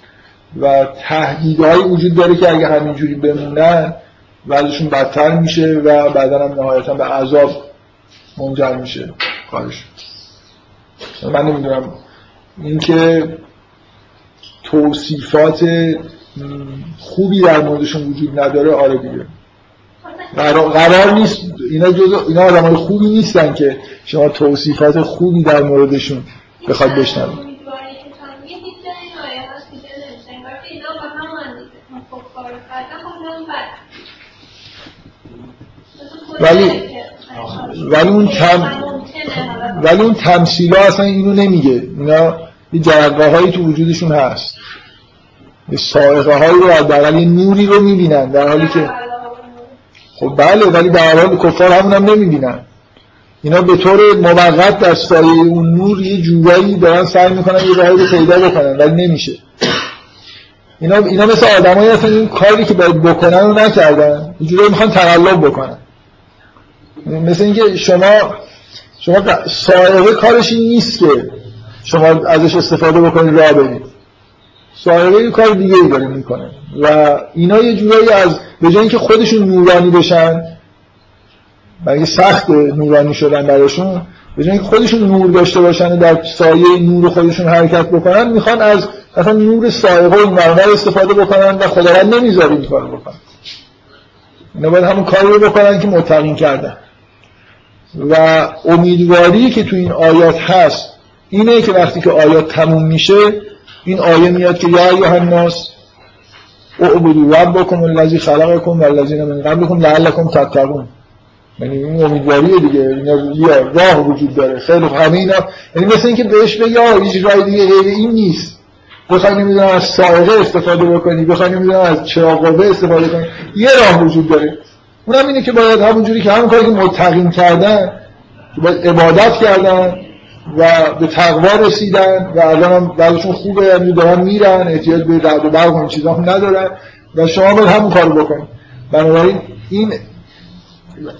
و تهدیدهایی وجود داره که اگه همینجوری بمونن وضعشون بدتر میشه و بعدا هم نهایتا به عذاب منجر میشه کارش. من نمی‌دونم. اینکه توصیفات خوبی در موردشون وجود نداره آره دیگه. قرار, نیست. اینا جز اینا آدمای خوبی نیستن که شما توصیفات خوبی در موردشون بخواد بشنوید. ولی ولی اون تم ولی اون تمثیل ها اصلا اینو نمیگه. اینا یه جرقه هایی تو وجودشون هست. یه سائقه هایی رو حداقل یه نوری رو می‌بینن در حالی که خب بله ولی در حال کفار همون هم نمی‌بینن. اینا به طور موقت در سایه اون نور یه جورایی دارن سعی می‌کنن یه راهی پیدا بکنن ولی نمیشه. اینا اینا مثل آدمایی هستن این کاری که باید بکنن رو نکردن. یه جورایی می‌خوان تقلب بکنن. مثل اینکه شما شما سائقه کارش این نیست که شما ازش استفاده بکنید راه برید. سائقه یه کار دیگه ای داره می‌کنه. و اینا یه جورایی از به جای اینکه خودشون نورانی بشن برای سخت نورانی شدن براشون به جای اینکه خودشون نور داشته باشن در سایه نور خودشون حرکت بکنن می‌خوان از مثلا نور سائقه این استفاده بکنن و خداوند نمی‌ذاره این کار بکنن. اینا باید همون کاری رو بکنن که متقین کردن. و امیدواری که تو این آیات هست اینه که وقتی که آیات تموم میشه این آیه میاد که یا ایها الناس اعبدوا ربکم الذی خلقکم والذین من قبلکم لعلکم تتقون. یعنی این امیدواریه دیگه. اینا راه وجود داره. خیلی همه اینا یعنی مثل اینکه بهش بگی آه هیچ راه دیگه غیر این نیست. بخوای نمی‌دونم از سائقه استفاده بکنی بخوای نمی‌دونم از چراغ استفاده کنی یه راه وجود داره. اونم اینه که باید همونجوری که همون کاری که متقین کردن که باید عبادت کردن و به تقوا رسیدن و الان هم بعدشون خوبه یعنی دارن میرن احتیاج به رعد و برق و چیزا هم ندارن و شما باید همون کارو بکنید. بنابراین این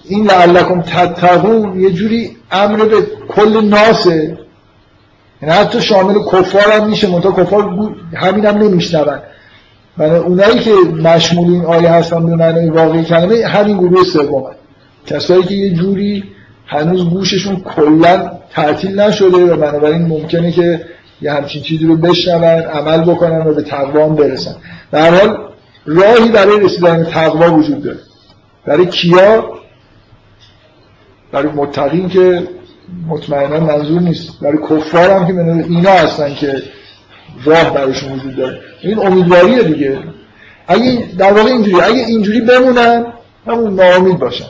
این لعلکم تتقون یه جوری امر به کل ناسه. یعنی حتی شامل کفار هم میشه منتها کفار همین هم نمیشنون. من اونایی که مشمول این آیه هستن به معنی واقعی کلمه همین گروه سوم کسایی که یه جوری هنوز گوششون کلا تعطیل نشده و بنابراین ممکنه که یه همچین چیزی رو بشنون عمل بکنن و به تقوا برسن. در حال راهی برای رسیدن به تقوا وجود داره. برای کیا؟ برای متقین که مطمئنا منظور نیست. برای کفار هم که اینا هستن که راه برایشون وجود داره. این امیدواریه دیگه. اگه در واقع اینجوری اگه اینجوری بمونن همون ناامید باشن.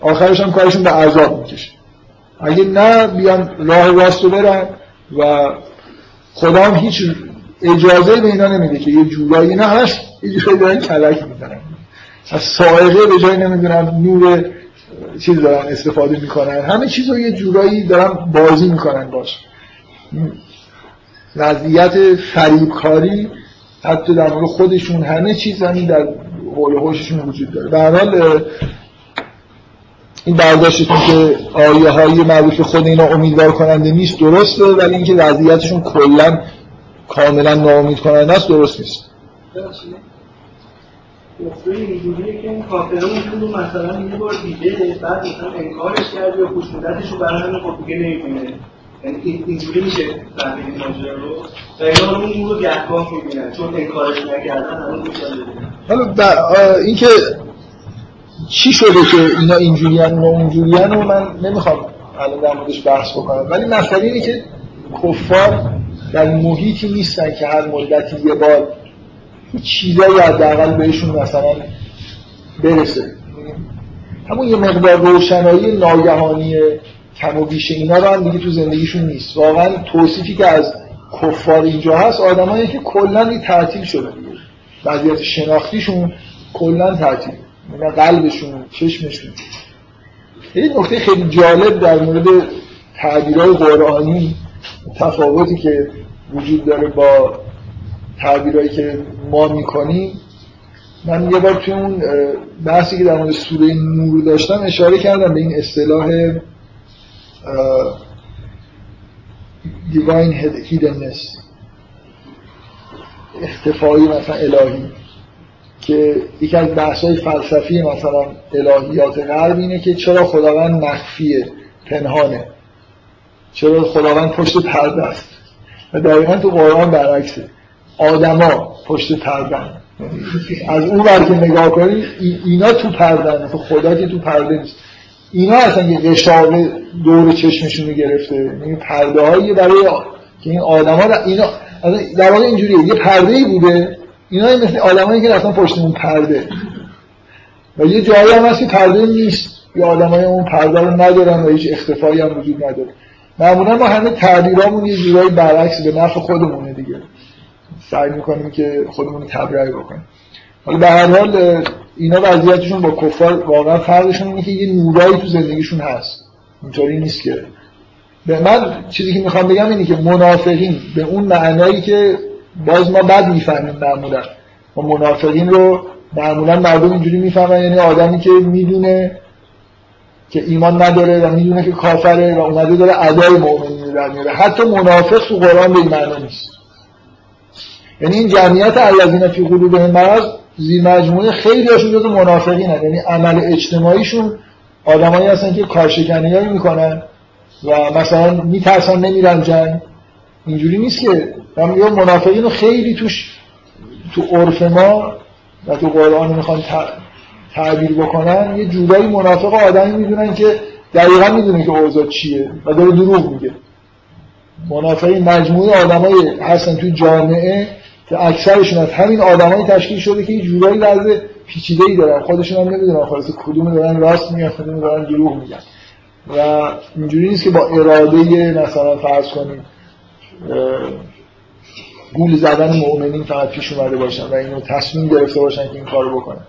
آخرش هم کارشون به عذاب می‌کشه. اگه نه بیان راه راست رو برن و خدا هم هیچ اجازه به اینا نمیده که یه جورایی نه همش یه جورایی دارن کلک می‌زنن از سائقه به جای نمی‌دونم نور چیز دارن استفاده می‌کنن. همه چیز رو یه جورایی دارن بازی می‌کنن باش. وضعیت فریبکاری حتی در مورد خودشون همه چیز همین در حول وجود داره. به این برداشتتون که آیه های مربوط به خود اینا امیدوار کننده نیست درسته ولی اینکه وضعیتشون کلا کاملا ناامید کننده است درست نیست. اینجوریه که این کافرون رو مثلا یه بار دیده بعد مثلا انکارش کرد یا خشونتش رو برای همین خب دیگه نمی‌بینه. یعنی اینجوری میشه فهمید این ماجرا رو. و اینا اون رو گهگاه می‌بینن چون انکارش نکردن همون حالا اینکه چی شده که اینا اینجوریان و اونجوریان و من نمی‌خوام الان در موردش بحث بکنم. ولی مسئله اینه که کفار در محیطی نیستن که هر مدتی یه بار چیزایی حداقل بهشون مثلا برسه. همون یه مقدار روشنایی ناگهانی کم و بیش اینا رو هم دیگه تو زندگیشون نیست. واقعا توصیفی که از کفار اینجا هست آدمایی که کلا تعطیل شده. وضعیت شناختیشون کلا تعطیل. یعنی قلبشون چشمشون. یه نکته خیلی جالب در مورد تعبیرهای قرآنی تفاوتی که وجود داره با تعبیرهایی که ما می‌کنیم من یه بار توی اون بحثی که در مورد سوره نور داشتم اشاره کردم به این اصطلاح divine hiddenness اختفایی مثلا الهی. که یکی از بحث‌های فلسفی مثلا الهیات غرب اینه که چرا خداوند مخفیه پنهانه؟ چرا خداوند پشت پرده است؟ و دقیقا تو قرآن برعکسه. آدما پشت پردن از اون ور که نگاه کنید اینا تو پردن خدا که تو پرده نیست. اینا اصلا یه قشاقه دور چشمشون گرفته. این پرده هایی برای که این آدم ها اینا در واقع اینجوریه. یه پرده ای بوده. اینا مثل آدمایی که رفتن پشت اون پرده. و یه جایی هم هست که پرده نیست. یه آدمای اون پرده رو ندارن و هیچ اختفایی هم وجود نداره. معمولا ما همه تعبیرامون یه جورایی برعکس به نفع خودمونه دیگه. سعی می‌کنیم که خودمون رو تبرئه بکنیم. حالا به هر حال اینا وضعیتشون با کفار واقعا فرقشون اینه که یه نورایی تو زندگیشون هست. اینطوری نیست که. به من چیزی که می‌خوام بگم اینه که منافقین به اون معنایی که باز ما بد می‌فهمیم معمولا. و منافقین رو معمولا مردم اینجوری می‌فهمن یعنی آدمی که می‌دونه که ایمان نداره و می‌دونه که کافره و اومده داره ادای مؤمنین در میاره. حتی منافق تو قرآن به معنی نیست. یعنی این جمعیت الذین فی قلوبهم مرض زیر مجموعه خیلی هاشون جز منافقین یعنی عمل اجتماعیشون آدمایی هستن که کارشکنی می‌کنن و مثلا میترسن نمیرن جنگ اینجوری نیست که من میگم منافقین رو خیلی توش تو عرف ما و تو قرآن می‌خوان تعبیر بکنن یه جورایی منافق آدمی می‌دونن که دقیقا می‌دونه که اوضاع چیه و داره دروغ میگه. منافقین مجموعه آدمایی هستن توی جامعه که اکثرشون از همین آدمایی تشکیل شده که یه جورایی وضع پیچیده ای دارن. خودشون هم نمی‌دونن خلاص کدوم دارن راست میگن کدوم دارن دروغ میگن. و اینجوری نیست که با اراده مثلا فرض کنیم گول زدن مؤمنین فقط پیش اومده باشن و اینو تصمیم گرفته باشن که این کارو بکنن.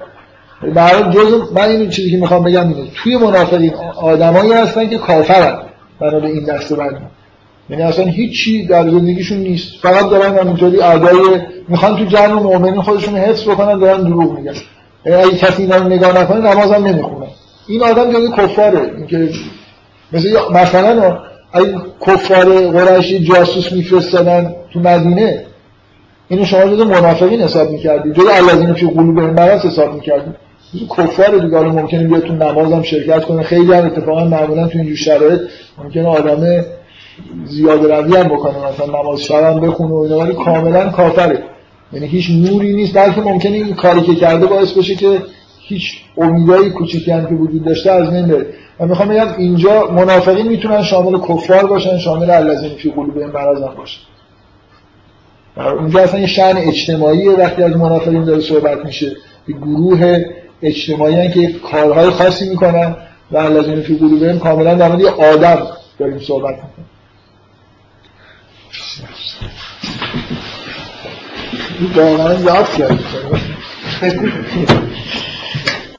برای جز من این چیزی که می‌خوام بگم اینه. توی منافقین آدمایی هستن که کافرن. بنا این دسته بندی یعنی اصلا هیچی در زندگیشون نیست. فقط دارن همینطوری ادای می‌خوان تو جمع مؤمنین خودشون حفظ بکنن دارن دروغ میگن. اگه کسی اینا رو نگاه نکنه نمازم نمی‌خونه. این آدم جز کفاره. اینکه مثل مثلا اگه کفار قریشی جاسوس میفرستادن تو مدینه اینو شما جز منافقین حساب می‌کردی. جز الذین فی قلوبهم مرض حساب می‌کردی. کفار دیگه حالا ممکنه بیاد تو نمازم شرکت کنه. خیلی هم اتفاقا معمولا تو اینجور شرایط ممکنه آدم زیاد روی هم بکنه. مثلا نماز شب هم بخونه و اینا ولی کاملا کافره. یعنی هیچ نوری نیست. بلکه ممکنه این کاری که کرده باعث بشه که هیچ امیدایی کوچیکی هم که وجود داشته از بین من می‌خوام بگم اینجا منافقین می‌تونن شامل کفار باشن شامل الذین فی قلوبهم مرض باشن. اونجا اصلا یه شأن اجتماعی وقتی از منافقین داره صحبت میشه. یه گروه اجتماعی که کارهای خاصی می‌کنن و الذین فی قلوبهم کاملا در مورد آدم داریم صحبت می‌کنیم. واقعا یاد کردیم.